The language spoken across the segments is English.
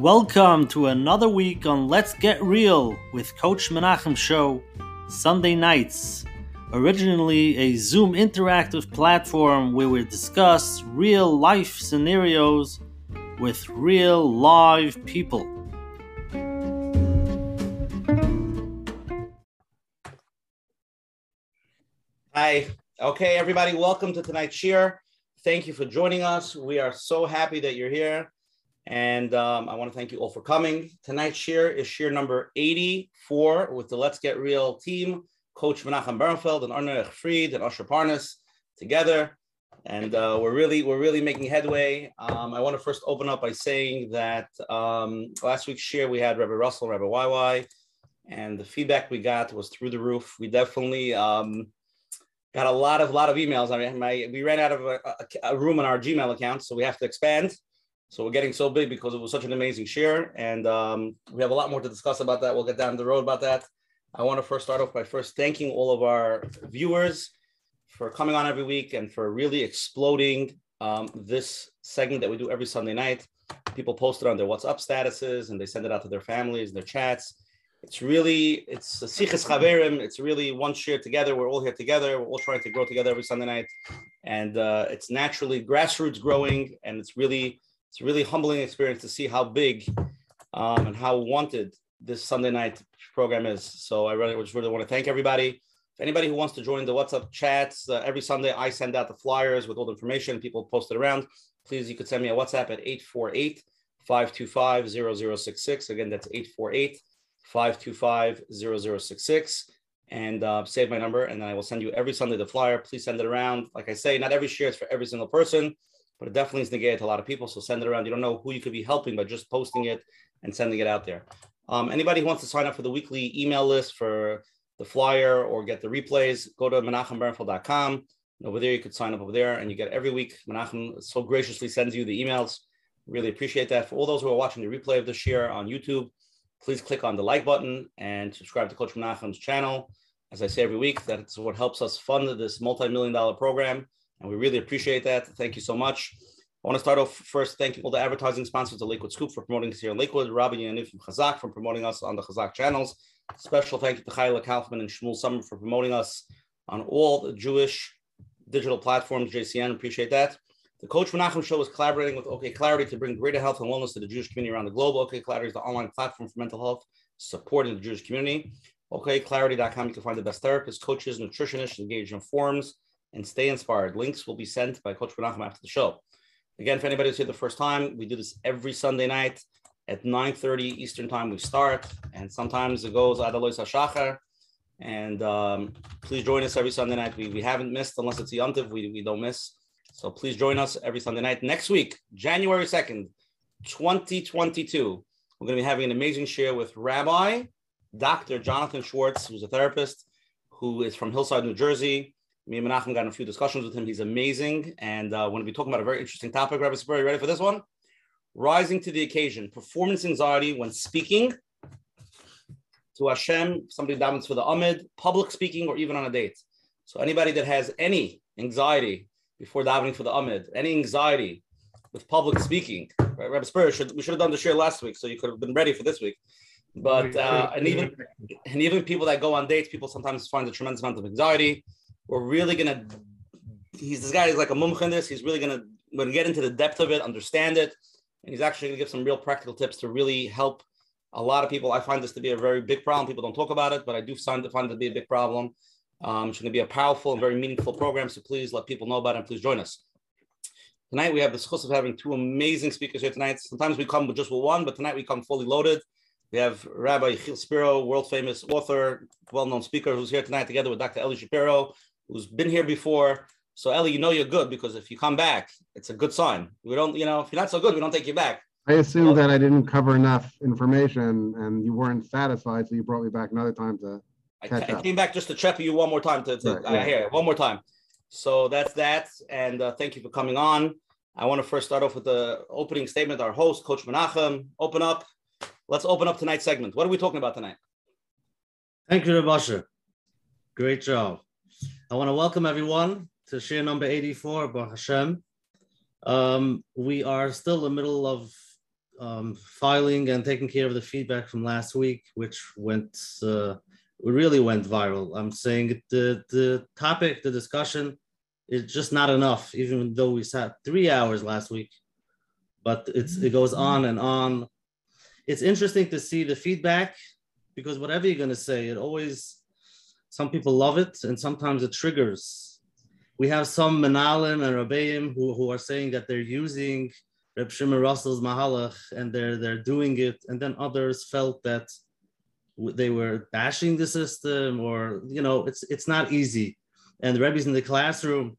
Welcome to another week on Let's Get Real with Coach Menachem Show, Sunday nights. Originally a Zoom interactive platform where we discuss real life scenarios with real live people. Hi. Okay, everybody, welcome to tonight's shir. Thank you for joining us. We are so happy that you're here. And um, I want to thank you all for coming. Tonight's share is share number 84 with the Let's Get Real team, Coach Menachem Bernfeld and Arne Fried and Usher Parnas together. And uh, we're really we're really making headway. Um, I want to first open up by saying that um, last week's share we had Rabbi Russell, Rabbi YY, and the feedback we got was through the roof. We definitely um, got a lot of lot of emails. I mean, my we ran out of a, a, a room on our Gmail account, so we have to expand. So we're getting so big because it was such an amazing share, and um, we have a lot more to discuss about that. We'll get down the road about that. I want to first start off by first thanking all of our viewers for coming on every week and for really exploding um, this segment that we do every Sunday night. People post it on their WhatsApp statuses and they send it out to their families, their chats. It's really it's a sichas chaverim. It's really one share together. We're all here together. We're all trying to grow together every Sunday night, and uh, it's naturally grassroots growing, and it's really it's a really humbling experience to see how big um, and how wanted this Sunday night program is. So I really just really want to thank everybody. If anybody who wants to join the WhatsApp chats, uh, every Sunday I send out the flyers with all the information. People post it around. Please, you could send me a WhatsApp at 848 525 0066. Again, that's 848 525 0066. And uh, save my number, and then I will send you every Sunday the flyer. Please send it around. Like I say, not every share is for every single person but it definitely is negated to a lot of people. So send it around. You don't know who you could be helping by just posting it and sending it out there. Um, anybody who wants to sign up for the weekly email list for the flyer or get the replays, go to menachembernfeld.com. Over there, you could sign up over there and you get every week. Menachem so graciously sends you the emails. Really appreciate that. For all those who are watching the replay of this year on YouTube, please click on the like button and subscribe to Coach Menachem's channel. As I say every week, that's what helps us fund this multi-million dollar program and we really appreciate that. Thank you so much. I want to start off first thanking all the advertising sponsors, the Lakewood Scoop for promoting us here in Lakewood, Rabbi Yaniv from Chazak for promoting us on the Chazak channels. Special thank you to Chayla Kaufman and Shmuel Summer for promoting us on all the Jewish digital platforms, JCN. Appreciate that. The Coach Menachem Show is collaborating with OK Clarity to bring greater health and wellness to the Jewish community around the globe. OK Clarity is the online platform for mental health, supporting the Jewish community. OKClarity.com, you can find the best therapists, coaches, nutritionists engaged in forums and stay inspired. Links will be sent by Coach Menachem after the show. Again, if anybody's here the first time, we do this every Sunday night at 9.30 Eastern time we start, and sometimes it goes Ad Alos HaShachar. And um, please join us every Sunday night. We, we haven't missed, unless it's Yontiv, we, we don't miss. So please join us every Sunday night. Next week, January 2nd, 2022, we're going to be having an amazing share with Rabbi Dr. Jonathan Schwartz, who's a therapist, who is from Hillside, New Jersey me and Menachem got in a few discussions with him. He's amazing. And uh, we're going to be talking about a very interesting topic. Rabbi you ready for this one? Rising to the occasion, performance anxiety when speaking to Hashem, somebody davens for the Amud, public speaking, or even on a date. So anybody that has any anxiety before davening for the Amud, any anxiety with public speaking, right? Rabbi Spiro, should, we should have done the share last week, so you could have been ready for this week. But uh, and even and even people that go on dates, people sometimes find a tremendous amount of anxiety we're really gonna. He's this guy is like a mumch this. He's really gonna gonna get into the depth of it, understand it, and he's actually gonna give some real practical tips to really help a lot of people. I find this to be a very big problem. People don't talk about it, but I do find it, find it to be a big problem. Um, it's going to be a powerful and very meaningful program. So please let people know about it and please join us. Tonight we have the chus of having two amazing speakers here tonight. Sometimes we come with just with one, but tonight we come fully loaded. We have Rabbi Yechiel Spiro, world famous author, well-known speaker, who's here tonight together with Dr. Eli Shapiro, who's been here before. So Ellie, you know you're good because if you come back, it's a good sign. We don't, you know, if you're not so good, we don't take you back. I assumed well, that I didn't cover enough information and you weren't satisfied, so you brought me back another time to catch I, up. I came back just to check you one more time to, to right, yeah. uh, here one more time. So that's that, and uh, thank you for coming on. I want to first start off with the opening statement. Our host, Coach Menachem, open up. Let's open up tonight's segment. What are we talking about tonight? Thank you, Reb Usher. Great job. I want to welcome everyone to share number 84, Baruch Hashem. Um, we are still in the middle of um, filing and taking care of the feedback from last week, which went uh, really went viral. I'm saying the the topic, the discussion, is just not enough. Even though we sat three hours last week, but it's it goes on and on. It's interesting to see the feedback because whatever you're going to say, it always some people love it and sometimes it triggers. We have some Menahalim and Rabbeim who, who are saying that they're using Reb Shimon Russell's Mahalach and they're they're doing it, and then others felt that they were bashing the system, or you know, it's it's not easy. And the Rebbe's in the classroom.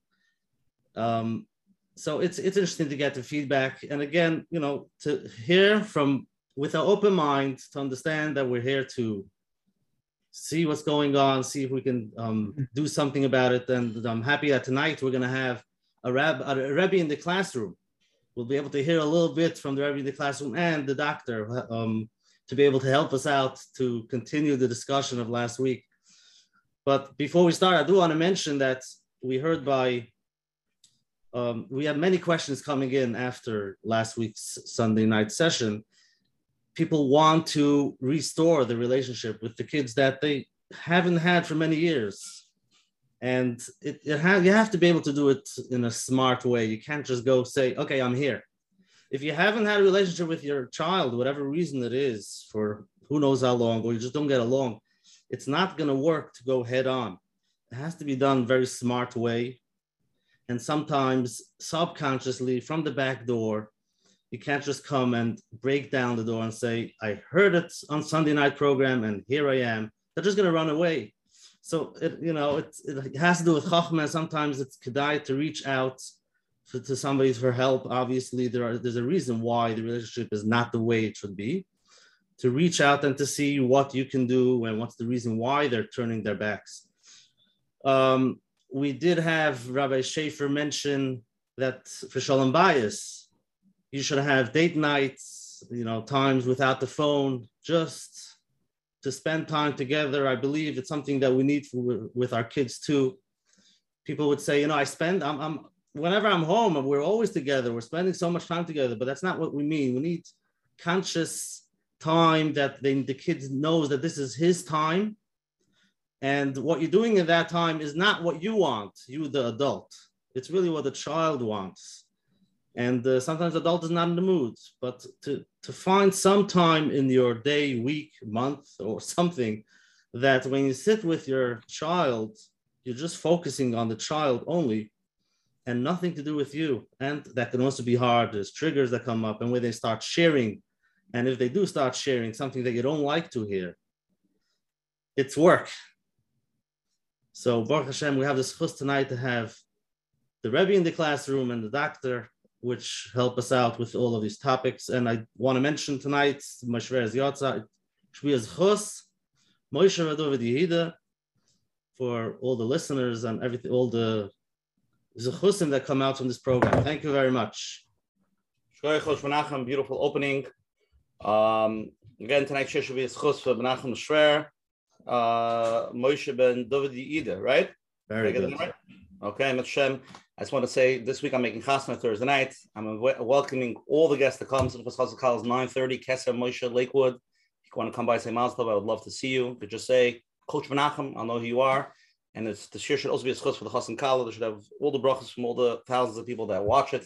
Um, so it's it's interesting to get the feedback, and again, you know, to hear from with an open mind to understand that we're here to see what's going on, see if we can um, do something about it. And I'm happy that tonight we're going to have a, rab, a Rebbe in the classroom we'll be able to hear a little bit from the Rebbe in the classroom and the doctor um, to be able to help us out to continue the discussion of last week. But before we start, I do want to mention that we heard by, um, we had many questions coming in after last week's Sunday night session. People want to restore the relationship with the kids that they haven't had for many years. And it, it ha- you have to be able to do it in a smart way. You can't just go say okay i'm here. If you haven't had a relationship with your child whatever reason it is for who knows how long or you just don't get along it's not going to work to go head on. It has to be done very smart way. And sometimes subconsciously from the back door you can't just come and break down the door and say i heard it on sunday night program and here i am they're just going to run away so it, you know, it, it has to do with chachma. Sometimes it's kedai to reach out to, to somebody for help. Obviously, there are there's a reason why the relationship is not the way it should be. To reach out and to see what you can do and what's the reason why they're turning their backs. Um, we did have Rabbi Schaefer mention that for Shalom Bayis, you should have date nights, you know, times without the phone, just to spend time together. I believe it's something that we need for, with our kids too. People would say, you know, I spend, I'm, I'm, whenever I'm home, we're always together. We're spending so much time together, but that's not what we mean. We need conscious time that they, the kid knows that this is his time. And what you're doing in that time is not what you want, you, the adult. It's really what the child wants and uh, sometimes adult is not in the mood but to, to find some time in your day week month or something that when you sit with your child you're just focusing on the child only and nothing to do with you. And that can also be hard. There's triggers that come up and when they start sharing and if they do start sharing something that you don't like to hear it's work. So Baruch Hashem, we have this chus tonight to have the Rebbe in the classroom and the doctor which help us out with all of these topics. And I want to mention tonight, Mashver Yotza, Chus, Moshe David Yehida, for all the listeners and everything, all the zechusim that come out from this program. Thank you very much. Beautiful opening. Um, again, tonight should be a chus for Menachem Shver, uh, Moshe ben David Yehida, right? Very good. Right? Okay, Hashem. I just want to say this week I'm making chasna Thursday night. I'm welcoming all the guests to come to the Chasna College 9:30. Kesser Moshe Lakewood. If you want to come by say Mazel I would love to see you. Could just say Coach Menachem. I know who you are. And it's the shir should also be a schus for the Chassan Kala. They should have all the brachas from all the thousands of people that watch it.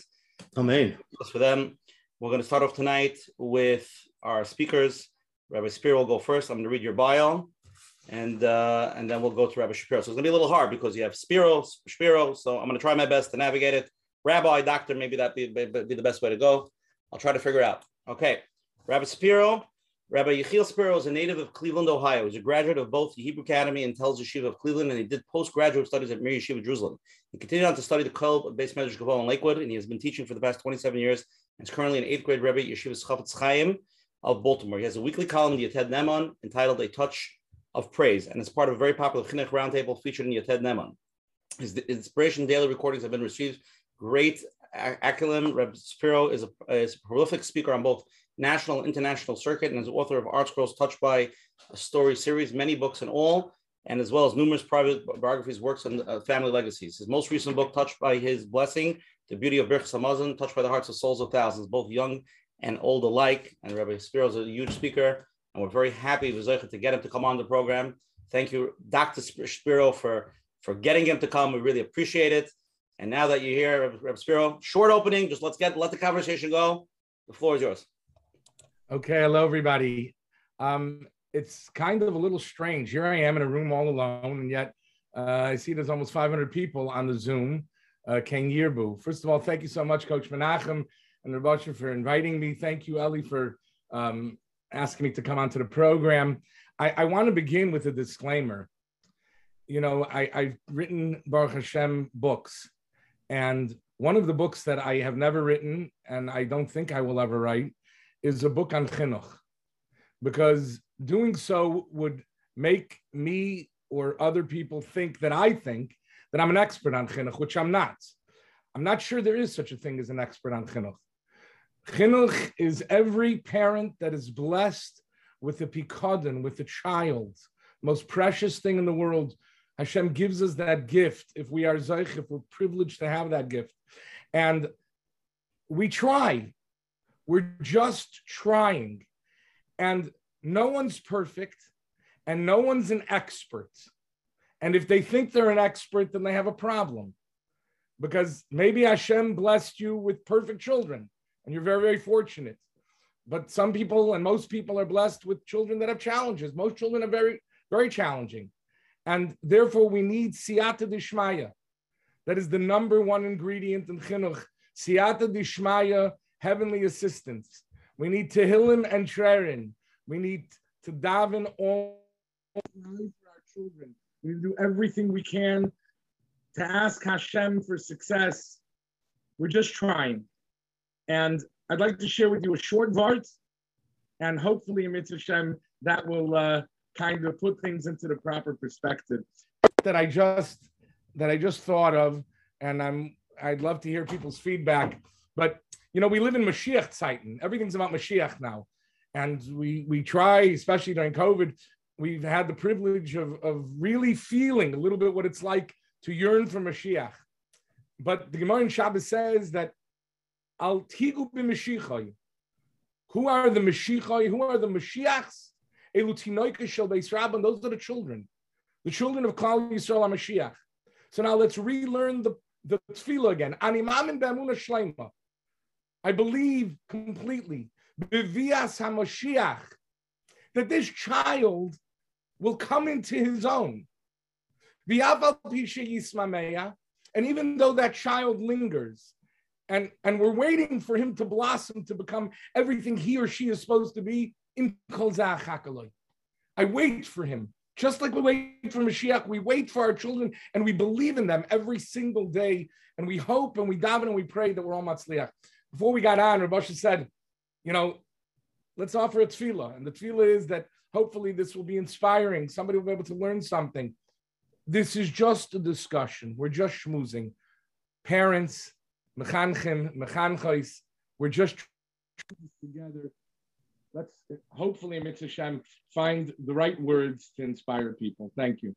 Amen. Just for them. We're going to start off tonight with our speakers. Rabbi Spiro will go first. I'm going to read your bio and uh, and then we'll go to Rabbi Shapiro. So it's gonna be a little hard because you have Spiro, Spiro. So I'm gonna try my best to navigate it. Rabbi, doctor, maybe that be, be, be the best way to go. I'll try to figure it out. Okay, Rabbi Spiro. Rabbi Yechiel Spiro is a native of Cleveland, Ohio. He's a graduate of both the Hebrew Academy and Telz Yeshiva of Cleveland, and he did postgraduate studies at Mir Yeshiva Jerusalem. He continued on to study the Kol based Medrash Govoha in Lakewood, and he has been teaching for the past 27 years and is currently an eighth grade Rebbe Yeshiva Chafetz Chaim of Baltimore. He has a weekly column in the Yated Ne'eman entitled A Touch of praise, and it's part of a very popular Chinuch roundtable featured in Yated Ne'eman. His inspiration daily recordings have been received great accolade. Reb Spiro is a, is a, prolific speaker on both national and international circuit, and is author of ArtScroll's Touched by a Story series, many books in all, and as well as numerous private biographies, works, and uh, family legacies. His most recent book, Touched by His Blessing, The Beauty of Birkas Hamazon, Touched by the Hearts of Souls of Thousands, both young and old alike. And Rabbi Spiro is a huge speaker, and we're very happy to get him to come on the program. Thank you, Dr. Spiro, for, for getting him to come. We really appreciate it. And now that you're here, Rabbi Spiro, short opening, just let's get let the conversation go. The floor is yours. Okay, hello everybody. Um, it's kind of a little strange. Here I am in a room all alone, and yet uh, I see there's almost 500 people on the Zoom. Uh, Ken Yirbu. First of all, thank you so much, Coach Menachem and Reb Usher for inviting me. Thank you, Ellie, for um, asking me to come onto the program. I, I want to begin with a disclaimer. You know, I, I've written Baruch Hashem books, and one of the books that I have never written, and I don't think I will ever write, is a book on chinuch, because doing so would make me or other people think that I think that I'm an expert on chinuch, which I'm not. I'm not sure there is such a thing as an expert on chinuch. Chinuch is every parent that is blessed with a pikadon, with a child, most precious thing in the world. Hashem gives us that gift if we are zeich, if we're privileged to have that gift. And we try. We're just trying. And no one's perfect and no one's an expert. And if they think they're an expert, then they have a problem. Because maybe Hashem blessed you with perfect children and you're very, very fortunate. But some people and most people are blessed with children that have challenges. Most children are very, very challenging. And therefore, we need siyata dishmaya. That is the number one ingredient in chinuch. Siyata dishmaya, heavenly assistance. We need tehillim and trerin. We need to daven all for our children. We do everything we can to ask Hashem for success. We're just trying. And I'd like to share with you a short vart, and hopefully, in Hashem, that will uh, kind of put things into the proper perspective. That I just that I just thought of, and I'm I'd love to hear people's feedback. But you know, we live in Mashiach Zeiten. Everything's about Mashiach now, and we we try, especially during COVID, we've had the privilege of of really feeling a little bit what it's like to yearn for Mashiach. But the Gemara in Shabbos says that Al tigu. Who are the Mashiachai? Who are the Mashiachs? Elutinoika shel Beis Rabban. Those are the children, the children of Klal Yisrael Mashiach. So now let's relearn the the tefillah again. Animamin b'amuna shleima. I believe completely b'vias hamashiach that this child will come into his own. And even though that child lingers, and and we're waiting for him to blossom to become everything he or she is supposed to be in I wait for him. Just like we wait for Mashiach, we wait for our children and we believe in them every single day. And we hope and we daven and we pray that we're all matzliach. Before we got on, Reb Usher said, you know, let's offer a tefillah. And the tefillah is that hopefully this will be inspiring. Somebody will be able to learn something. This is just a discussion. We're just schmoozing. Parents, mechanchim, mechanchos. We're just together. Let's hopefully, Mitzvah Hashem, find the right words to inspire people. Thank you.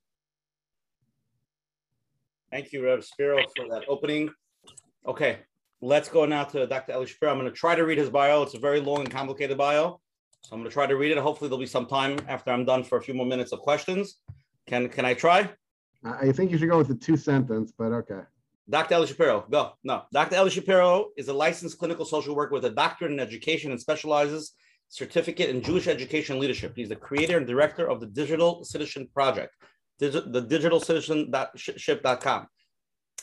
Thank you, Rev Spiro, for that opening. Okay, let's go now to Dr. Eli Shapiro. I'm going to try to read his bio. It's a very long and complicated bio. So I'm going to try to read it. Hopefully, there'll be some time after I'm done for a few more minutes of questions. Can, can I try? I think you should go with the two sentence, but okay. Dr. Eli Shapiro, go. No, Dr. Eli Shapiro is a licensed clinical social worker with a doctorate in education and specializes certificate in Jewish education leadership. He's the creator and director of the Digital Citizen Project, the Digital Citizenship.com.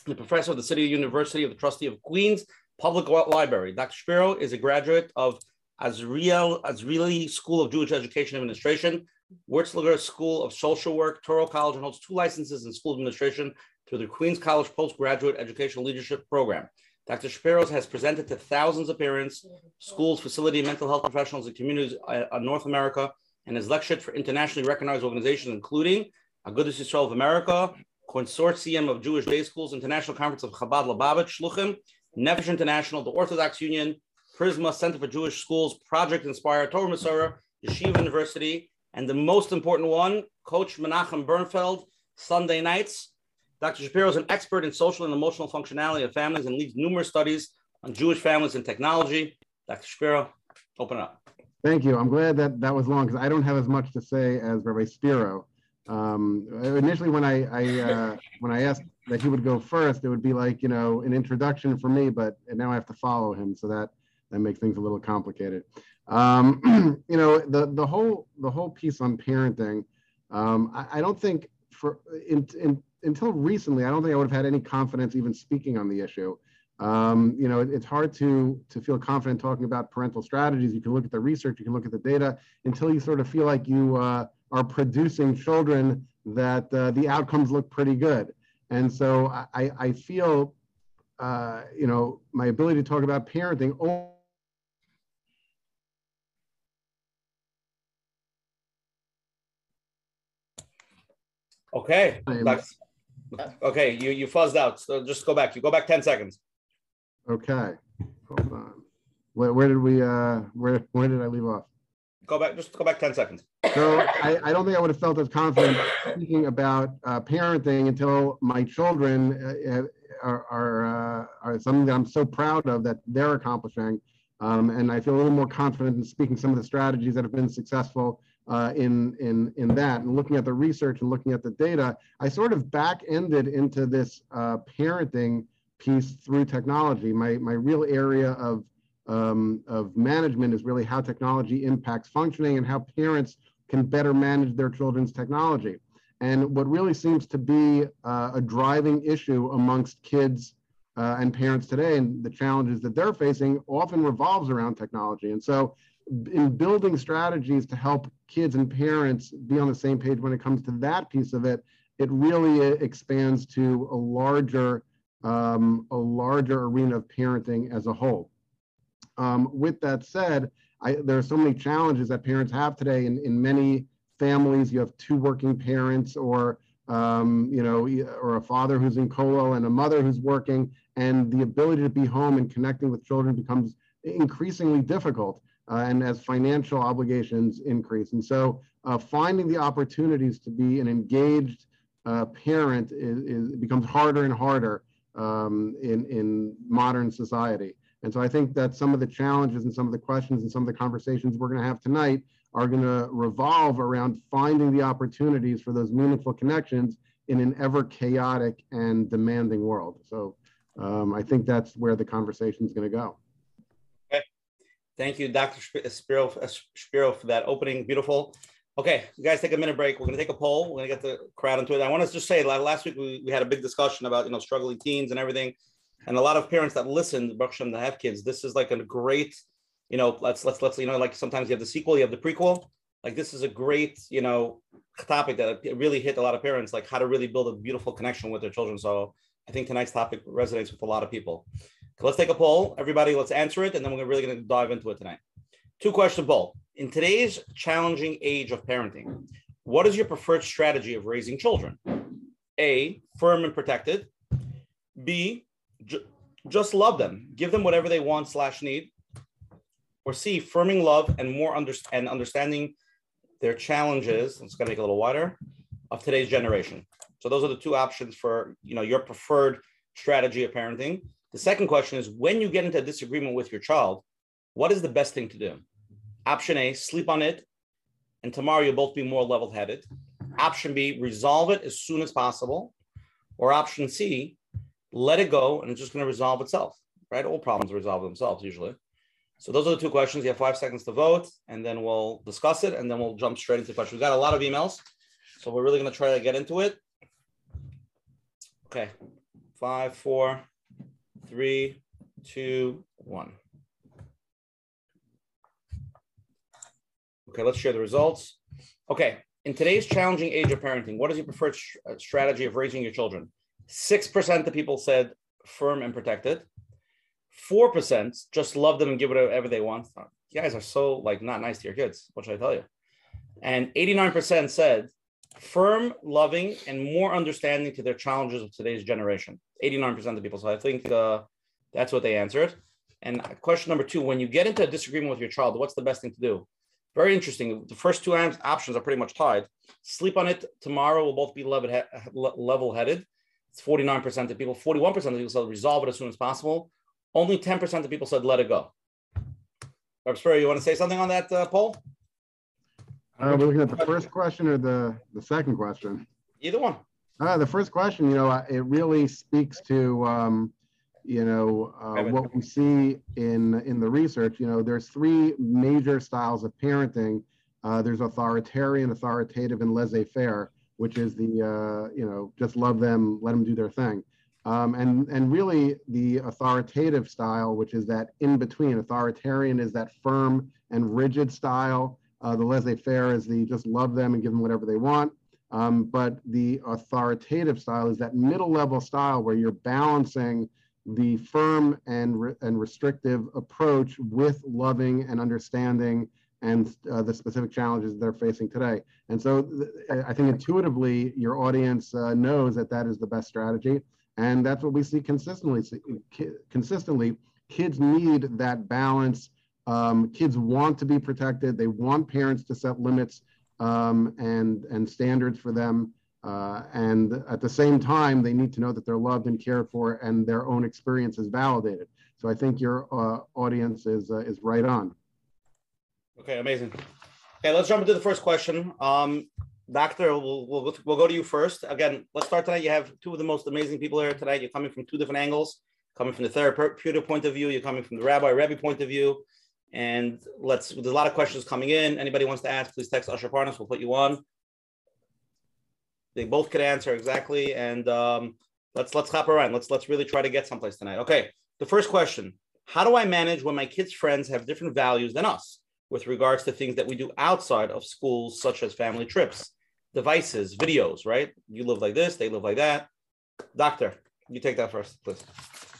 The professor of the City University of the Trustee of Queens Public Library. Dr. Shapiro is a graduate of Azriel Azrieli School of Jewish Education Administration, Wurzweiler School of Social Work, Touro College, and holds two licenses in school administration through the Queens College Postgraduate Educational Leadership Program. Dr. Shapiro's has presented to thousands of parents, schools, facility, mental health professionals, and communities uh, in North America, and has lectured for internationally recognized organizations, including Agudas Yisrael of America, Consortium of Jewish Day Schools, International Conference of Chabad Lubavitch, Shluchim, Nefesh International, the Orthodox Union, Prizmah Center for Jewish Schools, Project Inspire, Torah Umesorah, Yeshiva University, and the most important one, Coach Menachem Bernfeld, Sunday nights, Dr. Shapiro is an expert in social and emotional functionality of families and leads numerous studies on Jewish families and technology. Dr. Shapiro, Open up. Thank you. I'm glad that that was long because I don't have as much to say as Rabbi Spiro. Um, initially, when I, I uh, when I asked that he would go first, it would be like you know an introduction for me, but now I have to follow him, so that that makes things a little complicated. Um, you know, the the whole the whole piece on parenting, um, I, I, don't think for in, in, until recently, I don't think I would have had any confidence even speaking on the issue. Um, you know, it, it's hard to to feel confident talking about parental strategies. You can look at the research, you can look at the data, until you sort of feel like you uh, are producing children that uh, the outcomes look pretty good. And so I, I feel, uh, you know, my ability to talk about parenting. Okay. okay, you you fuzzed out. So just go back. You go back 10 seconds. Okay. Hold on. Where, where did we uh where where did I leave off? Go back, just go back 10 seconds. So I, I don't think I would have felt as confident speaking about uh, parenting until my children uh, are are, uh, are something that I'm so proud of that they're accomplishing. Um, and I feel a little more confident in speaking some of the strategies that have been successful uh, in, in, in that. And looking at the research and looking at the data, I sort of back-ended into this uh, parenting piece through technology. My, my real area of, um, of management is really how technology impacts functioning and how parents can better manage their children's technology. And what really seems to be uh, a driving issue amongst kids uh, and parents today and the challenges that they're facing often revolves around technology. And so in building strategies to help kids and parents be on the same page when it comes to that piece of it, it really expands to a larger um, a larger arena of parenting as a whole. Um, with that said, I, there are so many challenges that parents have today. In, in many families, you have two working parents, or um, you know, or a father who's in kollel and a mother who's working, and the ability to be home and connecting with children becomes increasingly difficult. Uh, and as financial obligations increase, and so uh, finding the opportunities to be an engaged uh, parent is, is, becomes harder and harder um, in, in modern society. And so I think that some of the challenges and some of the questions and some of the conversations we're going to have tonight are going to revolve around finding the opportunities for those meaningful connections in an ever chaotic and demanding world. So um, I think that's where the conversation is going to go. Thank you, Dr. Spiro, uh, Spiro, for that opening. Beautiful. Okay, you guys take a minute break. We're going to take a poll. We're going to get the crowd into it. I want to just say, last week we, we had a big discussion about you know struggling teens and everything, and a lot of parents that listen, Baruch that have kids. This is like a great, you know, let's let's let's you know, like sometimes you have the sequel, you have the prequel. Like this is a great, you know, topic that really hit a lot of parents, like how to really build a beautiful connection with their children. So I think tonight's topic resonates with a lot of people. Let's take a poll, everybody. Let's answer it, and then we're really going to dive into it tonight. Two question poll in today's challenging age of parenting, what is your preferred strategy of raising children? A, firm and protected. B, ju- just love them, give them whatever they want slash need. Or C, firming love and more under- and understanding their challenges. It's gonna make it a little wider of today's generation. So those are the two options for you know your preferred strategy of parenting. The second question is when you get into a disagreement with your child, what is the best thing to do? Option A, sleep on it, and tomorrow you'll both be more level headed. Option B, resolve it as soon as possible. Or option C, let it go and it's just going to resolve itself, right? All problems resolve themselves usually. So those are the two questions. You have five seconds to vote, and then we'll discuss it, and then we'll jump straight into questions. We've got a lot of emails, so we're really going to try to get into it. Okay, five, four, three, two, one. Okay, let's share the results. Okay, in today's challenging age of parenting, what is your preferred uh, strategy of raising your children? 6% of people said firm and protected. 4% just love them and give whatever they want. You guys are so like not nice to your kids. What should I tell you? And 89% said firm, loving, and more understanding to their challenges of today's generation. 89% of people. So I think uh, that's what they answered. And question number two, when you get into a disagreement with your child, what's the best thing to do? Very interesting. The first two options are pretty much tied. Sleep on it tomorrow we'll both be level headed. It's 49% of people. 41% of people said resolve it as soon as possible. Only 10% of people said let it go. Rob Spurrier, you want to say something on that uh, poll? Uh, we're looking at the first question or the, the second question? Either one. Uh, the first question, you know, uh, it really speaks to, um, you know, uh, what we see in in the research. You know, there's three major styles of parenting. Uh, there's authoritarian, authoritative, and laissez-faire, which is the, uh, you know, just love them, let them do their thing. Um, and and really the authoritative style, which is that in between. Authoritarian is that firm and rigid style. Uh, the laissez-faire is the just love them and give them whatever they want. Um, but the authoritative style is that middle level style where you're balancing the firm and, re- and restrictive approach with loving and understanding and uh, the specific challenges they're facing today. And so th- I think intuitively your audience uh, knows that that is the best strategy. And that's what we see consistently. Consistently, kids need that balance. Um, kids want to be protected. They want parents to set limits um, and and standards for them. Uh, and at the same time, they need to know that they're loved and cared for, and their own experience is validated. So I think your uh, audience is uh, is right on. Okay, amazing. Okay, let's jump into the first question. Um, Doctor, we'll, we'll, we'll go to you first. Again, let's start tonight. You have two of the most amazing people here tonight. You're coming from two different angles, coming from the therapeutic point of view, you're coming from the rabbi, Rebbe point of view. And let's, there's a lot of questions coming in. Anybody wants to ask, please text Usher Parnas. We'll put you on. They both could answer exactly. And um, let's, let's hop around. Let's, let's really try to get someplace tonight. Okay. The first question, how do I manage when my kids' friends have different values than us with regards to things that we do outside of schools, such as family trips, devices, videos, right? You live like this, they live like that. Doctor, you take that first, please.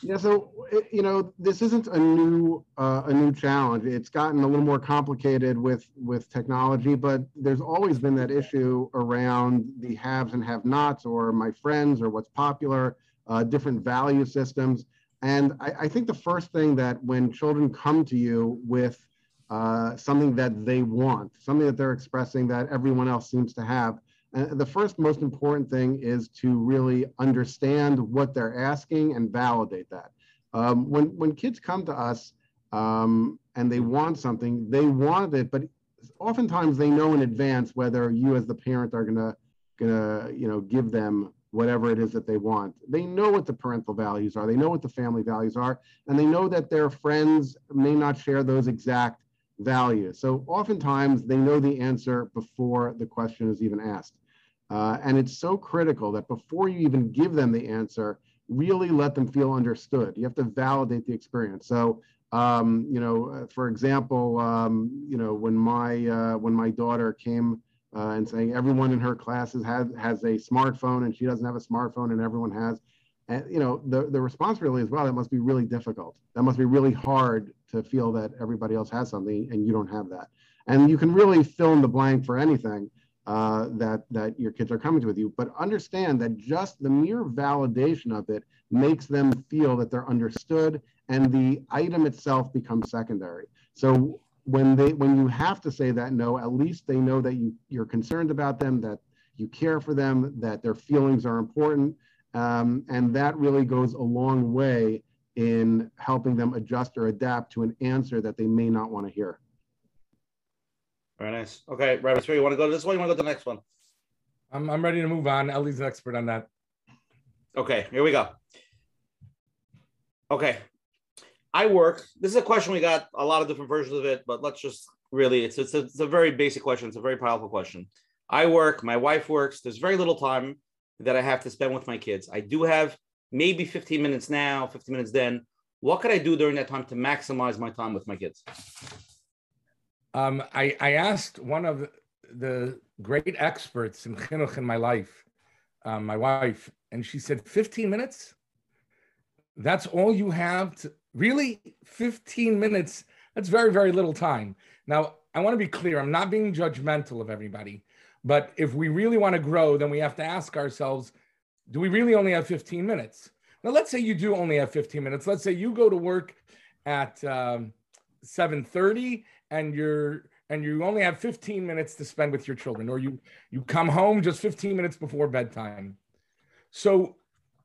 Yeah, so you know, this isn't a new uh, a new challenge. It's gotten a little more complicated with with technology, but there's always been that issue around the haves and have-nots, or my friends, or what's popular, uh, different value systems. And I, I, think the first thing that when children come to you with uh, something that they want, something that they're expressing that everyone else seems to have, uh, the first most important thing is to really understand what they're asking and validate that. Um, when when kids come to us um, and they want something, they want it, but oftentimes they know in advance whether you as the parent are gonna gonna you know give them whatever it is that they want. They know what the parental values are. They know what the family values are, and they know that their friends may not share those exact values. So oftentimes they know the answer before the question is even asked. Uh, and it's so critical that before you even give them the answer, really let them feel understood. You have to validate the experience. So, um, you know, uh, for example, um, you know, when my uh, when my daughter came uh, and saying everyone in her classes has has a smartphone and she doesn't have a smartphone and everyone has, and you know, the the response really is well, that must be really difficult. That must be really hard to feel that everybody else has something and you don't have that. And you can really fill in the blank for anything uh, that that your kids are coming with you. But understand that just the mere validation of it makes them feel that they're understood, and the item itself becomes secondary. So when they when you have to say that no, at least they know that you you're concerned about them, that you care for them, that their feelings are important, um, and that really goes a long way in helping them adjust or adapt to an answer that they may not want to hear. Very nice. Okay, Rabbi Spiro, you want to go to this one? You want to go to the next one? I'm, I'm ready to move on. Ellie's an expert on that. Okay, here we go. Okay. I work. This is a question we got a lot of different versions of it, but let's just really, it's, it's, a, it's a very basic question. It's a very powerful question. I work, my wife works. There's very little time that I have to spend with my kids. I do have maybe 15 minutes now, 15 minutes then. What could I do during that time to maximize my time with my kids? Um, I, I asked one of the great experts in chinuch in my life, um, my wife, and she said, 15 minutes? That's all you have to really 15 minutes. That's very, very little time. Now, I want to be clear. I'm not being judgmental of everybody, but if we really want to grow, then we have to ask ourselves, do we really only have 15 minutes? Now, let's say you do only have 15 minutes. Let's say you go to work at um, 7:30 and you're and you only have 15 minutes to spend with your children or you you come home just 15 minutes before bedtime so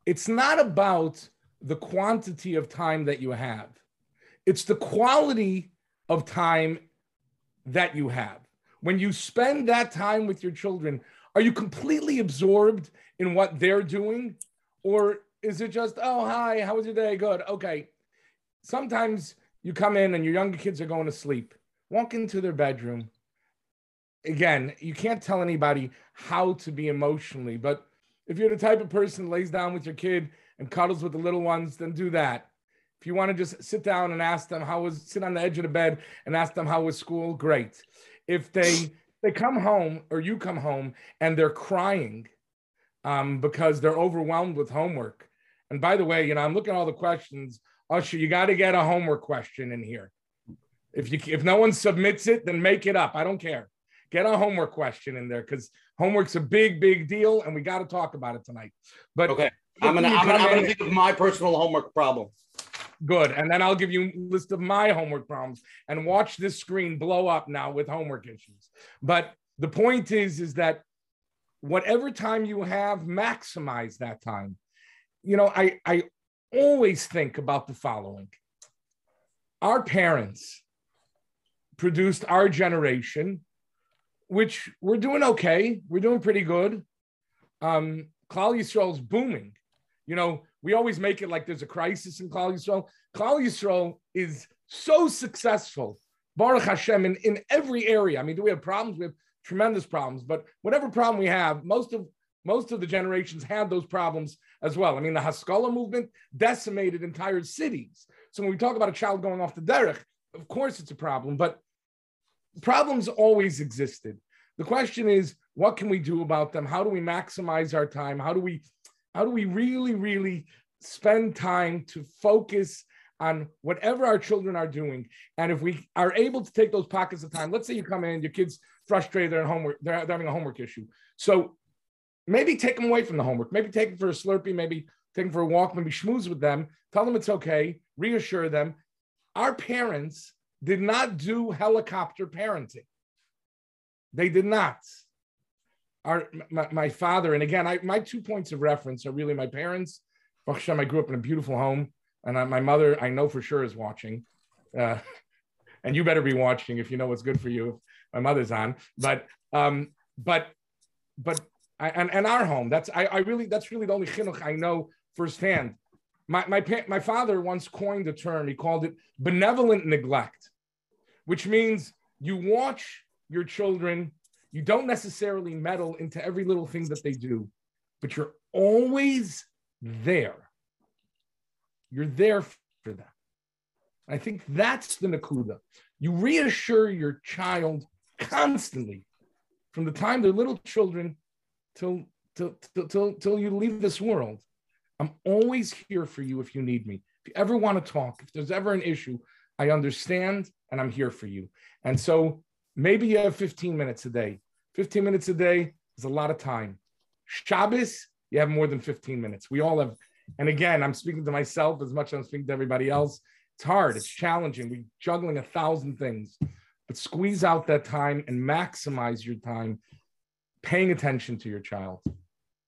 it's not about the quantity of time that you have it's the quality of time that you have. When you spend that time with your children, are you completely absorbed in what they're doing? Or is it just, oh, hi, how was your day? Good. Okay. Sometimes you come in and your younger kids are going to sleep, walk into their bedroom. Again, you can't tell anybody how to be emotionally, but if you're the type of person lays down with your kid and cuddles with the little ones, then do that. If you want to just sit down and ask them how was sit on the edge of the bed and ask them how was school, great. If they they come home or you come home and they're crying um, because they're overwhelmed with homework. And by the way, you know, I'm looking at all the questions. Usher, you got to get a homework question in here. If you if no one submits it, then make it up. I don't care. Get a homework question in there because homework's a big, big deal, and we got to talk about it tonight. But okay, I'm gonna I'm gonna, I'm gonna think of my personal homework problem. Good. And then I'll give you a list of my homework problems and watch this screen blow up now with homework issues. But the point is, is that whatever time you have, maximize that time. You know, I, I always think about the following. Our parents produced our generation, which we're doing okay. We're doing pretty good. Um, Klal Yisrael's booming. You know, we always make it like there's a crisis in Klal Yisrael. Klal Yisrael is so successful, Baruch Hashem, in, in every area. I mean, do we have problems? We have tremendous problems, but whatever problem we have, most of most of the generations had those problems as well. I mean, the Haskalah movement decimated entire cities. So when we talk about a child going off the derech, of course it's a problem, but problems always existed. The question is, what can we do about them? How do we maximize our time? How do we how do we really, really spend time to focus on whatever our children are doing? And if we are able to take those pockets of time, let's say you come in, your kids frustrated, they're homework, they're, they're having a homework issue. So maybe take them away from the homework, maybe take them for a Slurpee, maybe take them for a walk, maybe schmooze with them, tell them it's okay, reassure them. Our parents did not do helicopter parenting. They did not our my, my, father, and again, I, my two points of reference are really my parents. Hashem, I grew up in a beautiful home, and I, my mother, I know for sure, is watching. Uh, and you better be watching if you know what's good for you. My mother's on, but um, but but I, and and our home. That's I, I really that's really the only chinuch I know firsthand. My my my father once coined a term. He called it benevolent neglect, which means you watch your children you don't necessarily meddle into every little thing that they do, but you're always there. You're there for them. I think that's the Nakuda. You reassure your child constantly from the time they're little children till, till, till, till, till you leave this world. I'm always here for you if you need me. If you ever want to talk, if there's ever an issue, I understand and I'm here for you. And so Maybe you have 15 minutes a day. 15 minutes a day is a lot of time. Shabbos, you have more than 15 minutes. We all have. And again, I'm speaking to myself as much as I'm speaking to everybody else. It's hard, it's challenging. We're juggling a thousand things, but squeeze out that time and maximize your time paying attention to your child.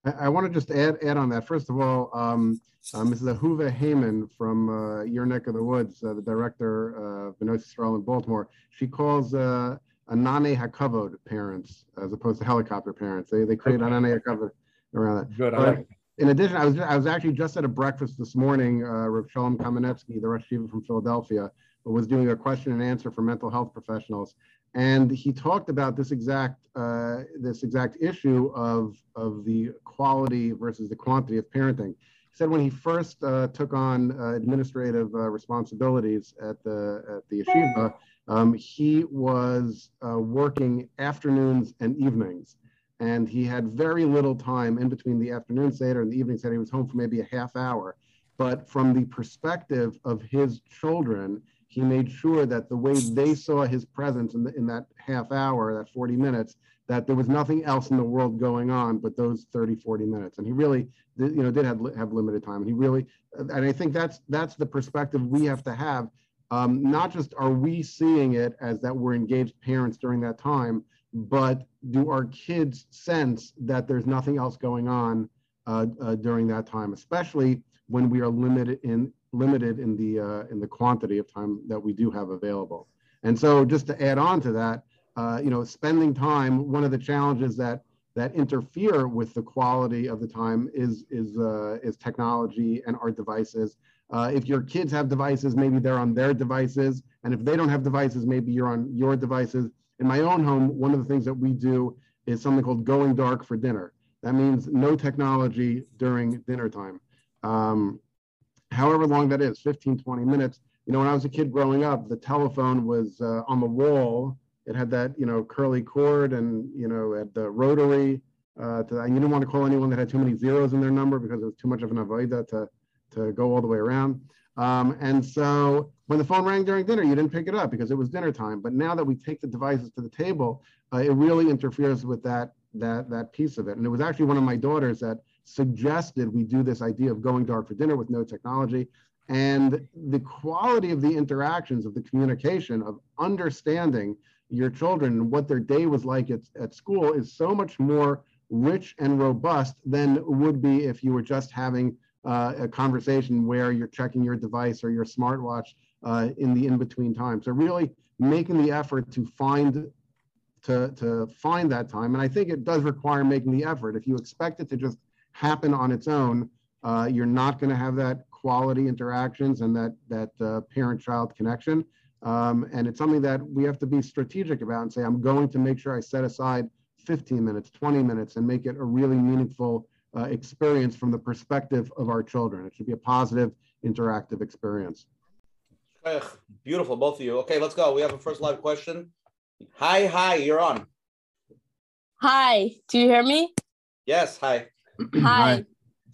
I, I want to just add add on that. First of all, um, uh, Mrs. Ahuva Heyman from uh, your neck of the woods, uh, the director of Bnos Yisroel in Baltimore, she calls uh, Ananei Hakavod parents as opposed to helicopter parents. They they create okay. Ananei Hakavod around that. Good. But in addition, I was I was actually just at a breakfast this morning. Uh, Rav Shalom Kamenetsky, the Rosh Yeshiva from Philadelphia, was doing a question and answer for mental health professionals, and he talked about this exact uh, this exact issue of of the quality versus the quantity of parenting. He said when he first uh, took on uh, administrative uh, responsibilities at the at the yeshiva um, he was uh, working afternoons and evenings, and he had very little time in between the afternoon Seder and the evening Seder. He was home for maybe a half hour. But from the perspective of his children, he made sure that the way they saw his presence in, the, in that half hour, that 40 minutes, that there was nothing else in the world going on but those 30, 40 minutes. And he really, you know, did have, have limited time. And he really, and I think that's that's the perspective we have to have um, not just are we seeing it as that we're engaged parents during that time, but do our kids sense that there's nothing else going on uh, uh, during that time, especially when we are limited in limited in the uh, in the quantity of time that we do have available. And so just to add on to that, uh, you know, spending time, one of the challenges that that interfere with the quality of the time is is uh, is technology and our devices. Uh, if your kids have devices, maybe they're on their devices, and if they don't have devices, maybe you're on your devices. In my own home, one of the things that we do is something called going dark for dinner. That means no technology during dinner time. Um, however long that is, 15, 20 minutes. You know, when I was a kid growing up, the telephone was uh, on the wall it had that, you know, curly cord and, you know, at the rotary. Uh, to, and you didn't want to call anyone that had too many zeros in their number because it was too much of an avoida to, to go all the way around. Um, and so when the phone rang during dinner, you didn't pick it up because it was dinner time. But now that we take the devices to the table, uh, it really interferes with that, that, that piece of it. And it was actually one of my daughters that suggested we do this idea of going dark for dinner with no technology. And the quality of the interactions, of the communication, of understanding your children and what their day was like at, at school is so much more rich and robust than would be if you were just having uh, a conversation where you're checking your device or your smartwatch uh, in the in-between time. So really making the effort to find to, to find that time. And I think it does require making the effort. If you expect it to just happen on its own, uh, you're not going to have that quality interactions and that, that uh, parent-child connection. Um, and it's something that we have to be strategic about and say, I'm going to make sure I set aside 15 minutes, 20 minutes, and make it a really meaningful uh, experience from the perspective of our children. It should be a positive, interactive experience. Beautiful, both of you. Okay, let's go. We have a first live question. Hi, hi, you're on. Hi, do you hear me? Yes, hi. Hi.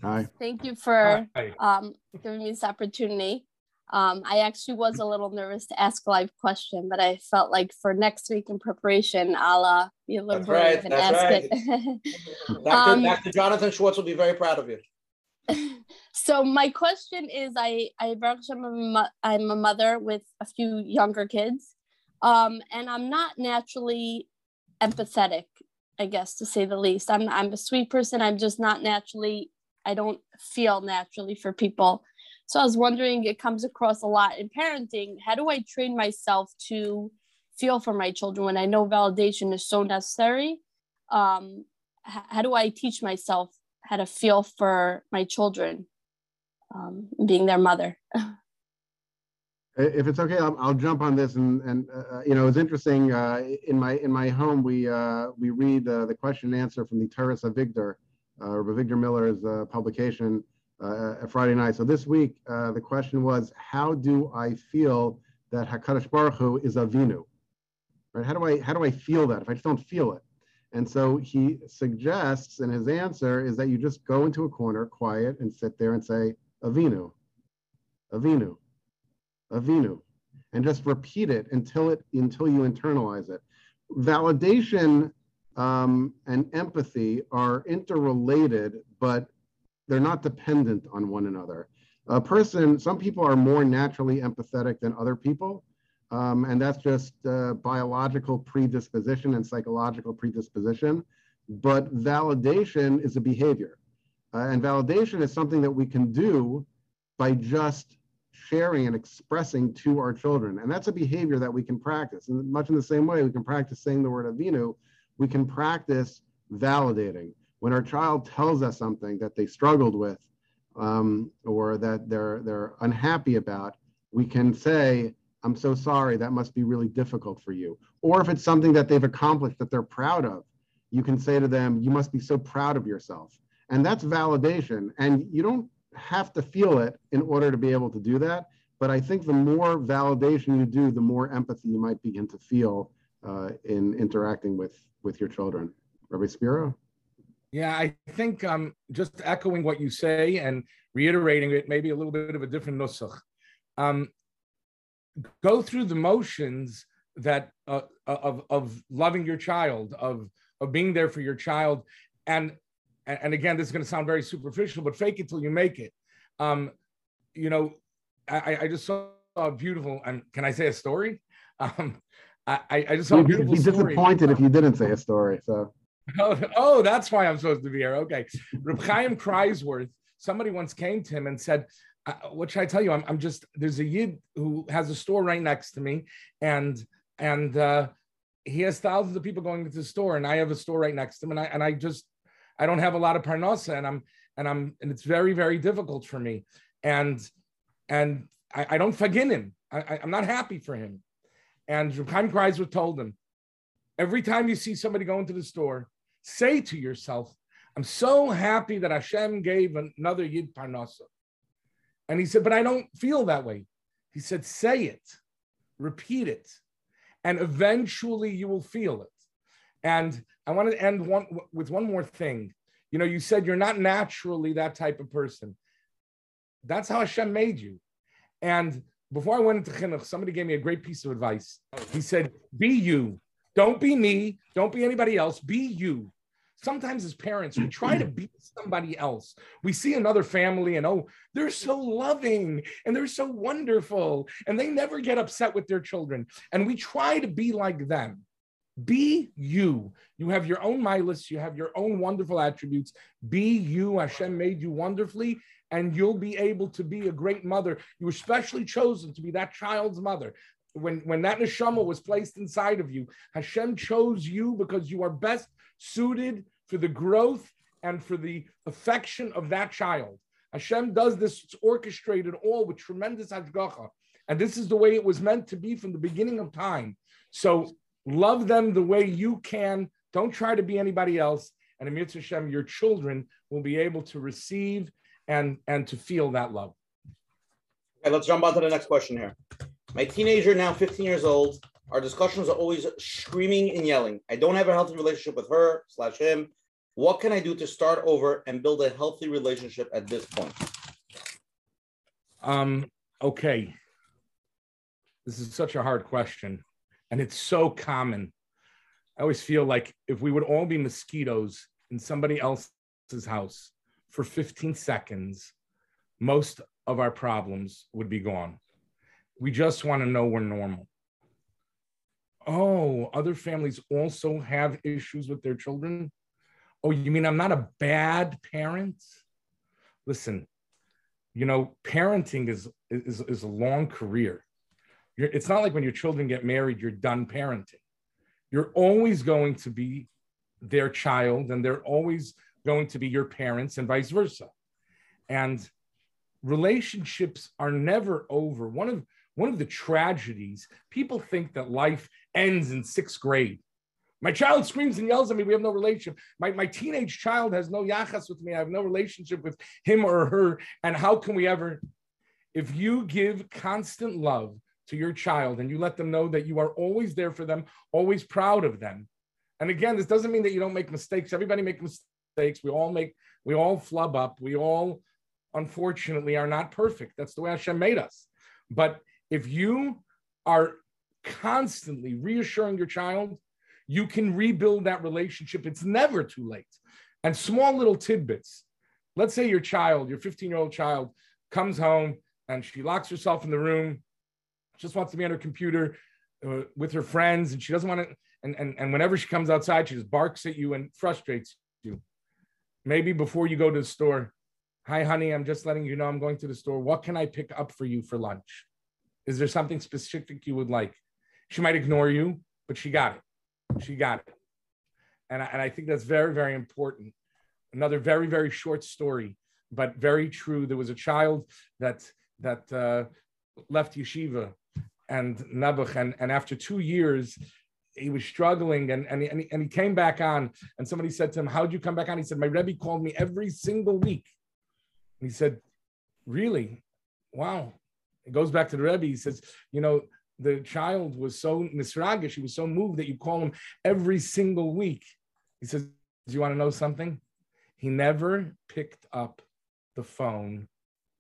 Hi. Thank you for um, giving me this opportunity. Um, I actually was a little nervous to ask a live question, but I felt like for next week in preparation, I'll uh, be a little That's brave right, and that's ask right. it. Dr. Um, Dr. Jonathan Schwartz will be very proud of you. so my question is, I I Baruch Hashem, I'm a mo- I'm a mother with a few younger kids, um, and I'm not naturally empathetic, I guess to say the least. I'm I'm a sweet person. I'm just not naturally. I don't feel naturally for people. So I was wondering, it comes across a lot in parenting. How do I train myself to feel for my children when I know validation is so necessary? Um, how do I teach myself how to feel for my children, um, being their mother? If it's okay, I'll, I'll jump on this. And, and uh, you know, it's interesting. Uh, in my in my home, we uh, we read uh, the question and answer from the Toras Avigdor, uh, Avigdor Miller's uh, publication uh, Friday night. So this week, uh, the question was, how do I feel that Hakadosh Baruch Hu is Avinu? Right? How do I how do I feel that if I just don't feel it? And so he suggests, and his answer is that you just go into a corner, quiet, and sit there and say Avinu, Avinu, Avinu, and just repeat it until it until you internalize it. Validation um, and empathy are interrelated, but they're not dependent on one another. A person, some people are more naturally empathetic than other people. Um, and that's just uh, biological predisposition and psychological predisposition. But validation is a behavior. Uh, and validation is something that we can do by just sharing and expressing to our children. And that's a behavior that we can practice. And much in the same way, we can practice saying the word Avinu, we can practice validating when our child tells us something that they struggled with um, or that they're they're unhappy about, we can say, "I'm so sorry. That must be really difficult for you." Or if it's something that they've accomplished that they're proud of, you can say to them, "You must be so proud of yourself." And that's validation. And you don't have to feel it in order to be able to do that. But I think the more validation you do, the more empathy you might begin to feel uh, in interacting with with your children. Rabbi Spiro. Yeah, I think um, just echoing what you say and reiterating it, maybe a little bit of a different nusach. Um, go through the motions that uh, of of loving your child, of of being there for your child, and and again, this is going to sound very superficial, but fake it till you make it. Um, you know, I, I just saw a beautiful, and can I say a story? Um, I, I just saw a We'd beautiful be story. disappointed if you didn't say a story. So Oh, oh, that's why I'm supposed to be here. Okay. Reb Chaim Kreiswirth, somebody once came to him and said, uh, what should I tell you? I'm, I'm just, there's a Yid who has a store right next to me. And and uh, he has thousands of people going to the store, and I have a store right next to him, and I and I just I don't have a lot of parnasa, and I'm and I'm and it's very very difficult for me, and and I, I don't forgive him. I, am not happy for him. And Chaim Kreiswirth told him, every time you see somebody go into the store, say to yourself, I'm so happy that Hashem gave another Yid Parnasa. And he said, but I don't feel that way. He said, say it, repeat it, and eventually you will feel it. And I want to end one with one more thing. You know, you said you're not naturally that type of person. That's how Hashem made you. And before I went into chinuch, somebody gave me a great piece of advice. He said, "Be you. Don't be me. Don't be anybody else. Be you." Sometimes as parents, we try to be somebody else. We see another family and oh, they're so loving and they're so wonderful and they never get upset with their children. And we try to be like them. Be you. You have your own milas, you have your own wonderful attributes. Be you. Hashem made you wonderfully, and you'll be able to be a great mother. You were specially chosen to be that child's mother. When, when that neshama was placed inside of you, Hashem chose you because you are best suited for the growth and for the affection of that child. Hashem does this, it's orchestrated all with tremendous hashgacha. And this is the way it was meant to be from the beginning of time. So love them the way you can. Don't try to be anybody else. And in Mitzvah Hashem, your children will be able to receive and, and to feel that love. Okay, let's jump on to the next question here. My teenager, now 15 years old, our discussions are always screaming and yelling. I don't have a healthy relationship with her slash him. What can I do to start over and build a healthy relationship at this point? Um, okay. This is such a hard question, and it's so common. I always feel like if we would all be mosquitoes in somebody else's house for 15 seconds, most of our problems would be gone. We just want to know we're normal oh, other families also have issues with their children. Oh, you mean I'm not a bad parent? Listen, you know, parenting is is, is a long career. You're, it's not like when your children get married, you're done parenting. You're always going to be their child, and they're always going to be your parents, and vice versa. And relationships are never over. One of one of the tragedies, people think that life ends in sixth grade. My child screams and yells at me. We have no relationship. My, my teenage child has no yachas with me. I have no relationship with him or her. And how can we ever? If you give constant love to your child and you let them know that you are always there for them, always proud of them. And again, this doesn't mean that you don't make mistakes. Everybody makes mistakes. We all make, we all flub up. We all, unfortunately, are not perfect. That's the way Hashem made us. But if you are constantly reassuring your child, you can rebuild that relationship. It's never too late. And small little tidbits. Let's say your child, your 15 year old child, comes home and she locks herself in the room, just wants to be on her computer uh, with her friends, and she doesn't want to. And, and, and whenever she comes outside, she just barks at you and frustrates you. Maybe before you go to the store, hi, honey, I'm just letting you know I'm going to the store. What can I pick up for you for lunch? Is there something specific you would like? She might ignore you, but she got it. She got it. And I, and I think that's very, very important. Another very, very short story, but very true. There was a child that that uh, left yeshiva and Nebuch, and, and after two years, he was struggling and, and, he, and he came back on. And somebody said to him, How'd you come back on? He said, My Rebbe called me every single week. And he said, Really? Wow. It goes back to the Rebbe. He says, you know, the child was so misragish, he was so moved that you call him every single week. He says, Do you want to know something? He never picked up the phone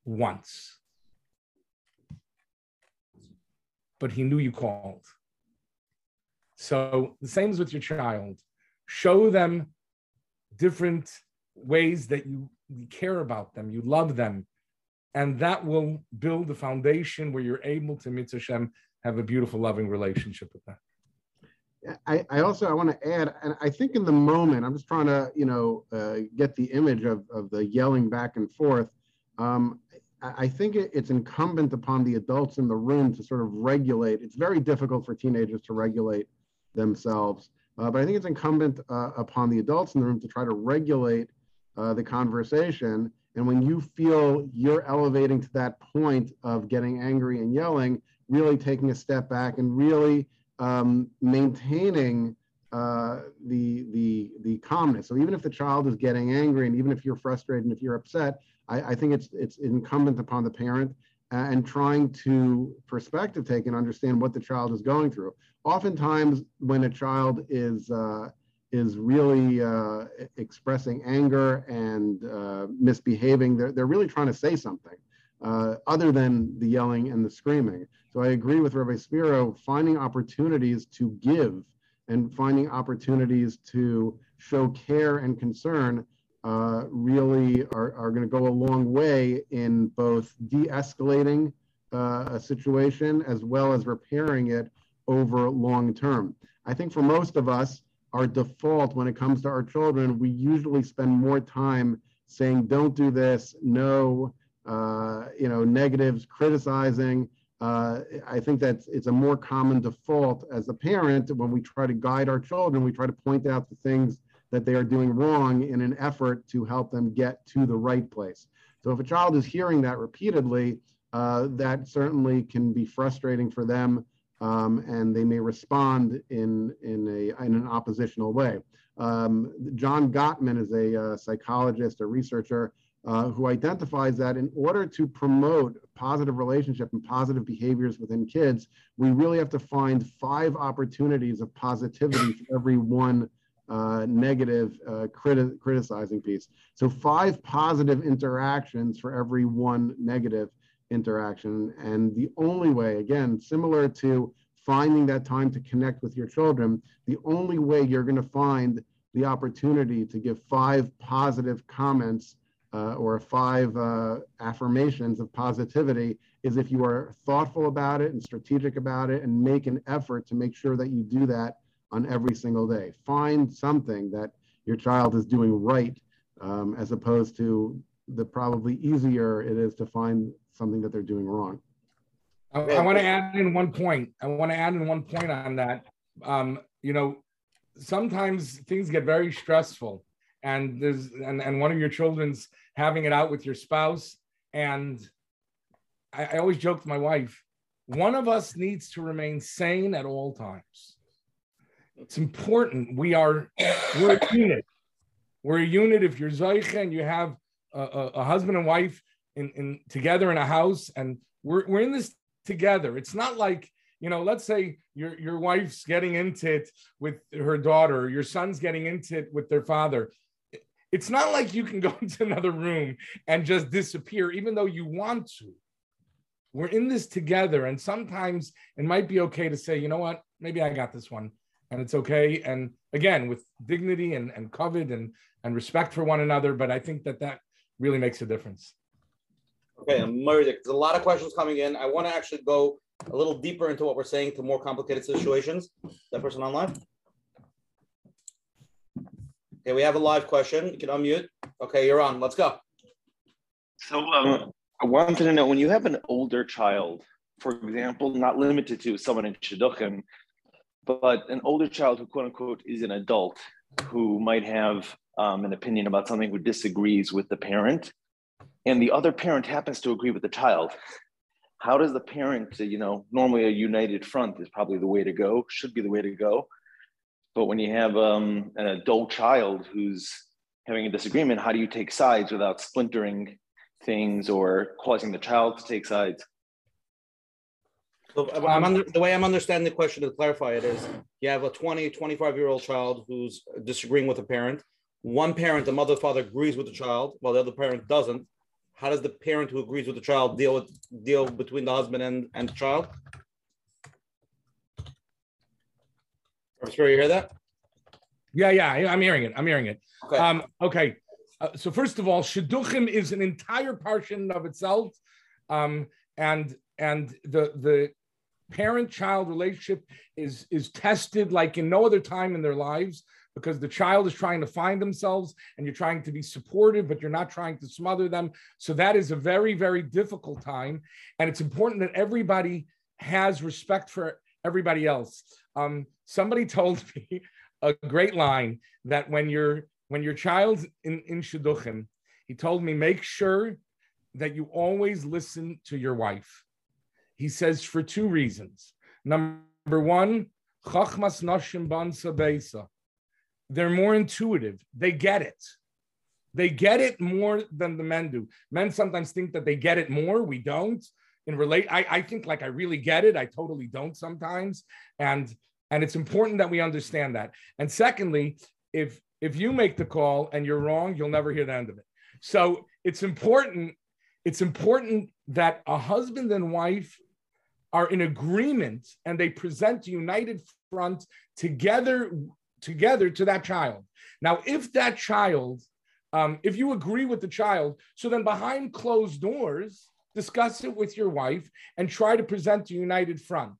once. But he knew you called. So the same is with your child. Show them different ways that you care about them, you love them, and that will build the foundation where you're able to mitzvah have a beautiful, loving relationship with them. I, I also I want to add, and I think in the moment, I'm just trying to you know uh, get the image of, of the yelling back and forth. Um, I think it's incumbent upon the adults in the room to sort of regulate. It's very difficult for teenagers to regulate themselves, uh, but I think it's incumbent uh, upon the adults in the room to try to regulate uh, the conversation. And when you feel you're elevating to that point of getting angry and yelling, really taking a step back and really um, maintaining uh, the the the calmness. So even if the child is getting angry, and even if you're frustrated, and if you're upset, I, I think it's it's incumbent upon the parent and trying to perspective take and understand what the child is going through. Oftentimes, when a child is uh, is really uh, expressing anger and uh, misbehaving, they're, they're really trying to say something uh, other than the yelling and the screaming. So I agree with Rabbi Spiro, finding opportunities to give and finding opportunities to show care and concern uh, really are, are going to go a long way in both de-escalating uh, a situation as well as repairing it over long term. I think for most of us, our default when it comes to our children, we usually spend more time saying, don't do this, no, uh, you know, negatives, criticizing. Uh, I think that it's a more common default as a parent when we try to guide our children, we try to point out the things that they are doing wrong in an effort to help them get to the right place. So if a child is hearing that repeatedly, uh, that certainly can be frustrating for them, um, and they may respond in in a in an oppositional way. Um, John Gottman is a, uh, psychologist, a researcher uh, who identifies that in order to promote positive relationship and positive behaviors within kids, we really have to find five opportunities of positivity for every one uh, negative uh, criti- criticizing piece. So five positive interactions for every one negative interaction. And the only way, again, similar to finding that time to connect with your children, the only way you're going to find the opportunity to give five positive comments uh, or five uh, affirmations of positivity is if you are thoughtful about it and strategic about it and make an effort to make sure that you do that on every single day. Find something that your child is doing right um, as opposed to the probably easier it is to find something that they're doing wrong. I, I want to add in one point. I want to add in one point on that. Um, you know, sometimes things get very stressful and there's and, and one of your children's having it out with your spouse and I, I always joke with my wife one of us needs to remain sane at all times it's important. We are we're a unit. We're a unit. If you're Zoich and you have a, a, a, husband and wife in, in together in a house, and we're we're in this together. It's not like you know. Let's say your your wife's getting into it with her daughter, your son's getting into it with their father. It's not like you can go into another room and just disappear, even though you want to. We're in this together, and sometimes it might be okay to say, you know what, maybe I got this one and it's okay. And again, with dignity and, and kavod and, and respect for one another. But I think that that really makes a difference. Okay, Murray, there's a lot of questions coming in. I want to actually go a little deeper into what we're saying to more complicated situations. That person online? Okay, we have a live question. You can unmute. Okay, you're on. Let's go. So um, I wanted to know when you have an older child, for example, not limited to someone in Shidduchim, but an older child who quote unquote is an adult who might have um, an opinion about something who disagrees with the parent and the other parent happens to agree with the child how does the parent you know normally a united front is probably the way to go should be the way to go. But when you have um, an adult child who's having a disagreement how do you take sides without splintering things or causing the child to take sides so I'm under, the way I'm understanding the question to clarify it is you have a 20, 25 year old child who's disagreeing with a parent. One parent, the mother, father agrees with the child, while the other parent doesn't. How does the parent who agrees with the child deal with deal between the husband and, and the child? sure you hear that? Yeah, yeah, I'm hearing it. I'm hearing it. Okay. Um, okay. Uh, so first of all, shidduchim is an entire portion of itself, um, and and the the parent child relationship is is tested like in no other time in their lives because the child is trying to find themselves and you're trying to be supportive, but you're not trying to smother them. So that is a very, very difficult time. And it's important that everybody has respect for everybody else. Um, somebody told me a great line that when your when your child's in, in Shidduchim, he told me, make sure that you always listen to your wife. He says for two reasons. Number one, Chachmas Nashim Ban they're more intuitive. They get it. They get it more than the men do. Men sometimes think that they get it more. We don't. In relate, I, I think like I really get it. I totally don't sometimes. And and it's important that we understand that. And secondly, if if you make the call and you're wrong, you'll never hear the end of it. So it's important, it's important that a husband and wife are in agreement and they present a united front together together to that child. Now, if that child, um, if you agree with the child, so then behind closed doors, discuss it with your wife and try to present a united front,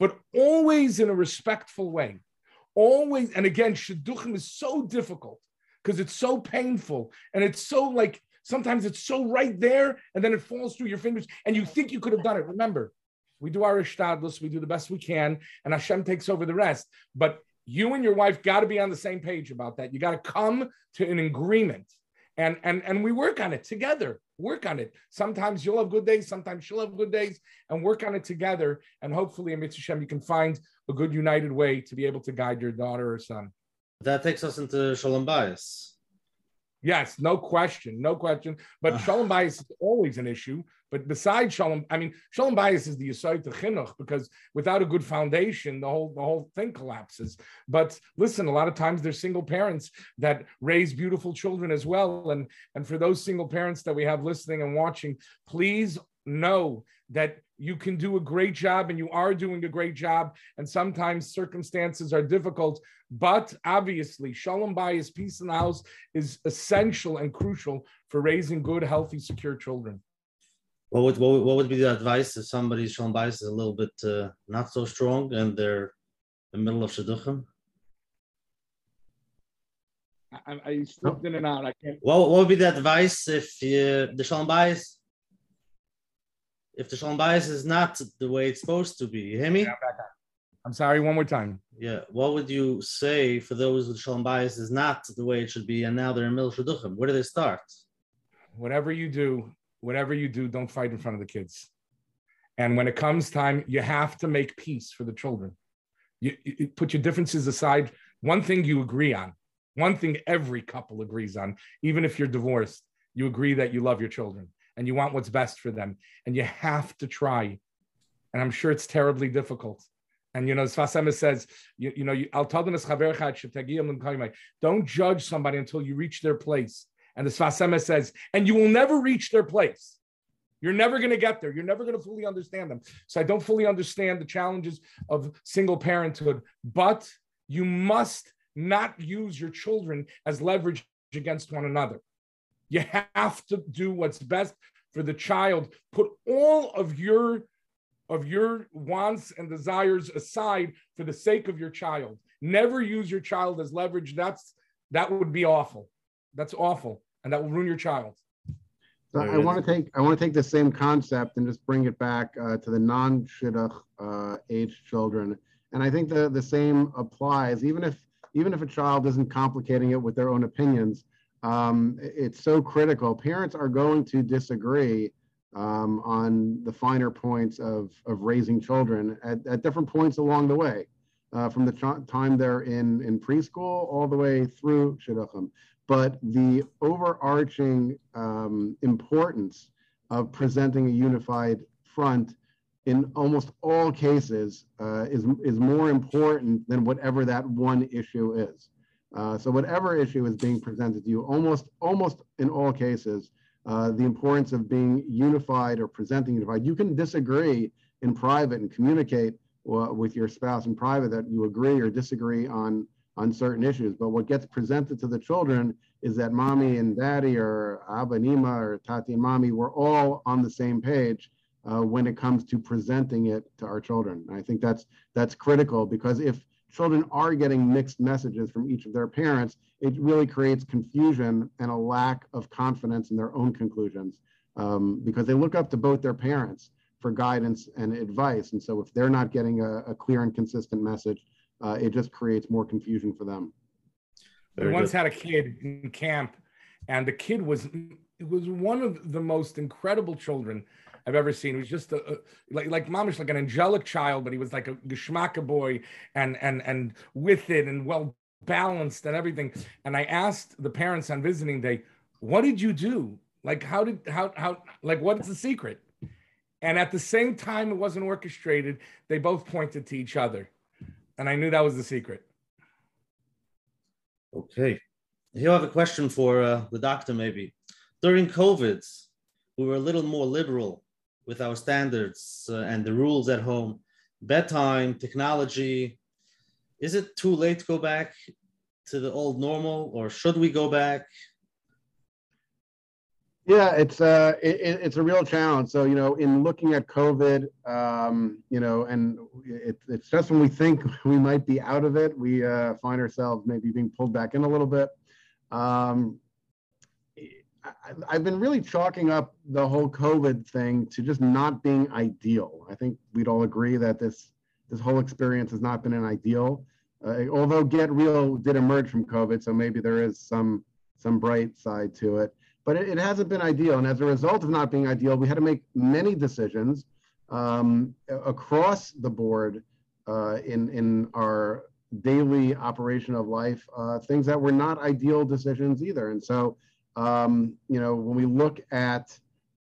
but always in a respectful way. Always, and again, shidduchim is so difficult because it's so painful and it's so like sometimes it's so right there and then it falls through your fingers and you think you could have done it. Remember, we do our ishtadlus, we do the best we can, and Hashem takes over the rest. But you and your wife got to be on the same page about that. You got to come to an agreement, and and and we work on it together. Work on it. Sometimes you'll have good days, sometimes she'll have good days, and work on it together. And hopefully, in Mitzvah you can find a good united way to be able to guide your daughter or son. That takes us into Shalom Bayis. Yes, no question, no question. But ah. Shalom Bayis is always an issue. But besides Shalom, I mean, Shalom Bayis is the Yisayt Chinuch because without a good foundation, the whole the whole thing collapses. But listen, a lot of times there's single parents that raise beautiful children as well. And and for those single parents that we have listening and watching, please know that you can do a great job and you are doing a great job. And sometimes circumstances are difficult, but obviously, Shalom Bayis, peace in the house, is essential and crucial for raising good, healthy, secure children. What would, what would, what would be the advice if somebody's Shalom Bayis is a little bit uh, not so strong and they're in the middle of Shidduchim? I, I slipped in and out. I can't. What, what would be the advice if you, the Shalom Bayis if the shalom bayis is not the way it's supposed to be. You hear me? I'm sorry, one more time. Yeah. What would you say for those with shalom bayis is not the way it should be, and now they're in middle shidduchim? Where do they start? Whatever you do, whatever you do, don't fight in front of the kids. And when it comes time, you have to make peace for the children. You, you put your differences aside. One thing you agree on, one thing every couple agrees on, even if you're divorced, you agree that you love your children and you want what's best for them. And you have to try. And I'm sure it's terribly difficult. And you know, Sfas Emes says, you, you know, them don't judge somebody until you reach their place. And the Sfas Emes says, and you will never reach their place. You're never going to get there. You're never going to fully understand them. So I don't fully understand the challenges of single parenthood, but you must not use your children as leverage against one another. You have to do what's best for the child. Put all of your of your wants and desires aside for the sake of your child. Never use your child as leverage. That's that would be awful. That's awful, and that will ruin your child. So I want to take I want to take the same concept and just bring it back uh, to the non-shidduch uh, age children, and I think the the same applies. Even if even if a child isn't complicating it with their own opinions, um, it's so critical. Parents are going to disagree um, on the finer points of, of raising children at, at different points along the way, uh, from the ch- time they're in, in preschool all the way through shidduchim. But the overarching um, importance of presenting a unified front in almost all cases uh, is, is more important than whatever that one issue is. Uh, so whatever issue is being presented to you, almost almost in all cases, uh, the importance of being unified or presenting unified. You can disagree in private and communicate uh, with your spouse in private that you agree or disagree on on certain issues. But what gets presented to the children is that mommy and daddy or Abba and Ima or Tati and mommy were all on the same page uh, when it comes to presenting it to our children. And I think that's that's critical because if children are getting mixed messages from each of their parents, it really creates confusion and a lack of confidence in their own conclusions um, because they look up to both their parents for guidance and advice. And so if they're not getting a, a clear and consistent message, uh, it just creates more confusion for them. I once had a kid in camp, and the kid was it was one of the most incredible children I've ever seen. He was just a, a like like mamish, like an angelic child, but he was like a geschmacka boy and and and with it and well balanced and everything. And I asked the parents on visiting day, "What did you do? Like how did how how like what's the secret?" And at the same time, it wasn't orchestrated. They both pointed to each other, and I knew that was the secret. Okay, here I have a question for uh, the doctor. Maybe during COVID, we were a little more liberal with our standards uh, and the rules at home, bedtime, technology. Is it too late to go back to the old normal, or should we go back? Yeah, it's uh, it, it's a real challenge. So you know, in looking at COVID, um, you know, and it, it's just when we think we might be out of it, we uh, find ourselves maybe being pulled back in a little bit. Um, I've been really chalking up the whole COVID thing to just not being ideal. I think we'd all agree that this this whole experience has not been an ideal. Uh, although Get Real did emerge from COVID, so maybe there is some some bright side to it. But it, it hasn't been ideal, and as a result of not being ideal, we had to make many decisions um, across the board uh, in in our daily operation of life, uh, things that were not ideal decisions either. And so um, you know, when we look at,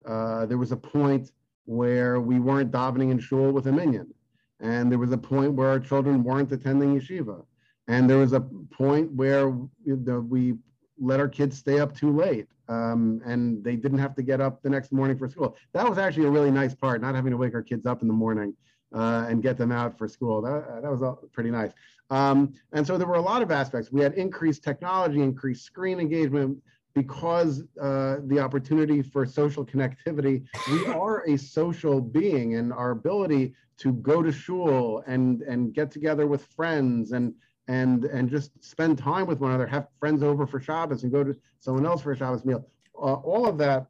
uh, there was a point where we weren't davening in shul with a minyan, and there was a point where our children weren't attending yeshiva, and there was a point where you know, we let our kids stay up too late, um, and they didn't have to get up the next morning for school. That was actually a really nice part, not having to wake our kids up in the morning. Uh, and get them out for school. That, that was pretty nice. Um, and so there were a lot of aspects. We had increased technology, increased screen engagement, because uh, the opportunity for social connectivity, we are a social being, and our ability to go to shul and and get together with friends and and and just spend time with one another, have friends over for Shabbos and go to someone else for a Shabbos meal. Uh, all of that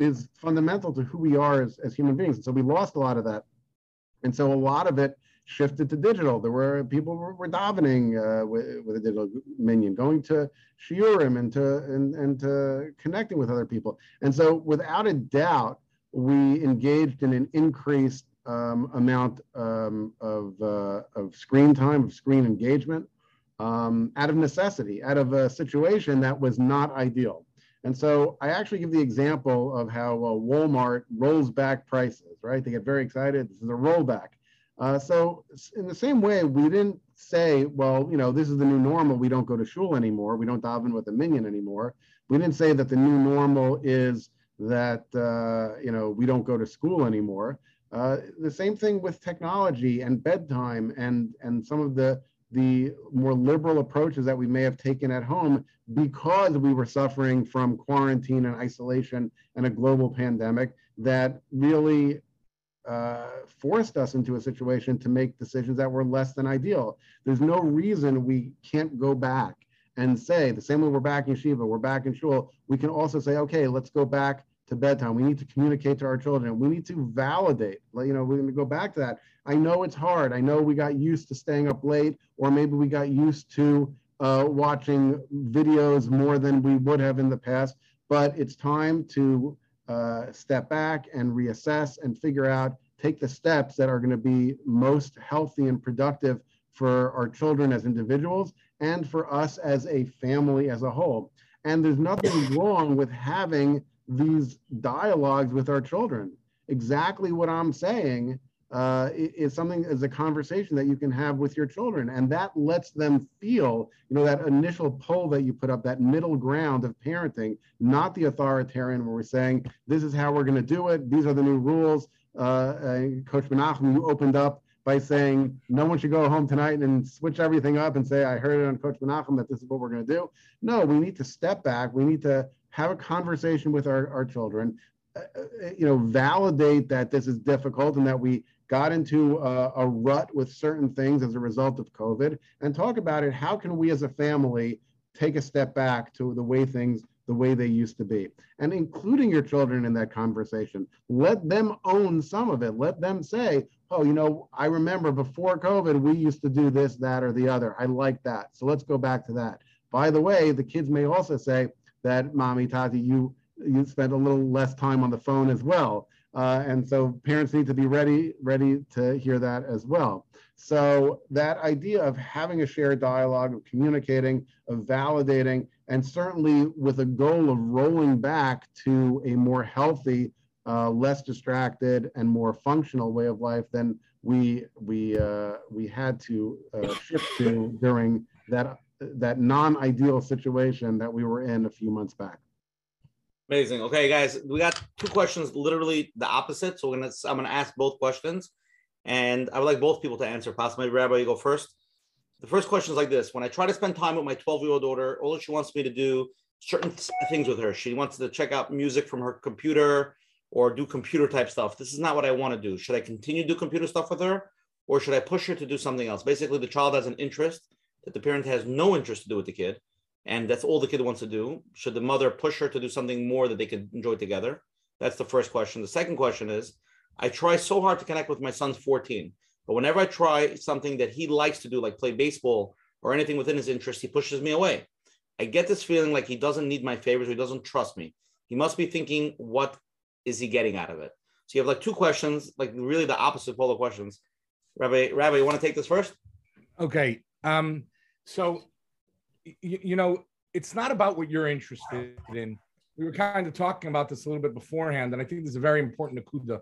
is fundamental to who we are as, as human beings. And so we lost a lot of that. And so a lot of it shifted to digital. There were people were, were davening uh, with, with, a digital minyan, going to shiurim and to and, and to connecting with other people. And so, without a doubt, we engaged in an increased um, amount um, of uh, of screen time, of screen engagement, um, out of necessity, out of a situation that was not ideal. And so I actually give the example of how uh, Walmart rolls back prices, right? They get very excited. This is a rollback. Uh, so in the same way, we didn't say, well, you know, this is the new normal. We don't go to shul anymore. We don't daven with a minyan anymore. We didn't say that the new normal is that, uh, you know, we don't go to school anymore. Uh, the same thing with technology and bedtime and, and some of the, the more liberal approaches that we may have taken at home because we were suffering from quarantine and isolation and a global pandemic that really uh, forced us into a situation to make decisions that were less than ideal. There's no reason we can't go back and say the same way we're back in Shiva, we're back in shul. We can also say, okay, let's go back to bedtime. We need to communicate to our children. We need to validate. You know, we're going to go back to that. I know it's hard. I know we got used to staying up late, or maybe we got used to uh, watching videos more than we would have in the past. But it's time to uh, step back and reassess and figure out, take the steps that are going to be most healthy and productive for our children as individuals and for us as a family as a whole. And there's nothing wrong with having these dialogues with our children. Exactly what I'm saying uh, is something is a conversation that you can have with your children and that lets them feel you know that initial pull that you put up that middle ground of parenting not the authoritarian where we're saying this is how we're going to do it. These are the new rules. Uh, coach menachem you opened up by saying no one should go home tonight and switch everything up and say i heard it on coach menachem that this is what we're going to do no we need to step back. We need to have a conversation with our, our children uh, uh, you know, validate that this is difficult and that we got into a, a, rut with certain things as a result of COVID and talk about it. How can we as a family take a step back to the way things, the way they used to be? And including your children in that conversation, let them own some of it. Let them say, oh, you know, I remember before COVID, we used to do this, that, or the other. I like that. So let's go back to that. By the way, the kids may also say that, mommy, tati, you, you spent a little less time on the phone as well. Uh, and so parents need to be ready, ready to hear that as well. So that idea of having a shared dialogue, of communicating, of validating, and certainly with a goal of rolling back to a more healthy, uh, less distracted, and more functional way of life than we we uh, we had to uh, shift to during that that non-ideal situation that we were in a few months back. Amazing. Okay, guys, we got two questions, literally the opposite. So we're gonna I'm gonna ask both questions, and I would like both people to answer. Possibly, Rabbi, you go first. The first question is like this: When I try to spend time with my 12 year old daughter, all she wants me to do certain things with her. She wants to check out music from her computer or do computer type stuff. This is not what I want to do. Should I continue to do computer stuff with her, or should I push her to do something else? Basically, the child has an interest that the parent has no interest to do with the kid and that's all the kid wants to do. Should the mother push her to do something more that they could enjoy together? That's the first question. The second question is I try so hard to connect with my son's 14, but whenever I try something that he likes to do, like play baseball or anything within his interest, he pushes me away. I get this feeling like he doesn't need my favors, or he doesn't trust me. He must be thinking, what is he getting out of it? So you have like two questions, like really the opposite polar questions. Rabbi, Rabbi, you want to take this first? Okay. Um, so you, you know, it's not about what you're interested in. We were kind of talking about this a little bit beforehand, and I think this is a very important akuda.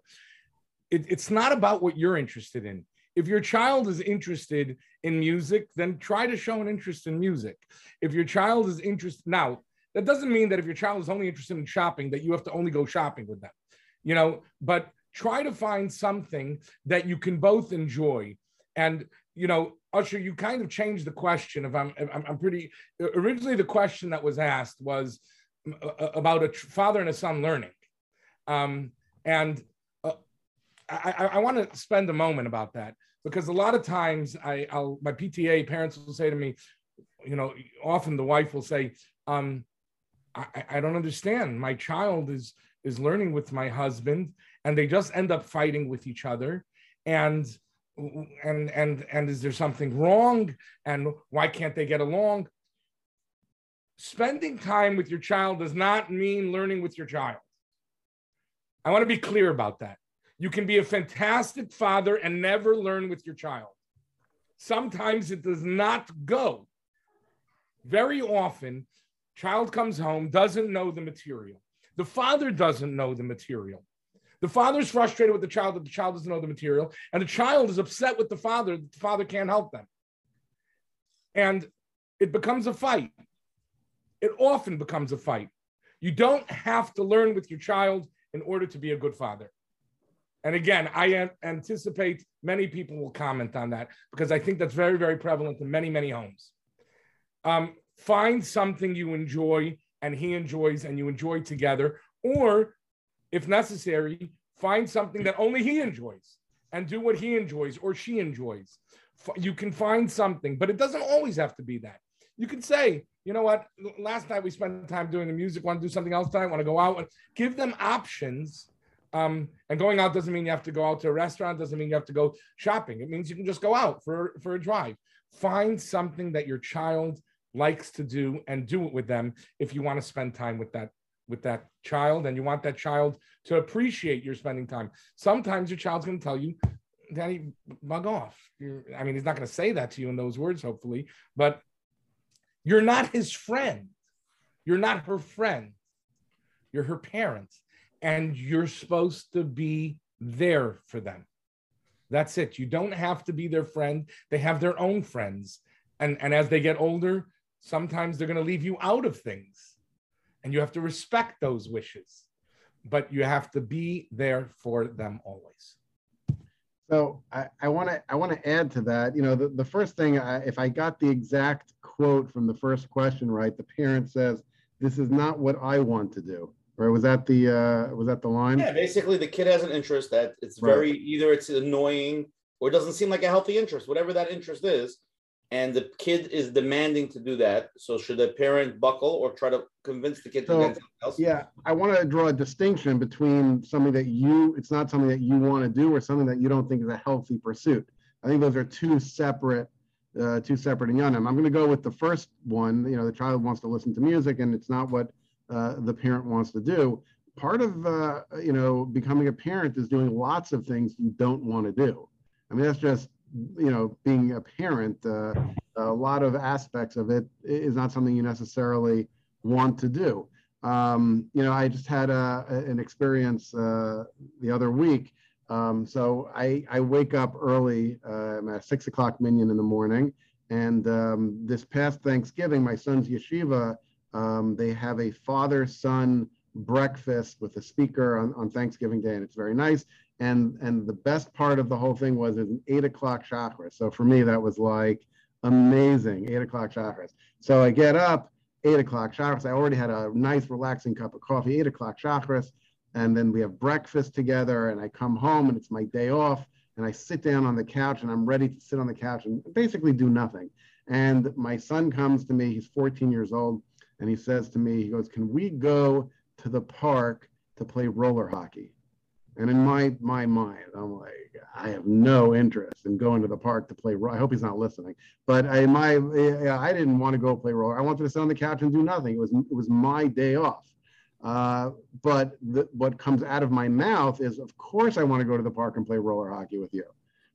It, it's not about what you're interested in. If your child is interested in music, then try to show an interest in music. If your child is interested, now that doesn't mean that if your child is only interested in shopping, that you have to only go shopping with them, you know, but try to find something that you can both enjoy. And, you know, Usher, you kind of changed the question. If I'm, I'm, I'm pretty. Originally, the question that was asked was about a father and a son learning, um, and uh, I, I want to spend a moment about that because a lot of times I, I'll my PTA parents will say to me, you know, often the wife will say, um, I, I don't understand. My child is is learning with my husband, and they just end up fighting with each other, and and and and is there something wrong? And why can't they get along? Spending time with your child does not mean learning with your child. I want to be clear about that. You can be a fantastic father and never learn with your child. Sometimes it does not go. Very often child comes home doesn't know the material. The father doesn't know the material the father is frustrated with the child that the child doesn't know the material, and the child is upset with the father that the father can't help them. And it becomes a fight. It often becomes a fight. You don't have to learn with your child in order to be a good father. And again, I anticipate many people will comment on that because I think that's very, very prevalent in many, many homes. Um, find something you enjoy and he enjoys and you enjoy together, or if necessary, find something that only he enjoys and do what he enjoys or she enjoys. You can find something, but it doesn't always have to be that. You can say, you know what, last night we spent time doing the music, want to do something else tonight, want to go out give them options. Um, and going out doesn't mean you have to go out to a restaurant, doesn't mean you have to go shopping. It means you can just go out for, for a drive. Find something that your child likes to do and do it with them if you want to spend time with that with that child and you want that child to appreciate your spending time. Sometimes your child's going to tell you, Daddy, bug off. You're, I mean, he's not going to say that to you in those words, hopefully, but you're not his friend. You're not her friend. You're her parent. And you're supposed to be there for them. That's it. You don't have to be their friend. They have their own friends. And, and as they get older, sometimes they're going to leave you out of things and you have to respect those wishes, but you have to be there for them always. So I want to I want to add to that. You know, the, the first thing, I, if I got the exact quote from the first question right, the parent says, "This is not what I want to do." Right? was that the uh, was that the line? Yeah, basically the kid has an interest that it's Right. very either it's annoying or it doesn't seem like a healthy interest, whatever that interest is, and the kid is demanding to do that. So should the parent buckle or try to convince the kid to So, do something else? Yeah, I want to draw a distinction between something that you, it's not something that you want to do or something that you don't think is a healthy pursuit. I think those are two separate, uh, two separate inyanim. I'm going to go with the first one. You know, the child wants to listen to music and it's not what uh, the parent wants to do. Part of, uh, you know, becoming a parent is doing lots of things you don't want to do. I mean, that's just, you know, being a parent. Uh, a lot of aspects of it is not something you necessarily want to do. Um, you know, I just had a, an experience uh, the other week. Um, so I, I wake up early, uh, I'm at six o'clock minyan in the morning. And um, this past Thanksgiving, my son's yeshiva, um, they have a father son breakfast with a speaker on, on Thanksgiving Day, and it's very nice. And and the best part of the whole thing was an eight o'clock chakra. So for me, that was like amazing, eight o'clock Shachris. So I get up, eight o'clock Shachris. I already had a nice, relaxing cup of coffee, eight o'clock Shachris. And then we have breakfast together, and I come home, and it's my day off. And I sit down on the couch, and I'm ready to sit on the couch and basically do nothing. And my son comes to me, he's 14 years old, and he says to me, he goes, Can we go to the park to play roller hockey? And in my my mind, I'm like, I have no interest in going to the park to play. I hope he's not listening. But I my I didn't want to go play roller. I wanted to sit on the couch and do nothing. It was it was my day off. Uh, but the, what comes out of my mouth is, of course, I want to go to the park and play roller hockey with you,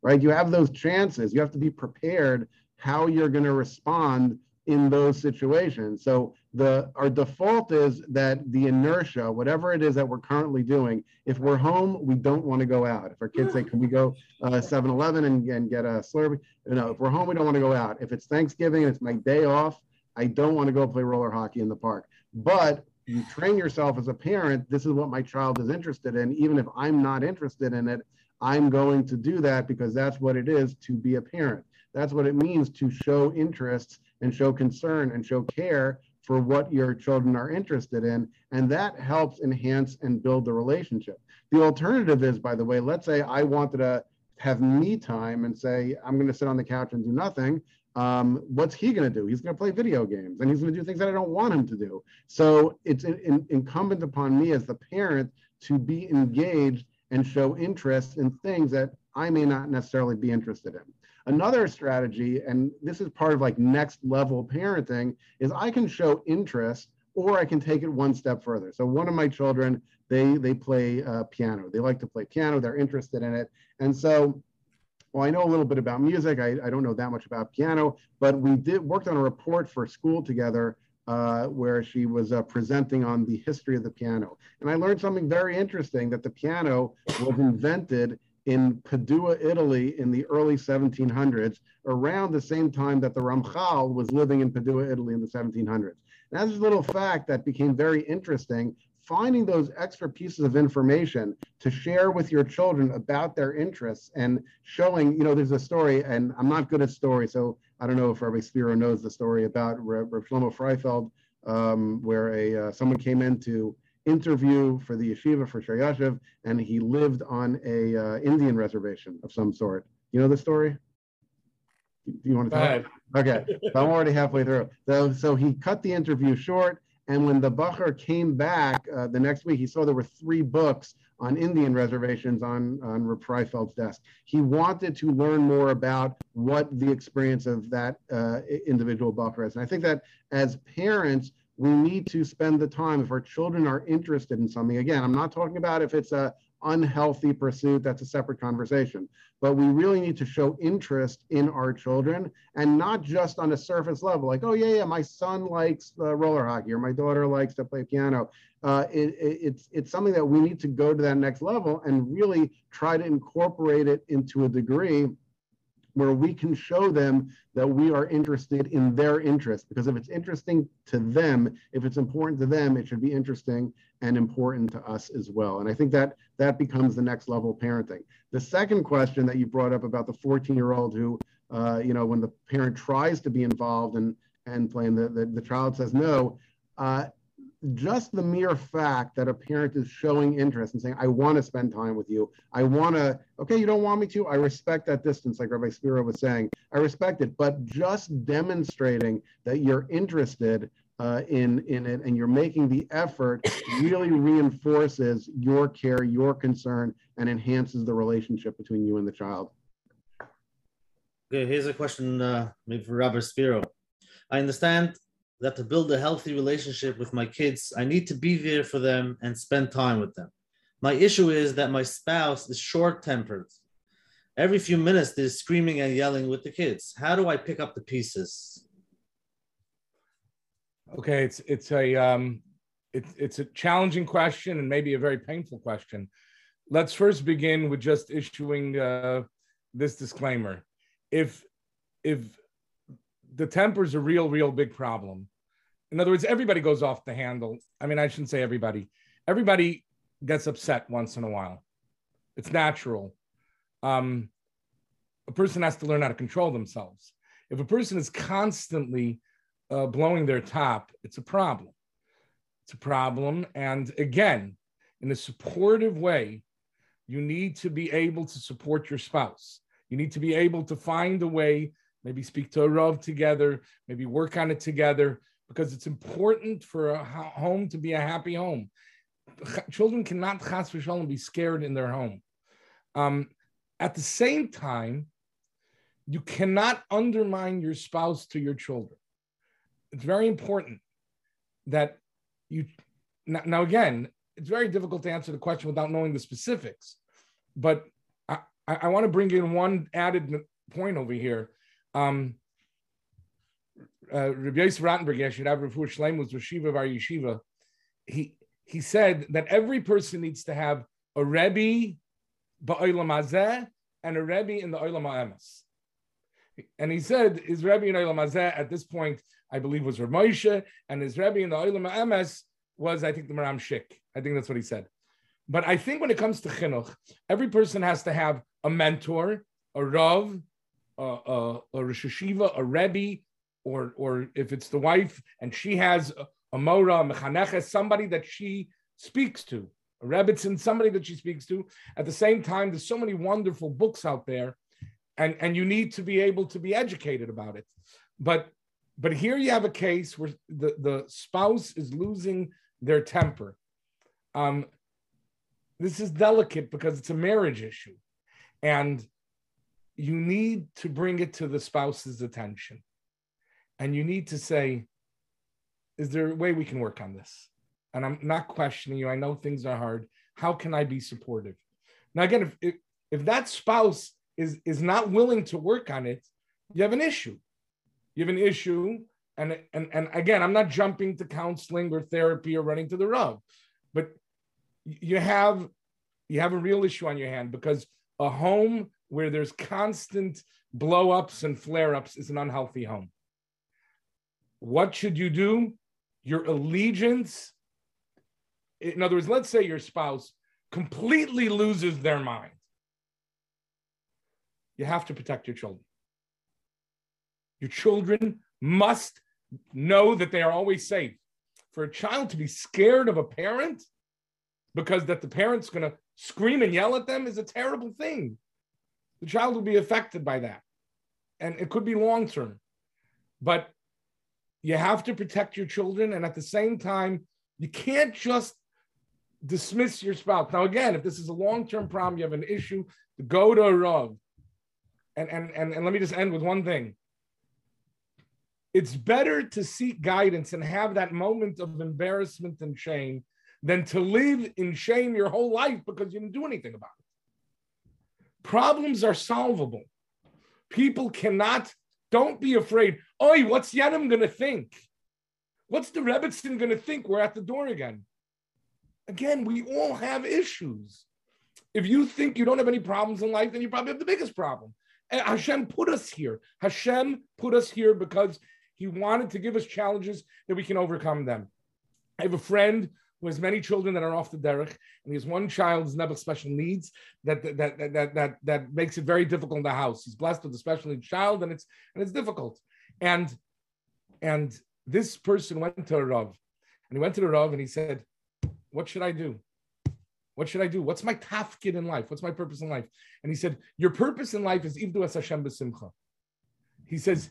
right? You have those chances. You have to be prepared how you're going to respond in those situations. So the our default is that the inertia, whatever it is that we're currently doing, if we're home, we don't want to go out. If our kids say, "Can we go uh, 7-Eleven and, and get a Slurpee?" You know, if we're home, we don't want to go out. If it's Thanksgiving and it's my day off, I don't want to go play roller hockey in the park. But you train yourself as a parent. This is what my child is interested in. Even if I'm not interested in it, I'm going to do that because that's what it is to be a parent. That's what it means to show interest and show concern and show care for what your children are interested in. And that helps enhance and build the relationship. The alternative is, by the way, let's say I wanted to have me time and say, I'm going to sit on the couch and do nothing. Um, what's he going to do? He's going to play video games and he's going to do things that I don't want him to do. So it's in, in, incumbent upon me as the parent to be engaged and show interest in things that I may not necessarily be interested in. Another strategy, and this is part of like next level parenting, is I can show interest or I can take it one step further. So one of my children, they they play uh, piano. They like to play piano. They're interested in it, and so. Well, I know a little bit about music. I, I don't know that much about piano, but we did worked on a report for school together uh, where she was uh, presenting on the history of the piano. And I learned something very interesting that the piano was invented in Padua, Italy in the early 1700s, around the same time that the Ramchal was living in Padua, Italy in the 1700s. And that's a little fact that became very interesting. Finding those extra pieces of information to share with your children about their interests and showing, you know, there's a story, and I'm not good at stories, so I don't know if Rabbi Spiro knows the story about Reb Shlomo Freifeld, um, where a uh, someone came in to interview for the yeshiva for Sh'or Yoshuv, and he lived on a uh, Indian reservation of some sort. You know the story? Do you want to tell? ahead. Okay, I'm already halfway through. So, so he cut the interview short, and when the bochur came back uh, the next week, he saw there were three books on Indian reservations on on Reb Freifeld's desk. He wanted to learn more about what the experience of that uh, individual bochur is, and I think that as parents, we need to spend the time if our children are interested in something. Again, I'm not talking about if it's a unhealthy pursuit, that's a separate conversation. But we really need to show interest in our children and not just on a surface level, like, oh, yeah, yeah, my son likes uh, roller hockey or my daughter likes to play piano. Uh, it, it- it's, it's something that we need to go to that next level and really try to incorporate it into a degree where we can show them that we are interested in their interest. Because if it's interesting to them, if it's important to them, it should be interesting and important to us as well. And I think that that becomes the next level of parenting. The second question that you brought up about the 14 year old who, uh, you know, when the parent tries to be involved and and playing the, the, the child says no, uh, just the mere fact that a parent is showing interest and saying, I want to spend time with you. I want to, okay, you don't want me to. I respect that distance, like Rabbi Spiro was saying. I respect it. But just demonstrating that you're interested uh, in, in it and you're making the effort really reinforces your care, your concern, and enhances the relationship between you and the child. Okay, here's a question uh, maybe for Rabbi Spiro. I understand that to build a healthy relationship with my kids, I need to be there for them and spend time with them. My issue is that my spouse is short tempered. Every few minutes, they're screaming and yelling with the kids. How do I pick up the pieces? Okay, it's it's a um, it's it's a challenging question and maybe a very painful question. Let's first begin with just issuing uh, this disclaimer. If if the temper is a real, real big problem, in other words, everybody goes off the handle. I mean, I shouldn't say everybody. Everybody gets upset once in a while. It's natural. Um, a person has to learn how to control themselves. If a person is constantly uh, blowing their top, it's a problem. It's a problem. And again, in a supportive way, you need to be able to support your spouse. You need to be able to find a way, maybe speak to a Rav together, maybe work on it together, because it's important for a home to be a happy home. Children cannot chas v'shalom be scared in their home. Um, at the same time, you cannot undermine your spouse to your children. It's very important that you now, now again, it's very difficult to answer the question without knowing the specifics. But I, I want to bring in one added point over here. Um, uh, Rabbi Yosef Rottenberg, Yeshiva Rav Shleim was Rosh Yeshiva of our yeshiva. He he said that every person needs to have a Rebbe ba'olam hazeh and a Rebbe in the olam ha'emes. And he said his Rebbe in olam hazeh at this point, I believe, was Rav Moshe, and his Rebbe in the olam ha'emes was, I think, the Maharam Shik. I think that's what he said. But I think when it comes to chinuch, every person has to have a mentor, a rav, a, a, a Rosh Yeshiva, a Rebbe, or or if it's the wife and she has a, mora, a mechanecha, somebody that she speaks to, a rebbitzin, somebody that she speaks to. At the same time, there's so many wonderful books out there, and and you need to be able to be educated about it. But but here you have a case where the the spouse is losing their temper. Um, this is delicate because it's a marriage issue, and you need to bring it to the spouse's attention and you need to say, is there a way we can work on this? And I'm not questioning you. I know things are hard. How can I be supportive? Now, again, if if, if that spouse is is not willing to work on it, you have an issue. You have an issue, and and and again, I'm not jumping to counseling or therapy or running to the rug, but you have you have a real issue on your hand because a home where there's constant blow ups and flare ups is an unhealthy home. What should you do? Your allegiance, in other words, let's say your spouse completely loses their mind. You have to protect your children. Your children must know that they are always safe. For a child to be scared of a parent because that the parent's going to scream and yell at them is a terrible thing. The child will be affected by that. And it could be long term. But you have to protect your children. And at the same time, you can't just dismiss your spouse. Now, again, if this is a long term problem, you have an issue, go to a Rav. And, and, and, and let me just end with one thing. It's better to seek guidance and have that moment of embarrassment and shame than to live in shame your whole life because you didn't do anything about it. Problems are solvable. People cannot don't be afraid. Oi, what's Yanim going to think? What's the Rebbitzin going to think? We're at the door again. Again, we all have issues. If you think you don't have any problems in life, then you probably have the biggest problem. And Hashem put us here. Hashem put us here because He wanted to give us challenges that we can overcome them. I have a friend who has many children that are off the derech, and he has one child who's never special needs that that, that that that that makes it very difficult in the house. He's blessed with a special needs child, and it's and it's difficult. And and this person went to a Rav, And he went to the Rav and he said, What should I do? What should I do? What's my tafkid in life? What's my purpose in life? And he said, Your purpose in life is Ivdu es Hashem b'simcha. He says,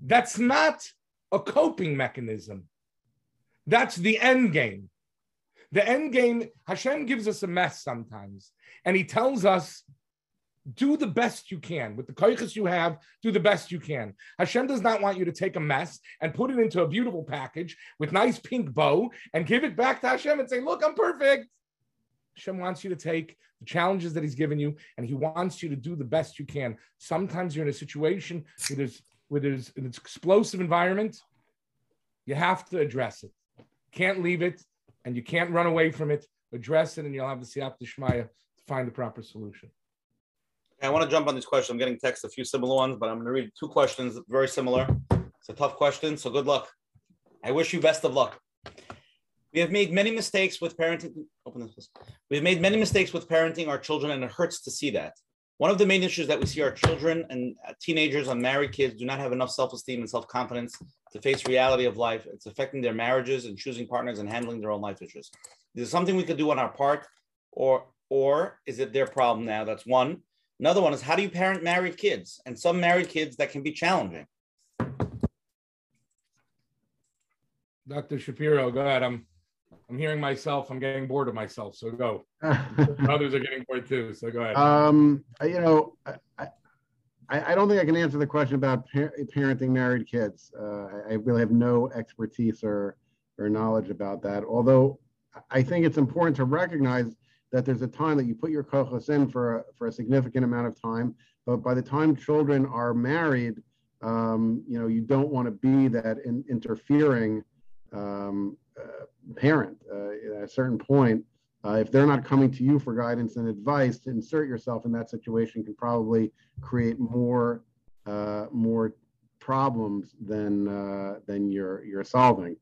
That's not a coping mechanism. That's the end game. The end game, Hashem gives us a mess sometimes, and He tells us, do the best you can with the koiches you have. Do the best you can. Hashem does not want you to take a mess and put it into a beautiful package with nice pink bow and give it back to Hashem and say, "Look, I'm perfect." Hashem wants you to take the challenges that He's given you, and He wants you to do the best you can. Sometimes you're in a situation where there's where there's an explosive environment. You have to address it. Can't leave it, and you can't run away from it. Address it, and you'll have the siyat to find the proper solution. I want to jump on these questions. I'm getting text a few similar ones, but I'm going to read two questions very similar. It's a tough question, so good luck. I wish you best of luck. We have made many mistakes with parenting. Open this. Please. We have made many mistakes with parenting our children, and it hurts to see that. One of the main issues that we see our children and teenagers and married kids do not have enough self-esteem and self-confidence to face reality of life. It's affecting their marriages and choosing partners and handling their own life issues. Is it something we could do on our part, or or is it their problem now? That's one. Another one is how do you parent married kids? And some married kids that can be challenging. Dr. Shapiro, go ahead. I'm I'm hearing myself. I'm getting bored of myself. So go. Others are getting bored too. So go ahead. Um, you know, I, I, I don't think I can answer the question about par- parenting married kids. Uh, I, I really have no expertise or or knowledge about that. Although I think it's important to recognize that there's a time that you put your kochos in for a, for a significant amount of time, but by the time children are married, um, you know, you don't want to be that in, interfering um, uh, parent. Uh, at a certain point, uh, if they're not coming to you for guidance and advice, to insert yourself in that situation can probably create more uh, more problems than uh, than you're you're solving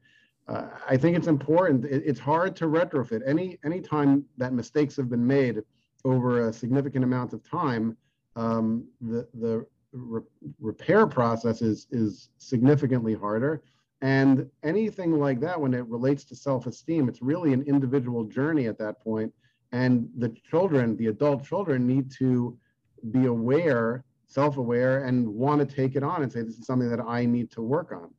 uh, I think it's important. It, it's hard to retrofit. Any any time that mistakes have been made over a significant amount of time, um, the the re- repair process is is significantly harder. And anything like that, when it relates to self-esteem, it's really an individual journey at that point. And the children, the adult children, need to be aware, self-aware, and want to take it on and say, "This is something that I need to work on."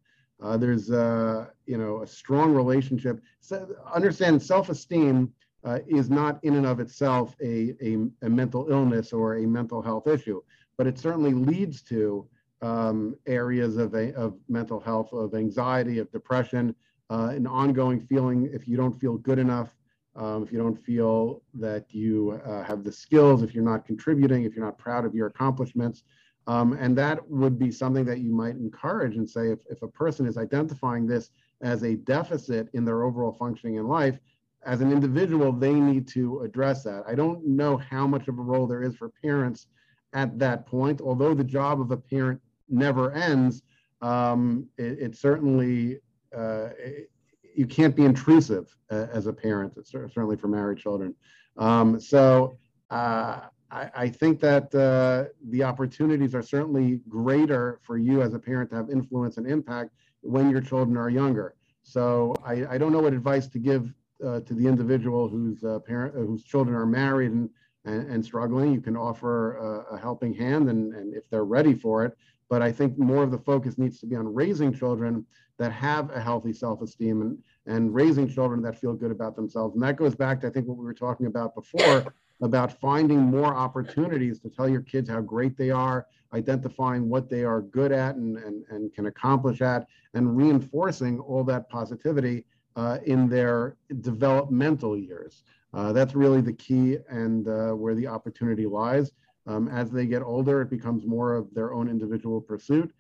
Uh, there's uh, you know a strong relationship. So understand self-esteem uh, is not in and of itself a, a, a, mental illness or a mental health issue, but it certainly leads to um, areas of, a, of mental health, of anxiety, of depression, uh, an ongoing feeling if you don't feel good enough, um, if you don't feel that you uh, have the skills, if you're not contributing, if you're not proud of your accomplishments. Um, and that would be something that you might encourage and say if, if a person is identifying this as a deficit in their overall functioning in life, as an individual, they need to address that. I don't know how much of a role there is for parents at that point, although the job of a parent never ends. Um, it, it, certainly, uh, it, you can't be intrusive uh, as a parent, certainly for married children. Um, so, uh, I, I think that uh, the opportunities are certainly greater for you as a parent to have influence and impact when your children are younger. So I, I don't know what advice to give uh, to the individual whose uh, parent whose children are married and, and, and struggling. You can offer a helping hand, and, and if they're ready for it. But I think more of the focus needs to be on raising children that have a healthy self-esteem and, and raising children that feel good about themselves. And that goes back to I think what we were talking about before about finding more opportunities to tell your kids how great they are, identifying what they are good at and, and, and can accomplish at, and reinforcing all that positivity uh, in their developmental years. Uh, that's really the key and uh, where the opportunity lies. Um, as they get older, it becomes more of their own individual pursuit.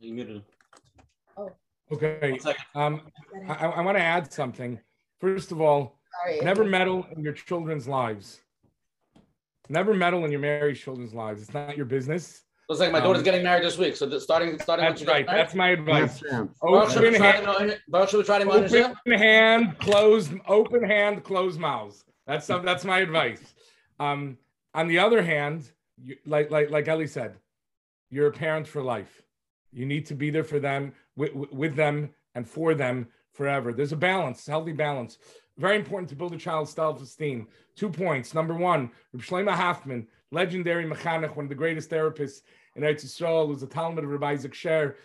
You muted. Oh. Okay. Um, I, I want to add something. First of all, Sorry. Never meddle in your children's lives. Never meddle in your married children's lives. It's not your business. Looks like my daughter's um, getting married this week. So starting, starting. That's right. That's my advice. Open, hand, open hand, closed. Open hand, closed mouths. That's some, That's my advice. Um, on the other hand, you, like like like Ellie said, you're a parent for life. You need to be there for them with, with them and for them forever. There's a balance, healthy balance. Very important to build a child's self-esteem. Two points. Number one, Shlomo Hoffman, legendary mechanech, one of the greatest therapists in Eretz Yisrael, who's a talmid of Rabbi Isaac Sher.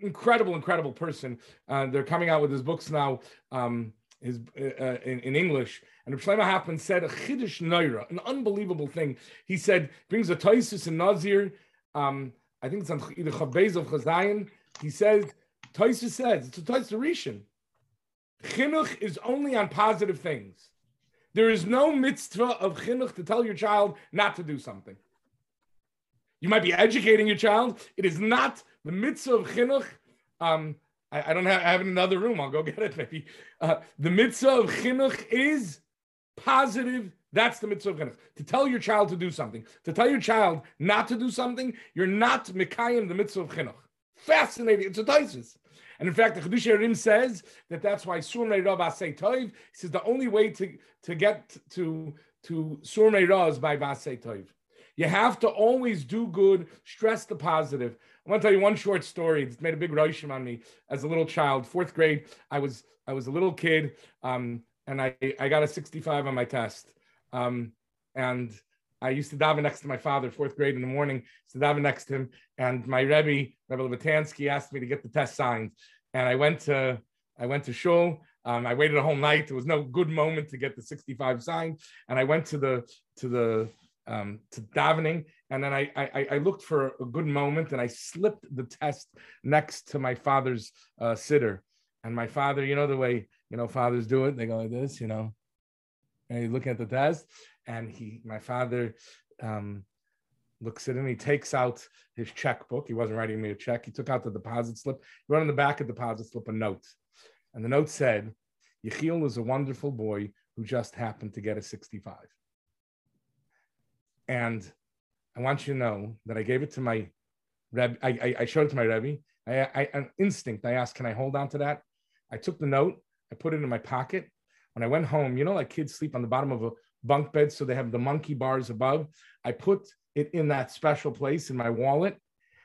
Incredible, incredible person. Uh, they're coming out with his books now um, his, uh, uh in, in, English. And Shlomo Hoffman said a chiddush noira, an unbelievable thing. He said, brings a Toisus and Nazir. Um, I think it's on either Chabez of Chazayin. He says, Toisus says, it's a Rishon. Chinuch is only on positive things. There is no mitzvah of chinuch to tell your child not to do something. You might be educating your child. It is not the mitzvah of chinuch. Um, I, I, don't have, I have another room. I'll go get it maybe. Uh, the mitzvah of chinuch is positive. That's the mitzvah of chinuch. To tell your child to do something. To tell your child not to do something, you're not mikayim the mitzvah of chinuch. Fascinating. It's a thesis. And in fact, the Chiddushei HaRim says that that's why Sur Meira Asay Toiv. He says the only way to, to get to, to Sur Meira is by Vasei Toiv. You have to always do good, stress the positive. I want to tell you one short story. It's made a big roshem on me as a little child. Fourth grade, I was I was a little kid, um, and I, I got a 65 on my test. Um, and I used to daven next to my father, fourth grade in the morning, to daven next to him. And my Rebbe, Rebbe Levitansky, asked me to get the test signed. And I went to I went to shul. Um, I waited a whole night. There was no good moment to get the 65 signed. And I went to the to the um, to davening, and then I, I, I looked for a good moment, and I slipped the test next to my father's uh, siddur. And my father, you know the way you know fathers do it, they go like this, you know, and he's looking at the test, and he, my father, um, looks at him. He takes out his checkbook. He wasn't writing me a check. He took out the deposit slip. He wrote on the back of the deposit slip a note, and the note said, "Yechiel is a wonderful boy who just happened to get a 65." And I want you to know that I gave it to my Rebbe. I, I, I showed it to my Rebbe. I, I, an instinct. I asked, "Can I hold on to that?" I took the note. I put it in my pocket. When I went home, you know, like kids sleep on the bottom of a bunk beds. so they have the monkey bars above. I put it in that special place in my wallet.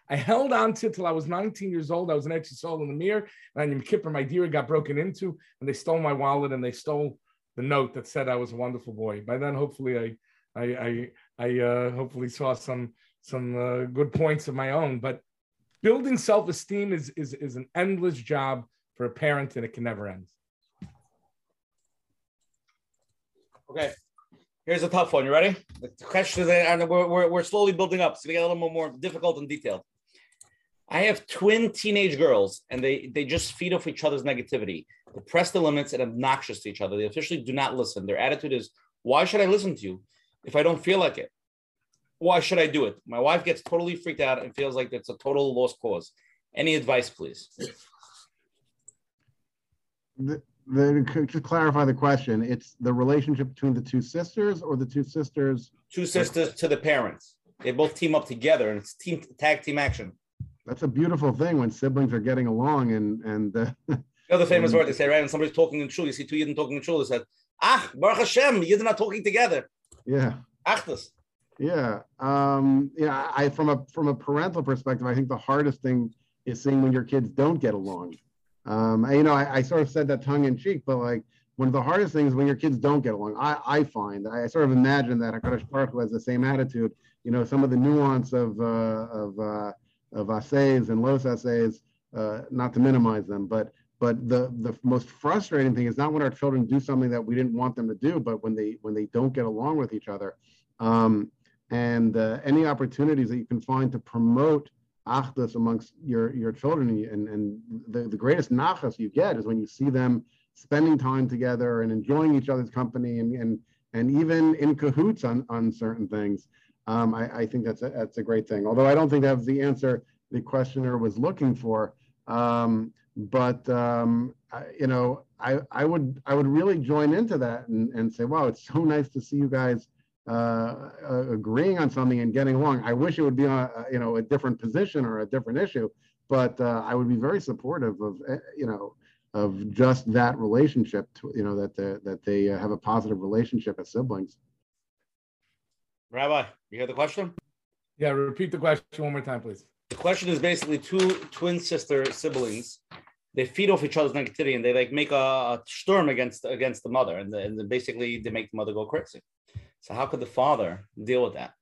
I held on to it till I was 19 years old. I was an extra soul in the mirror, and in Kippur, my dira got broken into, and they stole my wallet and they stole the note that said I was a wonderful boy. By then, hopefully, I, I, I, I uh, hopefully saw some some uh, good points of my own. But building self-esteem is, is is an endless job for a parent, and it can never end. Okay, Here's a tough one. You ready? The question is, and we're, we're, we're slowly building up. So we get a little more difficult and detailed. I have twin teenage girls, and they they just feed off each other's negativity. They press the limits and obnoxious to each other. They officially do not listen. Their attitude is, "Why should I listen to you if I don't feel like it? Why should I do it?" My wife gets totally freaked out and feels like it's a total lost cause. Any advice, please? The, to clarify the question, it's the relationship between the two sisters or the two sisters? Two sisters to the parents. They both team up together and it's team tag team action. That's a beautiful thing when siblings are getting along and and uh, the famous word they say, right? And somebody's talking in shul, you see two Yidden talking in shul, they said, Ah, Baruch Hashem, Yidden are talking together. Yeah. Achdus. Yeah. Um, yeah, I from a from a parental perspective, I think the hardest thing is seeing when your kids don't get along um, you know, I, I, sort of said that tongue in cheek, but like one of the hardest things when your kids don't get along, I, I find, I sort of imagine that Hakadosh Baruch Hu has the same attitude. You know, some of the nuance of uh, of uh, of asehs and lo sa'asehs, uh, not to minimize them, but but the the most frustrating thing is not when our children do something that we didn't want them to do, but when they when they don't get along with each other. Um, and uh, any opportunities that you can find to promote achdus amongst your your children and and the, the greatest nachas you get is when you see them spending time together and enjoying each other's company and and and even in cahoots on on certain things. Um, I, I think that's a, that's a great thing. Although I don't think that was the answer the questioner was looking for. Um, but um, I, you know I, I would I would really join into that and, and say wow it's so nice to see you guys uh, uh, agreeing on something and getting along. I wish it would be on a, you know a different position or a different issue, but uh, I would be very supportive of eh, you know of just that relationship. To, you know that they, that they uh, have a positive relationship as siblings. Rabbi, you hear the question? Yeah, repeat the question one more time, please. The question is basically two twin sister siblings. they feed off each other's negativity and they like make a, a storm against against the mother and, the, and then basically they make the mother go crazy. So how could the father deal with that?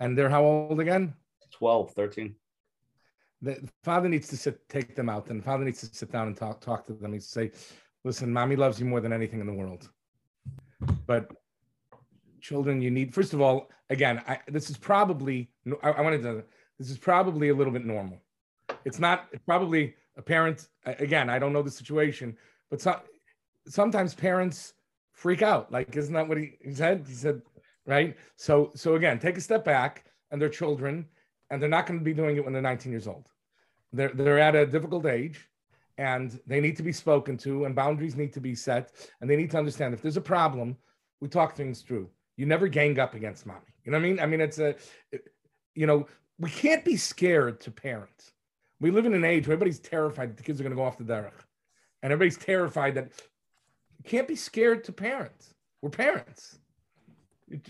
And they're how old again? 12, 13. The father needs to sit, take them out, and the father needs to sit down and talk talk to them. He say, "Listen, mommy loves you more than anything in the world, but children, you need first of all, again, I, this is probably I, I wanted to. This is probably a little bit normal. It's not it's probably a parent. Again, I don't know the situation, but so, sometimes parents freak out. Like, isn't that what he, said? He said, right? So, so again, take a step back, and they're children, and they're not going to be doing it when they're 19 years old. They're they're at a difficult age, and they need to be spoken to, and boundaries need to be set, and they need to understand if there's a problem, we talk things through. You never gang up against mommy. You know what I mean? I mean, it's a, you know, we can't be scared to parent. We live in an age where everybody's terrified the kids are going to go off the derech, and everybody's terrified that can't be scared to parents. We're parents.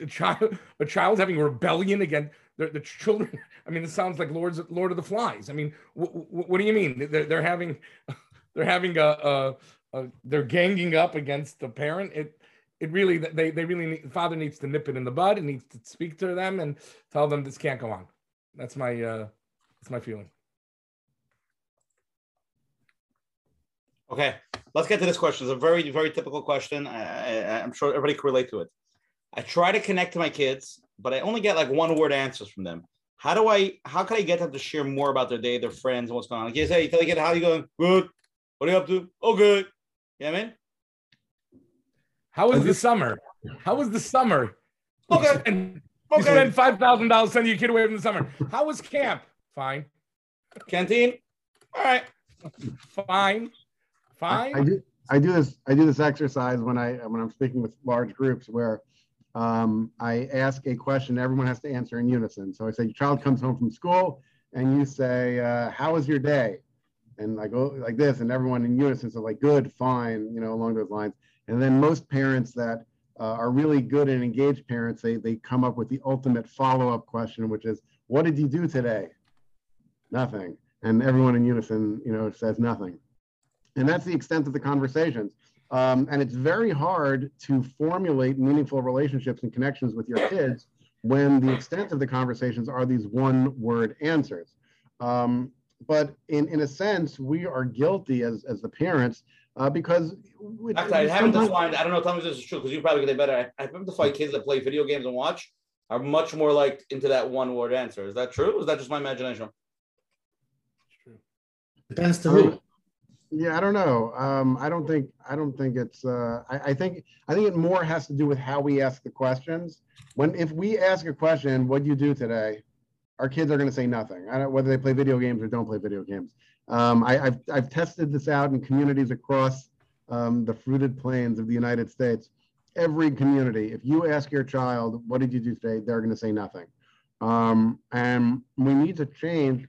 A child, a child's having rebellion against the, the children. I mean, it sounds like Lord's Lord of the Flies. I mean, wh- wh- what do you mean? They're, they're having, they're having a, a, a, they're ganging up against the parent. It, it really, they, they really need, father needs to nip it in the bud and needs to speak to them and tell them this can't go on. That's my, uh, that's my feeling. Okay, let's get to this question. It's a very, very typical question. I, I, I'm sure everybody can relate to it. I try to connect to my kids, but I only get like one word answers from them. How do I, how can I get them to share more about their day, their friends, and what's going on? Like, you say, you tell the kid, how are you going? Good. What are you up to? Oh, good. Yeah, man. How was the summer? How was the summer? Okay. You spend, Okay. you spend five thousand dollars sending your kid away from the summer. How was camp? Fine, Canteen. All right. fine, I, fine. I do I do this I do this exercise when I when I'm speaking with large groups where um, I ask a question everyone has to answer in unison. So I say your child comes home from school and you say uh, how was your day, and I go like this and everyone in unison says, like good fine you know along those lines. And then most parents that uh, are really good and engaged parents they they come up with the ultimate follow up question which is what did you do today? Nothing. And everyone in unison you know says nothing. And that's the extent of the conversations. Um, and it's very hard to formulate meaningful relationships and connections with your kids when the extent of the conversations are these one word answers. Um, but in, in a sense, we are guilty as, as the parents uh, because we, Actually, I haven't defined. I don't know. Tell me if this is true because you probably get it better. I, I haven't defined kids that play video games and watch are much more like into that one word answer. Is that true? Or is that just my imagination? True. Depends to who. Yeah, I don't know. Um, I don't think I don't think it's. Uh, I, I think I think it more has to do with how we ask the questions. When if we ask a question, "What do you do today?" Our kids are going to say nothing. I don't whether they play video games or don't play video games. Um, I, I've I've tested this out in communities across um, the fruited plains of the United States. Every community, if you ask your child, "What did you do today?" they're going to say nothing. Um, and we need to change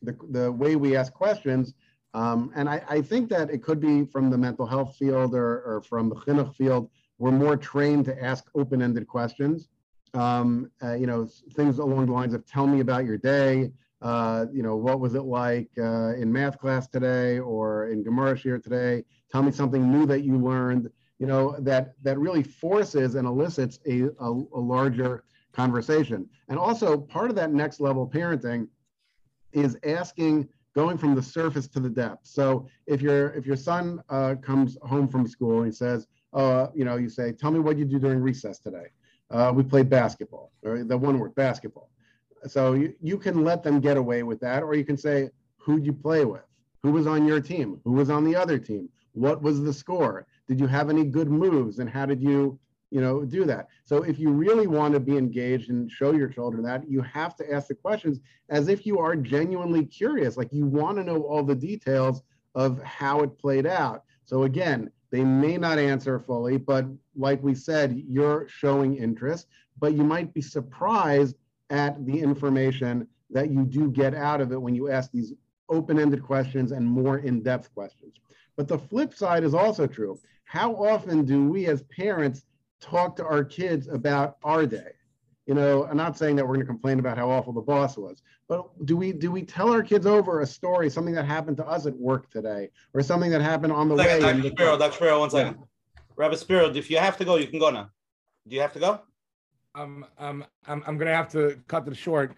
the the way we ask questions um, and I, I think that it could be from the mental health field or, or from the chinuch field. We're more trained to ask open-ended questions. Um, uh, you know, things along the lines of "Tell me about your day." Uh, you know, what was it like uh, in math class today or in Gemara shiur today? Tell me something new that you learned. You know, that that really forces and elicits a, a, a larger conversation. And also, part of that next level parenting is asking going from the surface to the depth. So if your if your son uh, comes home from school and he says, uh, you know, you say, tell me what you do during recess today. Uh, we played basketball, or the one word basketball. So you, you can let them get away with that, or you can say, who'd you play with? Who was on your team? Who was on the other team? What was the score? Did you have any good moves? And how did you, you know, do that? So if you really want to be engaged and show your children that, you have to ask the questions as if you are genuinely curious, like you want to know all the details of how it played out. So again, they may not answer fully, but like we said, you're showing interest, but you might be surprised at the information that you do get out of it when you ask these open-ended questions and more in-depth questions. But the flip side is also true. How often do we as parents talk to our kids about our day? you know, I'm not saying that we're going to complain about how awful the boss was, but do we do we tell our kids over a story, something that happened to us at work today, or something that happened on the way? Second, in Dr. the- Spiro, Dr. Spiro, one second. Rabbi Spiro, if you have to go, you can go now. Do you have to go? Um, um, I'm, I'm gonna have to cut it short.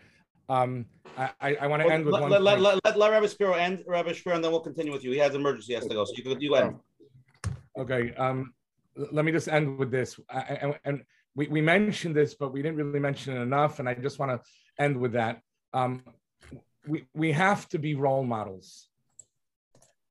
Um, I, I, I want to Well, end with let, one. let, let, let, let, let Rabbi Spiro end, Rabbi Spiro, and then we'll continue with you. He has an emergency, he has to go. So you can you end. Okay. Um, l- let me just end with this. I, and, and we, we mentioned this, but we didn't really mention it enough. And I just want to end with that. Um, we, we have to be role models.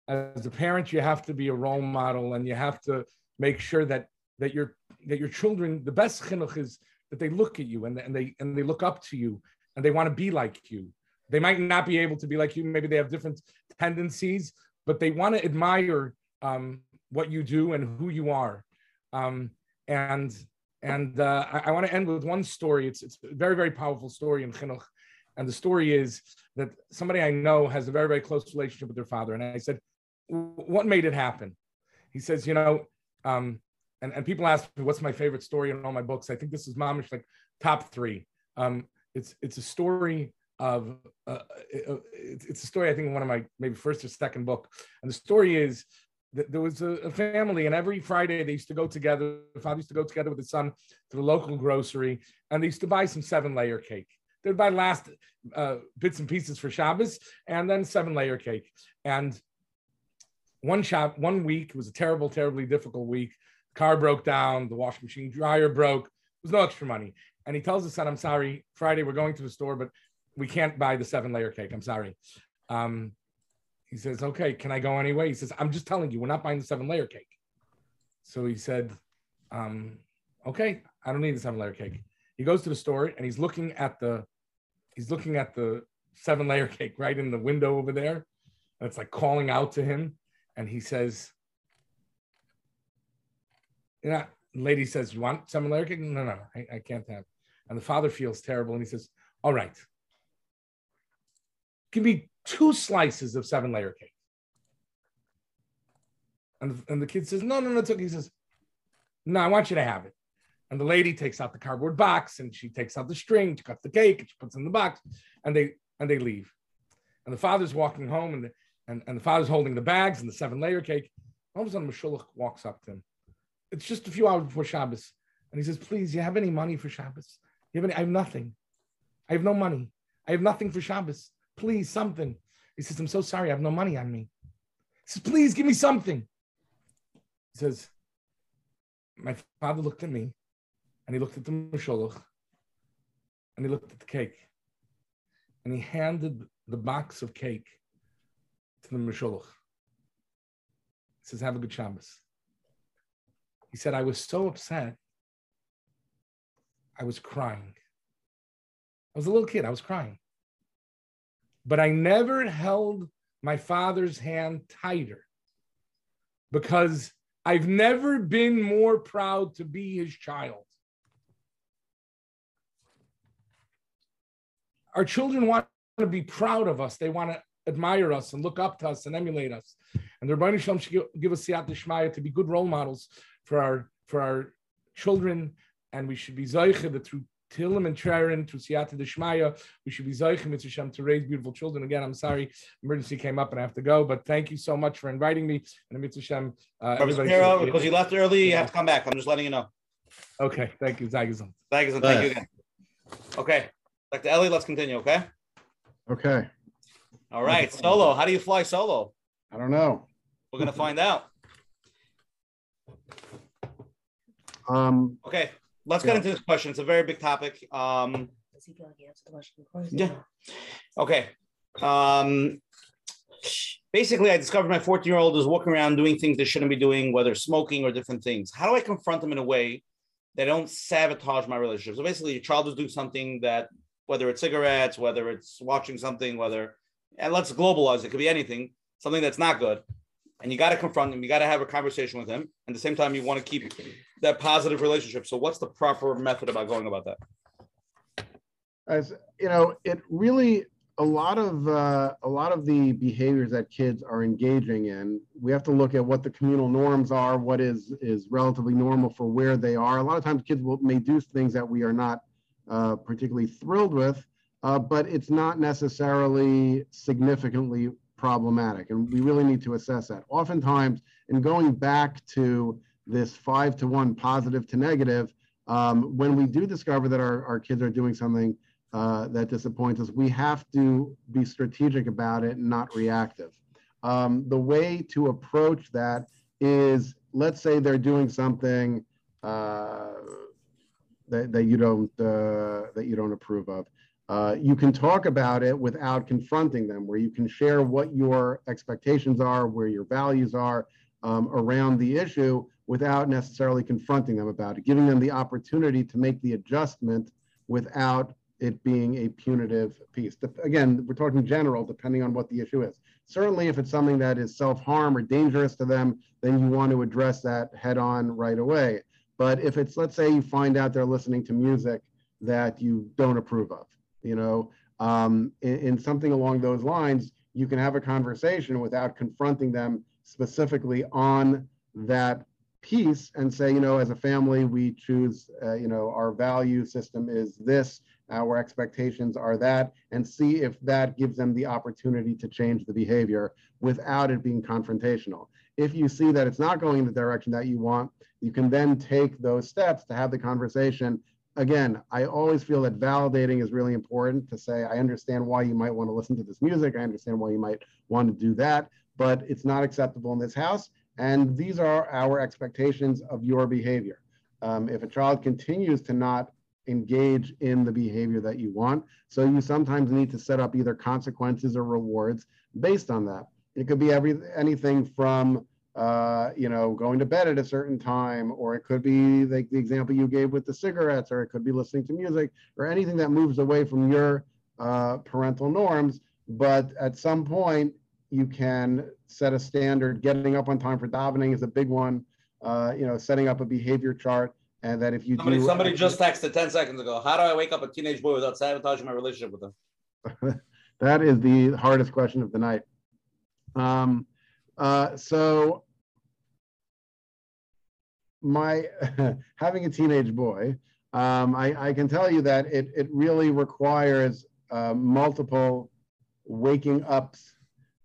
As a parent, you have to be a role model and you have to make sure that, that your, that your children, the best chinuch is that they look at you and, and they, and they look up to you and they want to be like you. They might not be able to be like you. Maybe they have different tendencies, but they want to admire um, what you do and who you are. Um, and and uh, I, I want to end with one story. It's it's a very very powerful story in chinuch, and the story is that somebody I know has a very very close relationship with their father. And I said, "What made it happen?" He says, "You know." Um, and, and people ask me what's my favorite story in all my books. I think this is mamish like top three. Um, it's it's a story of uh, uh, it's, it's a story I think in one of my maybe first or second book, and the story is there was a, family, and every Friday they used to go together. The father used to go together with his son to the local grocery, and they used to buy some seven layer cake. They'd buy last uh, bits and pieces for Shabbos, and then seven layer cake. And one shop, one week was a terrible, terribly difficult week. Car broke down, the washing machine dryer broke. There was no extra money, and he tells his son, "I'm sorry, Friday we're going to the store, but we can't buy the seven layer cake. I'm sorry." Um, he says, okay, can I go anyway? He says, I'm just telling you, we're not buying the seven layer cake. So he said, um, okay, I don't need the seven layer cake. He goes to the store and he's looking at the, he's looking at the seven layer cake right in the window over there. And it's like calling out to him. And he says, yeah, lady says, you want seven layer cake? No, no, I, I can't have. And the father feels terrible. And he says, all right, give me two slices of seven layer cake. And and the kid says, No, no, no, it's okay. He says, No, I want you to have it. And the lady takes out the cardboard box and she takes out the string, she cuts the cake, and she puts in the box, and they and they leave. And the father's walking home, and the, and, and the father's holding the bags and the seven layer cake. All of a sudden, Meshulach walks up to him. It's just a few hours before Shabbos. And he says, Please, you have any money for Shabbos? You have any? I have nothing. I have no money. I have nothing for Shabbos please, something. He says, I'm so sorry, I have no money on me. He says, please give me something. He says, My father looked at me and he looked at the meshulach and he looked at the cake and he handed the box of cake to the meshulach. He says, Have a good Shabbos. He said, I was so upset. I was crying. I was a little kid, I was crying but I never held my father's hand tighter because I've never been more proud to be his child. Our children want to be proud of us. They want to admire us and look up to us and emulate us. And the Ribono Shel Olam should give us siyat d'shmaya to be good role models for our for our children, and we should be zeiche that through Tilim and Trerin to Siyata Deshmaya. We should be Zaychim Mitzvah to raise beautiful children. Again, I'm sorry, emergency came up and I have to go, but thank you so much for inviting me. And Mitzvah uh, Rabbi because you left early, you have to come back. I'm just letting you know. Okay, thank you, Zagazon. Thank you, thank you again. Okay, Dr. Ellie, let's continue, okay? Okay. All right, solo. How do you fly solo? I don't know. We're gonna find out. Um, Okay, let's get into this question. It's a very big topic. Um, Does he feel like he answered the question? Of course. Yeah. Okay. Um, basically, I discovered my 14 year old is walking around doing things they shouldn't be doing, whether smoking or different things. How do I confront them in a way that don't sabotage my relationship? So basically, your child is doing something that, whether it's cigarettes, whether it's watching something, whether, and let's globalize it, could be anything, something that's not good. And you got to confront him. You got to have a conversation with him. And at the same time, you want to keep that positive relationship. So, what's the proper method about going about that? as you know, it really a lot of uh, a lot of the behaviors that kids are engaging in. We have to look at what the communal norms are, what is is relatively normal for where they are. A lot of times, kids will may do things that we are not uh, particularly thrilled with, uh, but it's not necessarily significantly problematic. And we really need to assess that. Oftentimes, in going back to this five to one positive to negative, um, when we do discover that our, our kids are doing something uh, that disappoints us, we have to be strategic about it and not reactive. Um, the way to approach that is, let's say they're doing something uh, that, that you don't uh, that you don't approve of. Uh, you can talk about it without confronting them, where you can share what your expectations are, where your values are um, around the issue without necessarily confronting them about it, giving them the opportunity to make the adjustment without it being a punitive piece. Again, we're talking general, depending on what the issue is. Certainly, if it's something that is self harm or dangerous to them, then you want to address that head on right away. But if it's, let's say, you find out they're listening to music that you don't approve of, you know, um, in, in something along those lines, you can have a conversation without confronting them specifically on that piece and say, you know, as a family, we choose, uh, you know, our value system is this, our expectations are that, and see if that gives them the opportunity to change the behavior without it being confrontational. If you see that it's not going in the direction that you want, you can then take those steps to have the conversation again, I always feel that validating is really important to say, I understand why you might want to listen to this music. I understand why you might want to do that, but it's not acceptable in this house. And these are our expectations of your behavior. Um, if a child continues to not engage in the behavior that you want, so you sometimes need to set up either consequences or rewards based on that. It could be every anything from uh, you know, going to bed at a certain time, or it could be like the example you gave with the cigarettes, or it could be listening to music, or anything that moves away from your uh, parental norms. But at some point, you can set a standard. Getting up on time for davening is a big one. Uh, you know, setting up a behavior chart, and that if you somebody, do, somebody just texted ten seconds ago. How do I wake up a teenage boy without sabotaging my relationship with them? that is the hardest question of the night. Um, uh, so my having a teenage boy, um, I, I, can tell you that it, it really requires uh, multiple waking ups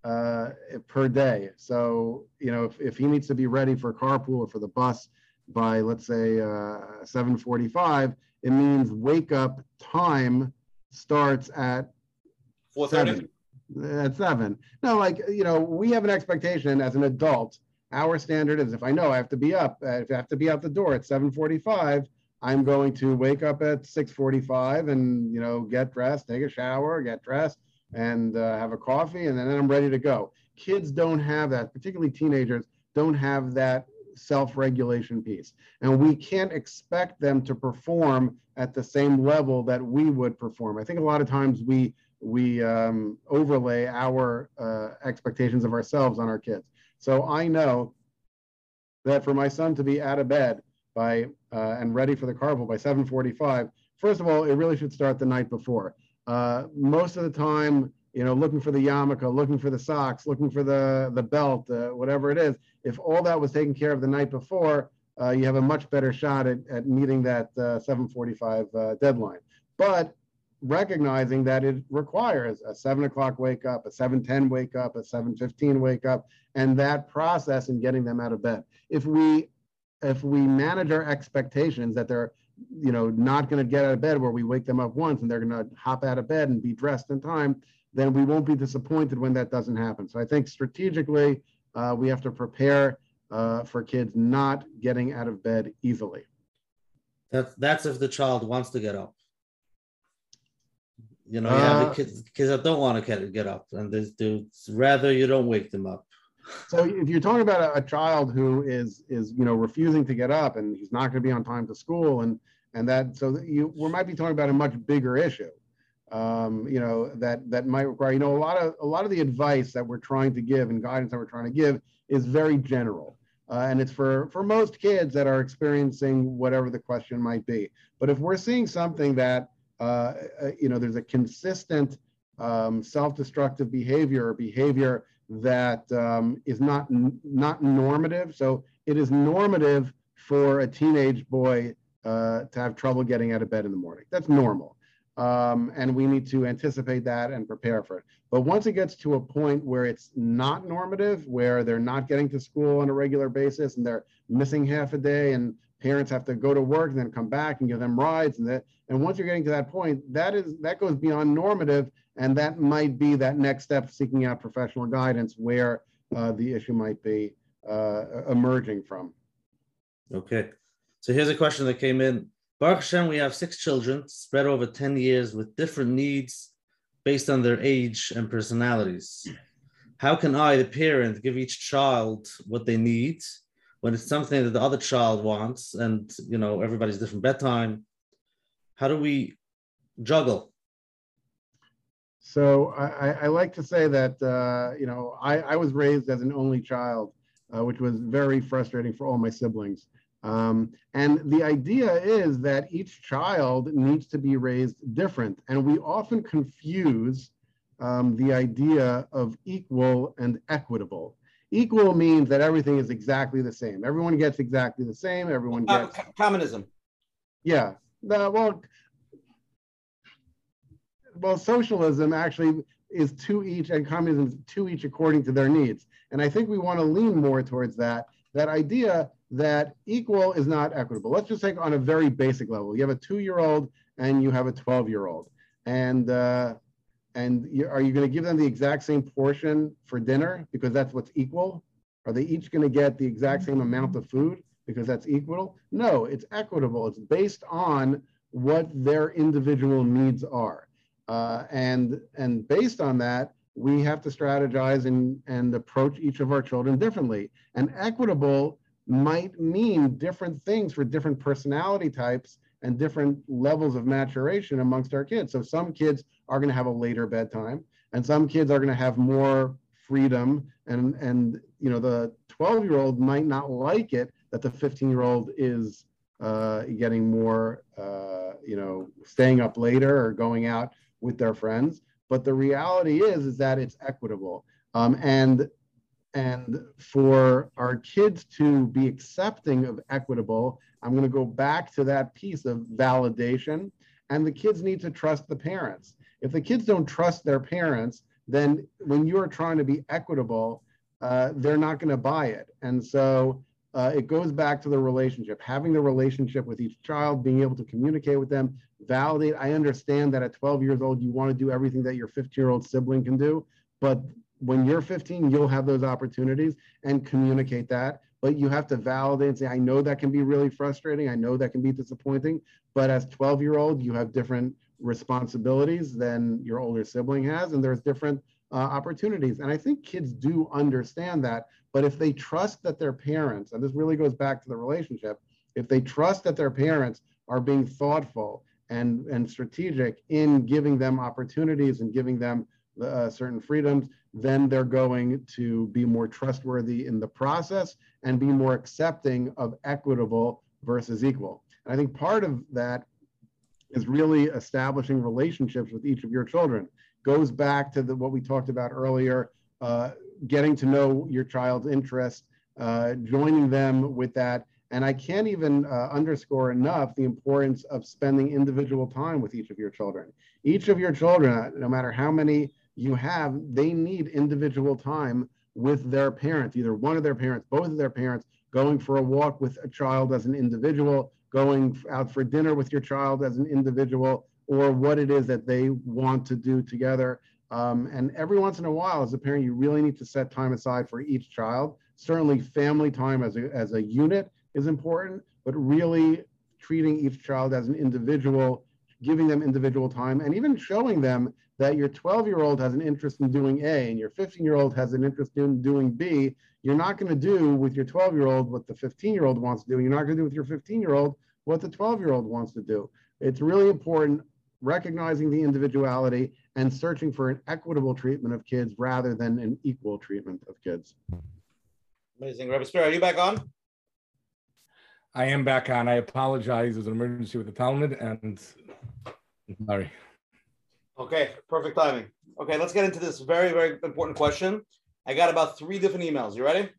uh, per day. So, you know, if, if he needs to be ready for carpool or for the bus by, let's say, uh, 7.45, it means wake up time starts at 4.30 at seven. No, like, you know, we have an expectation as an adult. Our standard is if I know I have to be up, uh, if I have to be out the door at 745, I'm going to wake up at 645 and, you know, get dressed, take a shower, get dressed and uh, have a coffee, and then I'm ready to go. Kids don't have that, particularly teenagers don't have that self-regulation piece. And we can't expect them to perform at the same level that we would perform. I think a lot of times we we um, overlay our uh, expectations of ourselves on our kids. So I know that for my son to be out of bed by uh, and ready for the carpool by 7:45, first of all, it really should start the night before. Uh, most of the time, you know, looking for the yarmulke, looking for the socks, looking for the the belt, uh, whatever it is. If all that was taken care of the night before, uh, you have a much better shot at, at meeting that uh, 7:45 uh, deadline. But recognizing that it requires a seven o'clock wake up, a 7:10 wake up, a 7:15 wake up, and that process in getting them out of bed. If we if we manage our expectations that they're you know not going to get out of bed where we wake them up once and they're going to hop out of bed and be dressed in time, then we won't be disappointed when that doesn't happen. So I think strategically uh, we have to prepare uh, for kids not getting out of bed easily. That's that's if the child wants to get up. You know, you have the uh, kids, kids that don't want to get, get up, and there's, dudes rather you don't wake them up. So if you're talking about a, a, child who is is you know refusing to get up and he's not going to be on time to school and and that so you we might be talking about a much bigger issue. Um, you know that that might require you know a lot of a lot of the advice that we're trying to give and guidance that we're trying to give is very general. Uh, and it's for for most kids that are experiencing whatever the question might be. But if we're seeing something that uh, uh, you know, there's a consistent um, self-destructive behavior or behavior that um, is not not normative. So it is normative for a teenage boy uh, to have trouble getting out of bed in the morning. That's normal. Um, and we need to anticipate that and prepare for it. But once it gets to a point where it's not normative, where they're not getting to school on a regular basis and they're missing half a day and parents have to go to work and then come back and give them rides and that and once you're getting to that point that is that goes beyond normative and that might be that next step seeking out professional guidance where uh, the issue might be uh, emerging from Okay. So here's a question that came in. Baruch Hashem, we have six children spread over 10 years with different needs based on their age and personalities. How can I, the parent, give each child what they need when it's something that the other child wants and you know everybody's different bedtime? How do we juggle? So I, I, like to say that uh, you know I, I was raised as an only child, uh, which was very frustrating for all my siblings. Um, and the idea is that each child needs to be raised different, and we often confuse um, the idea of equal and equitable. Equal means that everything is exactly the same. Everyone gets exactly the same. Everyone gets co- communism. yeah. No, well, well, socialism actually is to each, and communism is to each according to their needs. And I think we want to lean more towards that. That idea that equal is not equitable. Let's just take on a very basic level. You have a two-year-old and you have a 12-year-old, and uh, and you, are you going to give them the exact same portion for dinner because that's what's equal? Are they each going to get the exact same amount of food because that's equal? No, it's equitable. It's based on what their individual needs are. Uh, and, and based on that, we have to strategize and, and approach each of our children differently. And equitable might mean different things for different personality types and different levels of maturation amongst our kids. So some kids are going to have a later bedtime, and some kids are going to have more freedom. And and you know the 12 year old might not like it that the 15 year old is uh, getting more, uh, you know, staying up later or going out with their friends. But the reality is is that it's equitable. Um, and and for our kids to be accepting of equitable, I'm going to go back to that piece of validation. And the kids need to trust the parents. If the kids don't trust their parents, then when you're trying to be equitable, uh, they're not going to buy it. And so uh, it goes back to the relationship, having the relationship with each child, being able to communicate with them, validate. I understand that at 12 years old, you want to do everything that your 15 year old sibling can do, but when you're 15, you'll have those opportunities and communicate that. But you have to validate and say, I know that can be really frustrating. I know that can be disappointing. But as 12 year old, you have different responsibilities than your older sibling has, and there's different uh, opportunities. And I think kids do understand that. But if they trust that their parents, and this really goes back to the relationship, if they trust that their parents are being thoughtful and, and strategic in giving them opportunities and giving them uh, certain freedoms, then they're going to be more trustworthy in the process and be more accepting of equitable versus equal. And I think part of that is really establishing relationships with each of your children. Goes back to the, what we talked about earlier, uh, getting to know your child's interest, uh, joining them with that. And I can't even uh, underscore enough the importance of spending individual time with each of your children. Each of your children, no matter how many you have, they need individual time with their parents, either one of their parents, both of their parents, going for a walk with a child as an individual, going out for dinner with your child as an individual, or what it is that they want to do together. Um, and every once in a while, as a parent, you really need to set time aside for each child. Certainly, family time as a, as a unit is important, but really treating each child as an individual, giving them individual time, and even showing them that your 12 year old has an interest in doing A and your 15 year old has an interest in doing B, you're not going to do with your 12 year old what the 15 year old wants to do. You're not going to do with your 15 year old what the 12 year old wants to do. It's really important recognizing the individuality and searching for an equitable treatment of kids rather than an equal treatment of kids. Amazing. Rabbi Spiro, are you back on? I am back on. I apologize. There's an emergency with the talmid and sorry. Okay, perfect timing. Okay, let's get into this very, very important question. I got about three different emails. You ready?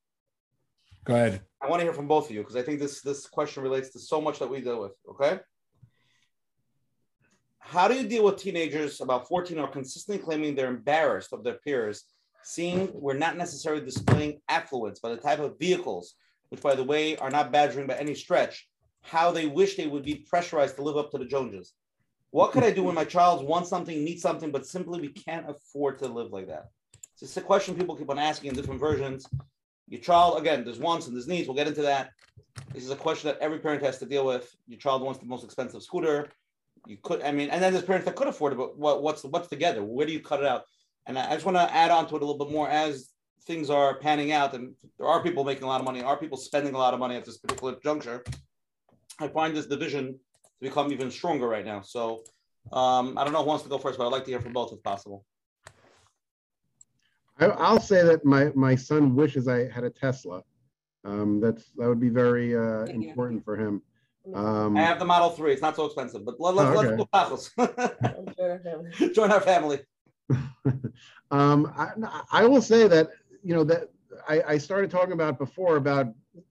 Go ahead. I want to hear from both of you because I think this this question relates to so much that we deal with. Okay. How do you deal with teenagers about 14 who are consistently claiming they're embarrassed of their peers, seeing we're not necessarily displaying affluence, by the type of vehicles, which by the way are not badgering by any stretch, how they wish they would be pressurized to live up to the Joneses? What could I do when my child wants something, needs something, but simply we can't afford to live like that? It's a question people keep on asking in different versions. Your child, again, there's wants and there's needs. We'll get into that. This is a question that every parent has to deal with. Your child wants the most expensive scooter. You could, I mean, and then there's parents that could afford it, but what, what's what's together? Where do you cut it out? And I, I just want to add on to it a little bit more as things are panning out, and there are people making a lot of money, are people spending a lot of money at this particular juncture. I find this division to become even stronger right now. So um, I don't know who wants to go first, but I'd like to hear from both if possible. I, I'll say that my, my son wishes I had a Tesla. Um, that's, that would be very, uh, important for him. Um, I have the Model 3. It's not so expensive, but let, let's, Oh, let's do tacos. Join our family. um, I, I will say that, you know, that I, I started talking about before about,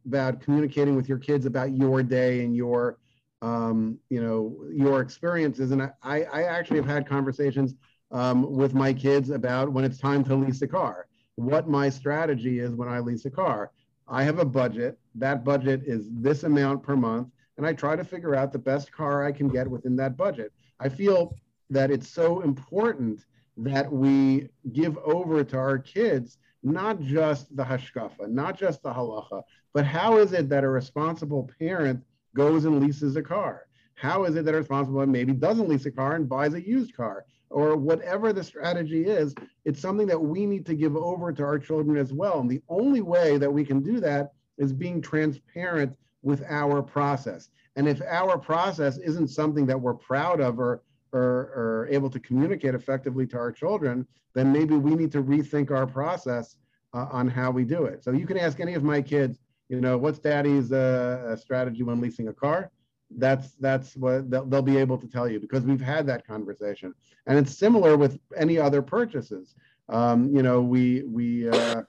about communicating with your kids about your day and your, um, you know, your experiences. And I, I actually have had conversations um, with my kids about when it's time to lease a car, what my strategy is when I lease a car. I have a budget. That budget is this amount per month. And I try to figure out the best car I can get within that budget. I feel that it's so important that we give over to our kids not just the hashkafa, not just the halacha, but how is it that a responsible parent goes and leases a car? How is it that a responsible parent maybe doesn't lease a car and buys a used car? Or whatever the strategy is, it's something that we need to give over to our children as well. And the only way that we can do that is being transparent with our process. And if our process isn't something that we're proud of or, or, or able to communicate effectively to our children, then maybe we need to rethink our process uh, on how we do it. So you can ask any of my kids, you know, what's daddy's uh, strategy when leasing a car? That's that's what they'll, they'll be able to tell you because we've had that conversation, and it's similar with any other purchases. Um, you know, we we uh,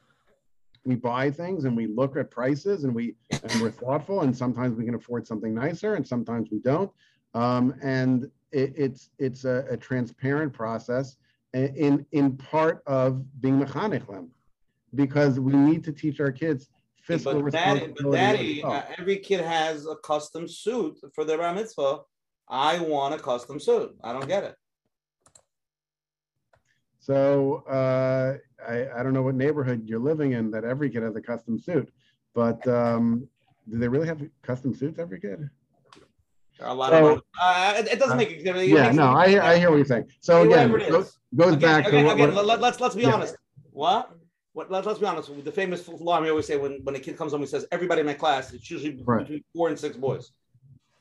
we buy things and we look at prices and we and we're thoughtful, and sometimes we can afford something nicer, and sometimes we don't. Um, and it, it's it's a, a transparent process in in part of being mechanech because we need to teach our kids fiscal But daddy, but daddy uh, every kid has a custom suit for their bar mitzvah. I want a custom suit. I don't get it. So uh, I, I don't know what neighborhood you're living in that every kid has a custom suit, but um, do they really have custom suits, every kid? A lot So- of uh, it, it doesn't make it. it Yeah, no, I, hear- I hear what you're saying. So again, Whatever it go- is. goes Again, back to again, what, again, what- let, us let's be Yeah. honest. What? What? Let's, let's be honest. The famous line we always say when when a kid comes home, he says, "Everybody in my class." It's usually Right. between four and six boys.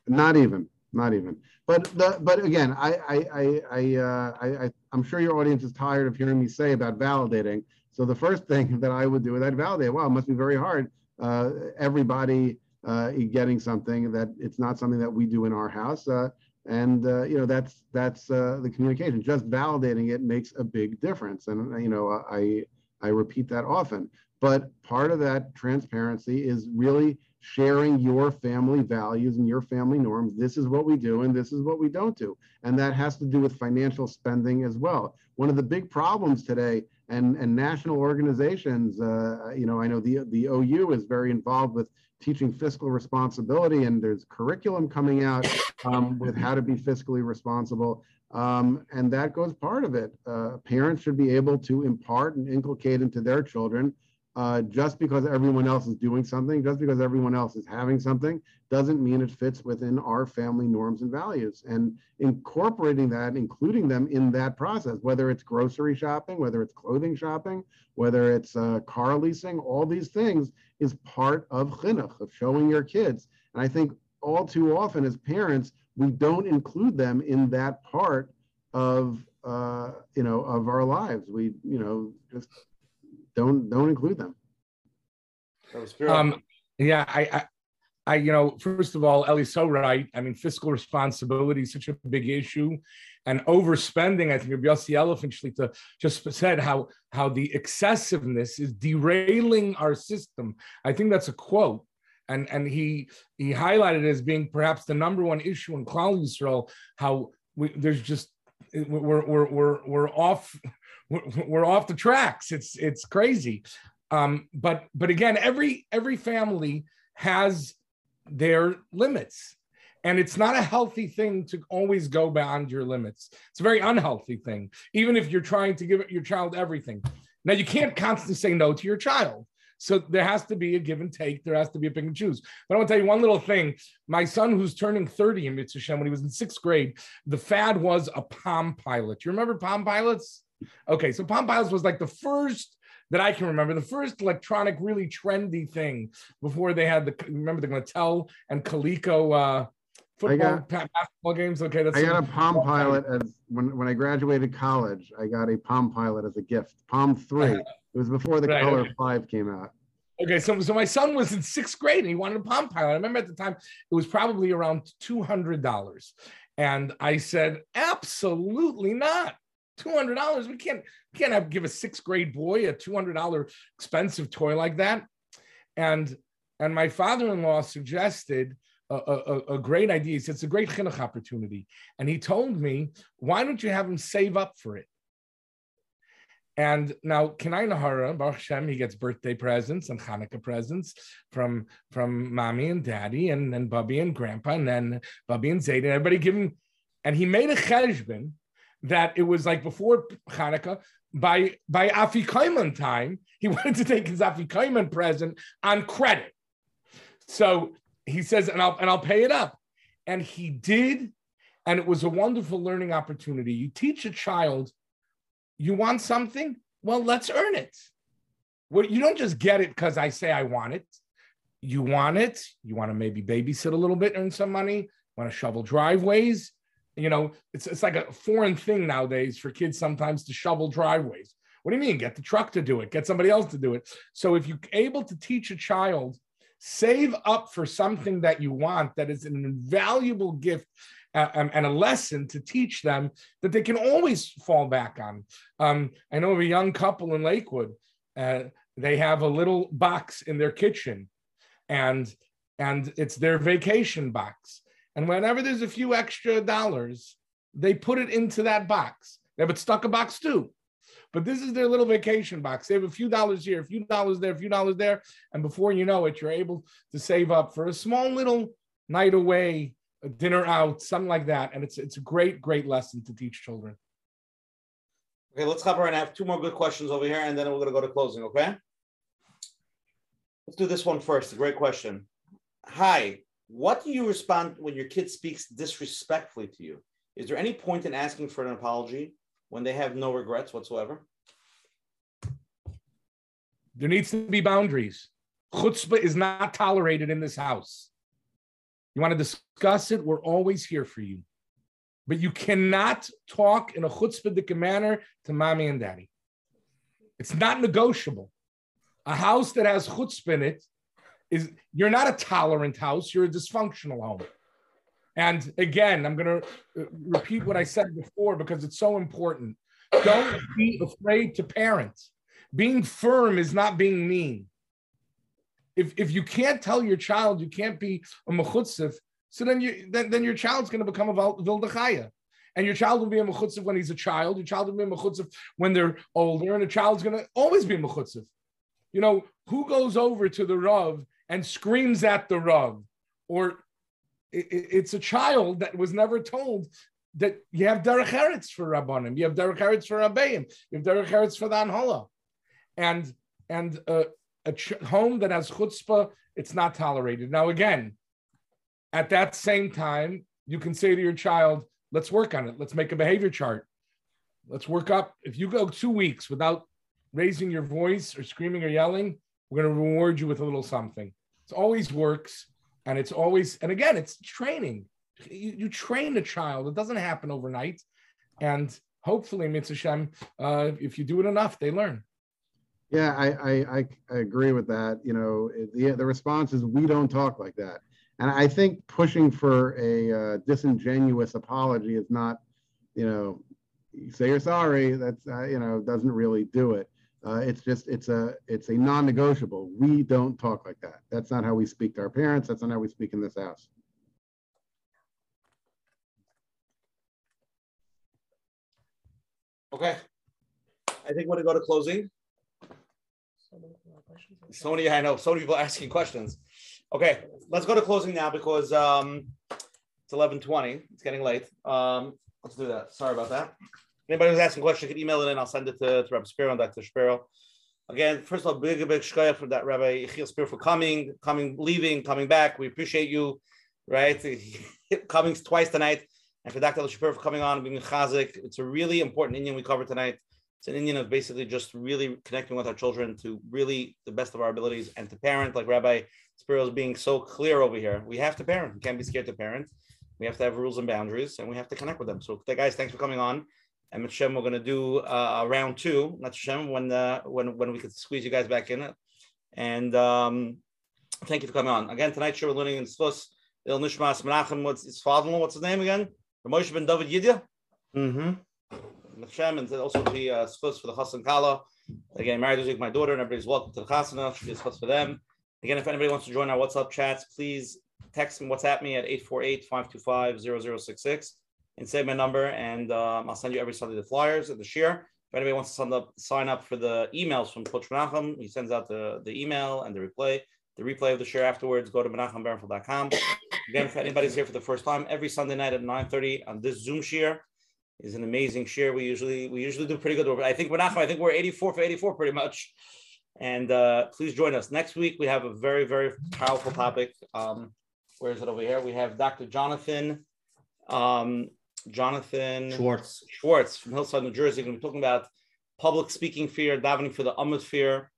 not even, not even. But the, but again, I, I, I, I, uh, I, I, I'm sure your audience is tired of hearing me say about validating. So the first thing that I would do is I'd validate. Wow, it must be very hard. Uh, everybody uh, getting something that it's not something that we do in our house. Uh, and uh, you know that's that's uh, the communication. Just validating it makes a big difference. And you know I I repeat that often. But part of that transparency is really sharing your family values and your family norms. This is what we do and this is what we don't do. And that has to do with financial spending as well. One of the big problems today and, and national organizations, uh, you know, I know the, the OU is very involved with teaching fiscal responsibility and there's curriculum coming out um, with how to be fiscally responsible. Um, and that goes part of it. Uh, parents should be able to impart and inculcate into their children uh, just because everyone else is doing something, just because everyone else is having something, doesn't mean it fits within our family norms and values. And incorporating that, including them in that process, whether it's grocery shopping, whether it's clothing shopping, whether it's uh, car leasing, all these things is part of chinuch, of showing your kids. And I think all too often as parents, we don't include them in that part of uh, you know of our lives. We you know just don't don't include them. That was pure. Um, yeah, I, I, I, you know, first of all, Ellie's so right. I mean, fiscal responsibility is such a big issue, and overspending. I think Rabbi Yossi Elefant Shlita just said how how the excessiveness is derailing our system. I think that's a quote. And, and he he highlighted as being perhaps the number one issue in Klal Yisrael, how we, there's just we're, we're, we're, we're off we're off the tracks. It's it's crazy. Um, but but again, every every family has their limits and it's not a healthy thing to always go beyond your limits. It's a very unhealthy thing, even if you're trying to give your child everything. Now, you can't constantly say no to your child. So there has to be a give and take. There has to be a pick and choose. But I want to tell you one little thing. My son, who's turning 30 in Mitzvah when he was in sixth grade, the fad was a Palm Pilot. You remember Palm Pilots? Okay, so Palm Pilots was like the first that I can remember, the first electronic, really trendy thing before they had the remember the Mattel and Coleco uh, football got, basketball games. Okay, that's I got a Palm Pilot as when when I graduated college. I got a Palm Pilot as a gift. Palm Three. it was before the right, Color okay. Five came out. Okay, so so my son was in sixth grade and he wanted a Palm Pilot. I remember at the time it was probably around two hundred dollars, and I said absolutely not. Two hundred dollars. We can't we can't have give a sixth grade boy a two hundred dollar expensive toy like that. And and my father in law suggested a, a, a, great idea. He said, it's a great chinuch opportunity. And he told me, why don't you have him save up for it? And now Kein Ayin Hara, Baruch Hashem, he gets birthday presents and Hanukkah presents from, from mommy and daddy and then Bubby and grandpa and then Bubby and Zayd and everybody him, and he made a cheshbon that it was like before Hanukkah, by by Afikoman time, he wanted to take his Afikoman present on credit. So he says, and I'll and I'll pay it up. And he did, and it was a wonderful learning opportunity. You teach a child, you want something, well, let's earn it. Well, you don't just get it because I say I want it. You want it. You want to maybe babysit a little bit, earn some money. Want to shovel driveways. You know, it's it's like a foreign thing nowadays for kids sometimes to shovel driveways. What do you mean? Get the truck to do it. Get somebody else to do it. So if you're able to teach a child Save up for something that you want that is an invaluable gift and a lesson to teach them that they can always fall back on. Um, I know of a young couple in Lakewood. Uh, they have a little box in their kitchen, and and it's their vacation box. And whenever there's a few extra dollars, they put it into that box. They have it stuck a box too. But this is their little vacation box. They have a few dollars here, a few dollars there, a few dollars there. And before you know it, you're able to save up for a small little night away, a dinner out, something like that. And it's it's a great, great lesson to teach children. Okay, let's hop around. I have two more good questions over here, and then we're gonna go to closing, okay? Let's do this one first. A great question. Hi, what do you respond when your kid speaks disrespectfully to you? Is there any point in asking for an apology? when they have no regrets whatsoever? There needs to be boundaries. Chutzpah is not tolerated in this house. You want to discuss it? We're always here for you. But you cannot talk in a chutzpah manner to mommy and daddy. It's not negotiable. A house that has chutzpah in it is you're not a tolerant house, you're a dysfunctional home. And again, I'm going to uh, repeat what I said before because it's so important. Don't be afraid to parent. Being firm is not being mean. If, if you can't tell your child you can't be a mechutzif, so then you then, then your child's going to become a vilde chaya. And your child will be a mechutzif when he's a child. Your child will be a mechutzif when they're older, and a child's going to always be a mechutzif. You know, who goes over to the Rav and screams at the Rav or it's a child that was never told that you have derech eretz for rabbanim, you have derech eretz for rabbeim, you have derech eretz for the hanhala, and and uh, a ch- home that has chutzpah, it's not tolerated. Now again, at that same time, you can say to your child, "Let's work on it. Let's make a behavior chart. Let's work up. If you go two weeks without raising your voice or screaming or yelling, we're going to reward you with a little something. It always works." and it's always and again it's training you, you train a child it doesn't happen overnight and hopefully mitzvah uh, if you do it enough they learn yeah I, I i agree with that you know the, the response is we don't talk like that and i think pushing for a uh, disingenuous apology is not you know, you say you're sorry. That's uh, you know doesn't really do it. Uh, it's just it's a it's a non-negotiable. We don't talk like that. That's not how we speak to our parents. That's not how we speak in this house. Okay. I think we're gonna go to closing. So many, I know, so many people asking questions. Okay, let's go to closing now because um, it's eleven twenty. It's getting late. Um, let's do that. Sorry about that. Anybody who's asking questions can email it in. I'll send it to, to Rabbi Spiro and Dr. Spiro. Again, first of all, big, big shkoyach for that Rabbi Yechiel Spiro for coming, coming, leaving, coming back. We appreciate you, right? coming twice tonight. And for Dr. Shapiro for coming on and being chazik. It's a really important inyan we covered tonight. It's an inyan of basically just really connecting with our children to really the best of our abilities and to parent, like Rabbi Spiro is being so clear over here. We have to parent. We can't be scared to parent. We have to have rules and boundaries, and we have to connect with them. So, guys, thanks for coming on. And Hashem, we're going to do uh, round two. Not Hashem, when uh, when when we could squeeze you guys back in. And um, thank you for coming on again tonight. We're learning in Svus Il Nishmas Menachem. What's his father-in-law? What's his name again? Moshe ben David Yidya. Mm-hmm. Hashem, and also the uh, for the Chassan Kala. Again, married with my daughter, and everybody's welcome to the Chasana. Should be a for them. Again, if anybody wants to join our WhatsApp chats, please text me WhatsApp me at 848-525-0066 and save my number, and um, I'll send you every Sunday the flyers and the share. If anybody wants to sign up, sign up for the emails from Coach Menachem, he sends out the, the email and the replay. The replay of the share afterwards, go to menachembernfeld.com. Again, if anybody's here for the first time, every Sunday night at 9.30 on this Zoom share is an amazing share. We usually we usually do pretty good. I think Menachem, I think we're 84 for 84 pretty much. And uh, please join us. Next week, we have a very, very powerful topic. Um, where is it over here? We have Dr. Jonathan um, Jonathan Schwartz. Schwartz from Hillside, New Jersey. Going to be talking about public speaking fear, davening for the Amud fear,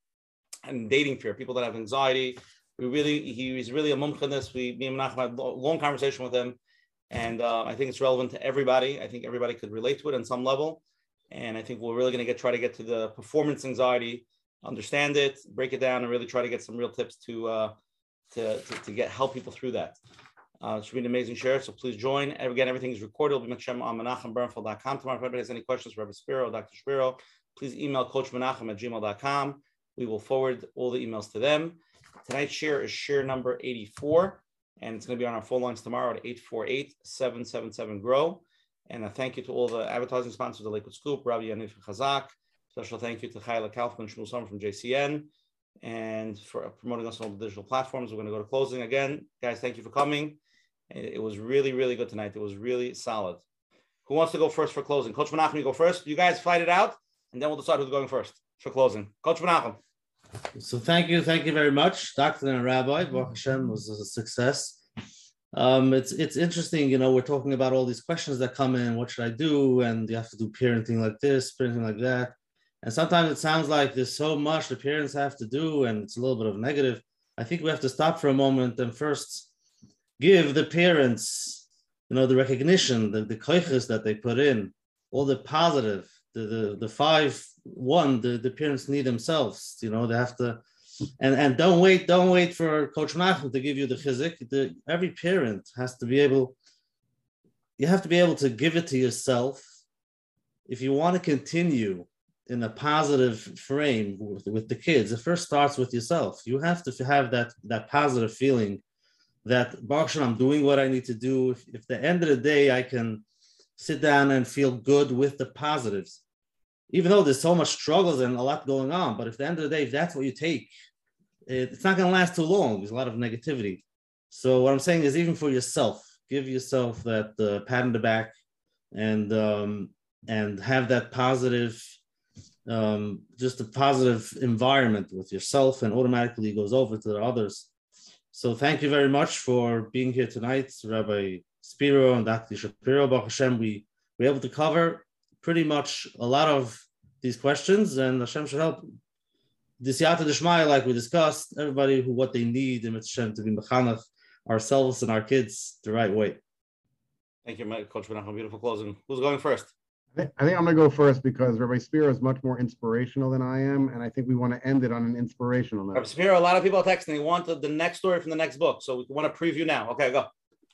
and dating fear. People that have anxiety. We really, he's really a mumch in this. We, me and Menachem had a long conversation with him, and uh, I think it's relevant to everybody. I think everybody could relate to it on some level, and I think we're really going to get try to get to the performance anxiety, understand it, break it down, and really try to get some real tips to uh, to, to, to get help people through that. Uh, it should be an amazing share, so please join. Again, everything is recorded. It'll be Menachem on menachembernfeld.com tomorrow. If anybody has any questions for Rabbi Spiro, Dr. Spiro, please email Coach Menachem at gmail.com. We will forward all the emails to them. Tonight's share is share number 84, and it's going to be on our phone lines tomorrow at 848-777-GROW. And a thank you to all the advertising sponsors, the Lakewood Scoop, Rabbi Yanif Chazak. Special thank you to Chayla Kaufman, Shmuel Summer from JCN, and for promoting us on all the digital platforms. We're going to go to closing again. Guys, thank you for coming. It was really, really good tonight. It was really solid. Who wants to go first for closing? Coach Menachem, you go first. You guys fight it out, and then we'll decide who's going first for closing. Coach Menachem. So thank you, thank you very much, Doctor and Rabbi. Baruch Hashem was a success. Um, it's it's interesting, you know, we're talking about all these questions that come in. What should I do? And you have to do parenting like this, parenting like that. And sometimes it sounds like there's so much the parents have to do, and it's a little bit of negative. I think we have to stop for a moment and first give the parents, you know, the recognition, the the koiches that they put in, all the positive, the the, the five one the, the parents need themselves. You know, they have to, and and don't wait, don't wait for Coach Menachem to give you the chizik. The, every parent has to be able. You have to be able to give it to yourself if you want to continue in a positive frame with, with the kids. It first starts with yourself. You have to have that that positive feeling that Baruch I'm doing what I need to do. If, if the end of the day I can sit down and feel good with the positives, even though there's so much struggles and a lot going on. But if the end of the day, if that's what you take, it's not going to last too long. There's a lot of negativity. So what I'm saying is, even for yourself, give yourself that uh, pat on the back, and um, and have that positive, um, just a positive environment with yourself, and automatically goes over to the others. So thank you very much for being here tonight, Rabbi Spiro and Dr. Shapiro. Baruch Hashem, we were able to cover pretty much a lot of these questions, and Hashem should help. This Yata Dishmaya, like we discussed, everybody who what they need in Hashem to be mechanech ourselves and our kids the right way. Thank you, Mike, Coach Menachem. Beautiful closing. Who's going first? I think, I think I'm going to go first because Rabbi Spiro is much more inspirational than I am, and I think we want to end it on an inspirational note. Rabbi note. Spiro, a lot of people are texting. They want the, the next story from the next book. So we want to preview now. Okay, go.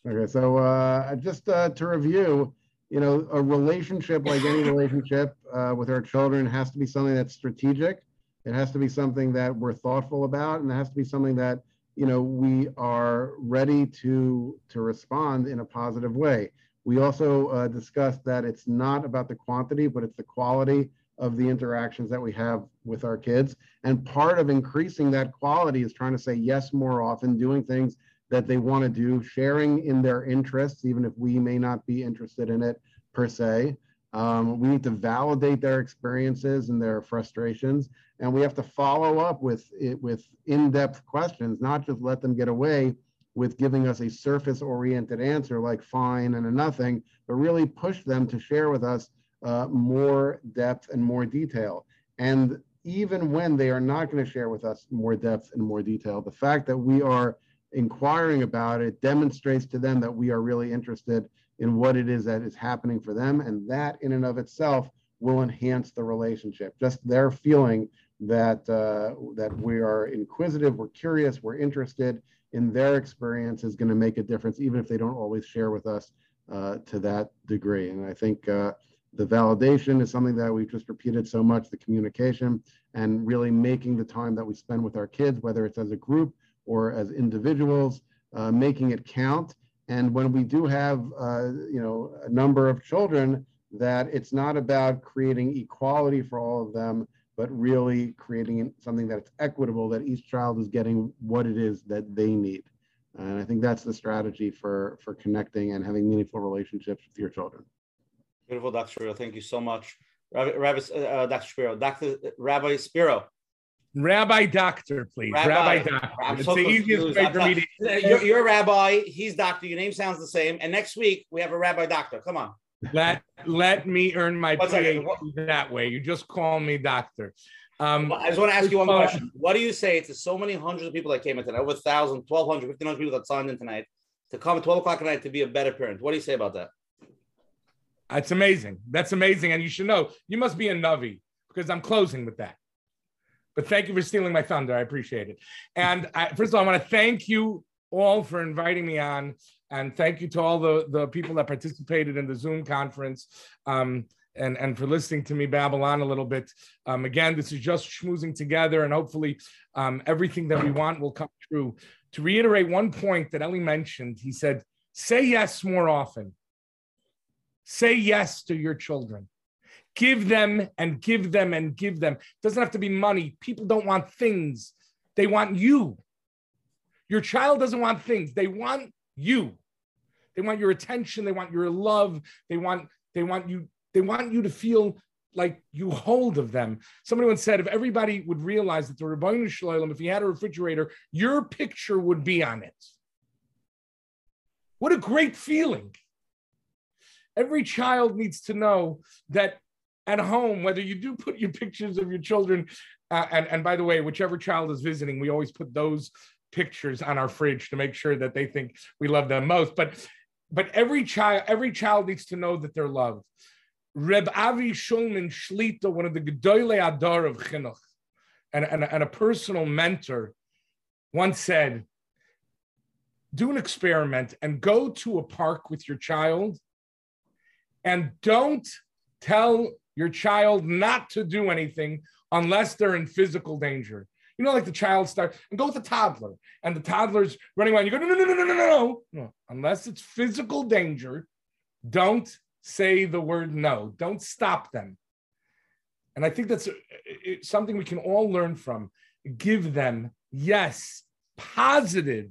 Okay, so uh, just uh, to review, you know, a relationship like any relationship uh, with our children has to be something that's strategic. It has to be something that we're thoughtful about, and it has to be something that you know we are ready to to respond in a positive way. We also uh, discussed that it's not about the quantity, but it's the quality of the interactions that we have with our kids. And part of increasing that quality is trying to say yes more often, doing things that they want to do, sharing in their interests, even if we may not be interested in it per se. Um, we need to validate their experiences and their frustrations, and we have to follow up with it with in-depth questions, not just let them get away with giving us a surface-oriented answer like fine and a nothing, but really push them to share with us uh, more depth and more detail. And even when they are not going to share with us more depth and more detail, the fact that we are inquiring about it demonstrates to them that we are really interested in what it is that is happening for them. And that in and of itself will enhance the relationship. Just their feeling that uh, that we are inquisitive, we're curious, we're interested in their experience is going to make a difference, even if they don't always share with us uh, to that degree. And I think uh, the validation is something that we've just repeated so much, the communication, and really making the time that we spend with our kids, whether it's as a group or as individuals, uh, making it count. And when we do have, uh, you know, a number of children, that it's not about creating equality for all of them, but really creating something that's equitable, that each child is getting what it is that they need. And I think that's the strategy for for connecting and having meaningful relationships with your children. Beautiful, Dr. Spiro. Thank you so much. Rabbi, Rabbi uh, Dr. Spiro, Dr. Rabbi Spiro. Rabbi Doctor, please. Rabbi, Rabbi Doctor. I'm it's so the confused. easiest way for me to. You're, you're a rabbi. He's doctor. Your name sounds the same. And next week we have a rabbi doctor. Come on. Let let me earn my. PhD that way. You just call me doctor. Um, I just want to ask you one uh, question. What do you say to so many hundreds of people that came in tonight, over 1,000, 1,200, 1,500 people that signed in tonight to come at 12 o'clock at night to be a better parent? What do you say about that? That's amazing. That's amazing. And you should know you must be a Navi because I'm closing with that. But thank you for stealing my thunder. I appreciate it. And I, first of all, I want to thank you all for inviting me on. And thank you to all the, the people that participated in the Zoom conference um, and, and for listening to me babble on a little bit. Um, again, this is just schmoozing together, and hopefully um, everything that we want will come true. To reiterate one point that Ellie mentioned, he said, say yes more often. Say yes to your children. Give them and give them and give them. It doesn't have to be money. People don't want things, they want you. Your child doesn't want things, they want you. They want your attention, they want your love, they want they want you they want you to feel like you hold of them. Somebody once said if everybody would realize that the Ribono Shel Olam, if he had a refrigerator, your picture would be on it. What a great feeling. Every child needs to know that at home, whether you do put your pictures of your children, uh, and, and by the way, whichever child is visiting, we always put those pictures on our fridge to make sure that they think we love them most. But but every child, every child needs to know that they're loved. Reb Avi Shulman Shlita, one of the Gedolei Hador of Chinuch, and, and, and a personal mentor, once said, do an experiment and go to a park with your child and don't tell your child not to do anything unless they're in physical danger. You know, like the child start and go with the toddler, and the toddler's running around. You go, no, no, no, no, no, no, no, no. Unless it's physical danger, don't say the word no. Don't stop them. And I think that's uh, something we can all learn from. Give them, yes, positive.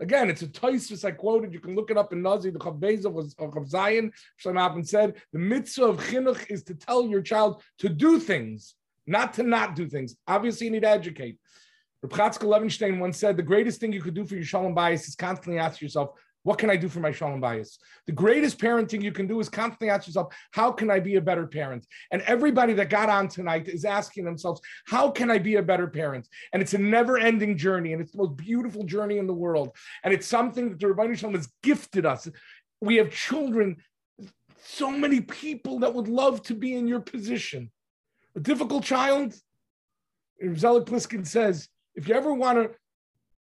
Again, it's a Toisus I quoted. You can look it up in Nazir. The Chav was of Zion. Shalom said the mitzvah of chinuch is to tell your child to do things, not to not do things. Obviously, you need to educate. Reb Chatzkel Levenstein once said, the greatest thing you could do for your Shalom Bayis is constantly ask yourself, what can I do for my Shalom Bayis? The greatest parenting you can do is constantly ask yourself, how can I be a better parent? And everybody that got on tonight is asking themselves, how can I be a better parent? And it's a never ending journey, and it's the most beautiful journey in the world. And it's something that the Ribono Shel Olam has gifted us. We have children, so many people that would love to be in your position. A difficult child, Zelig Pliskin says, if you ever want to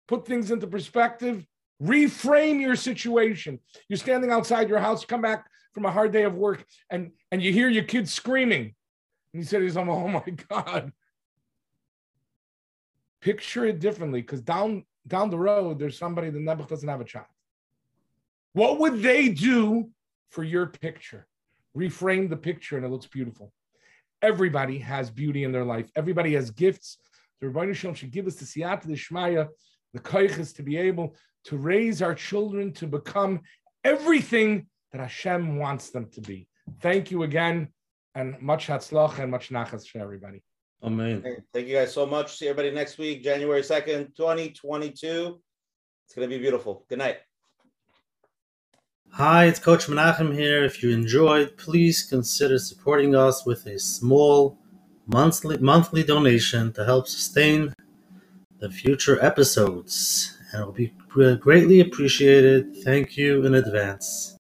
put things into perspective, reframe your situation. You're standing outside your house, come back from a hard day of work and and you hear your kids screaming. And you say to yourself oh my god. Picture it differently because down down the road there's somebody that never doesn't have a child. What would they do for your picture? Reframe the picture and it looks beautiful. Everybody has beauty in their life. Everybody has gifts. The Ribono Shel Olam should give us the siyata, the shmaya, the koiches to be able to raise our children to become everything that Hashem wants them to be. Thank you again, and much hatzlach and much nachas for everybody. Amen. Thank you guys so much. See everybody next week, January 2nd, 2022. It's going to be beautiful. Good night. Hi, it's Coach Menachem here. If you enjoyed, please consider supporting us with a small monthly monthly donation to help sustain the future episodes. And it will be greatly appreciated. Thank you in advance.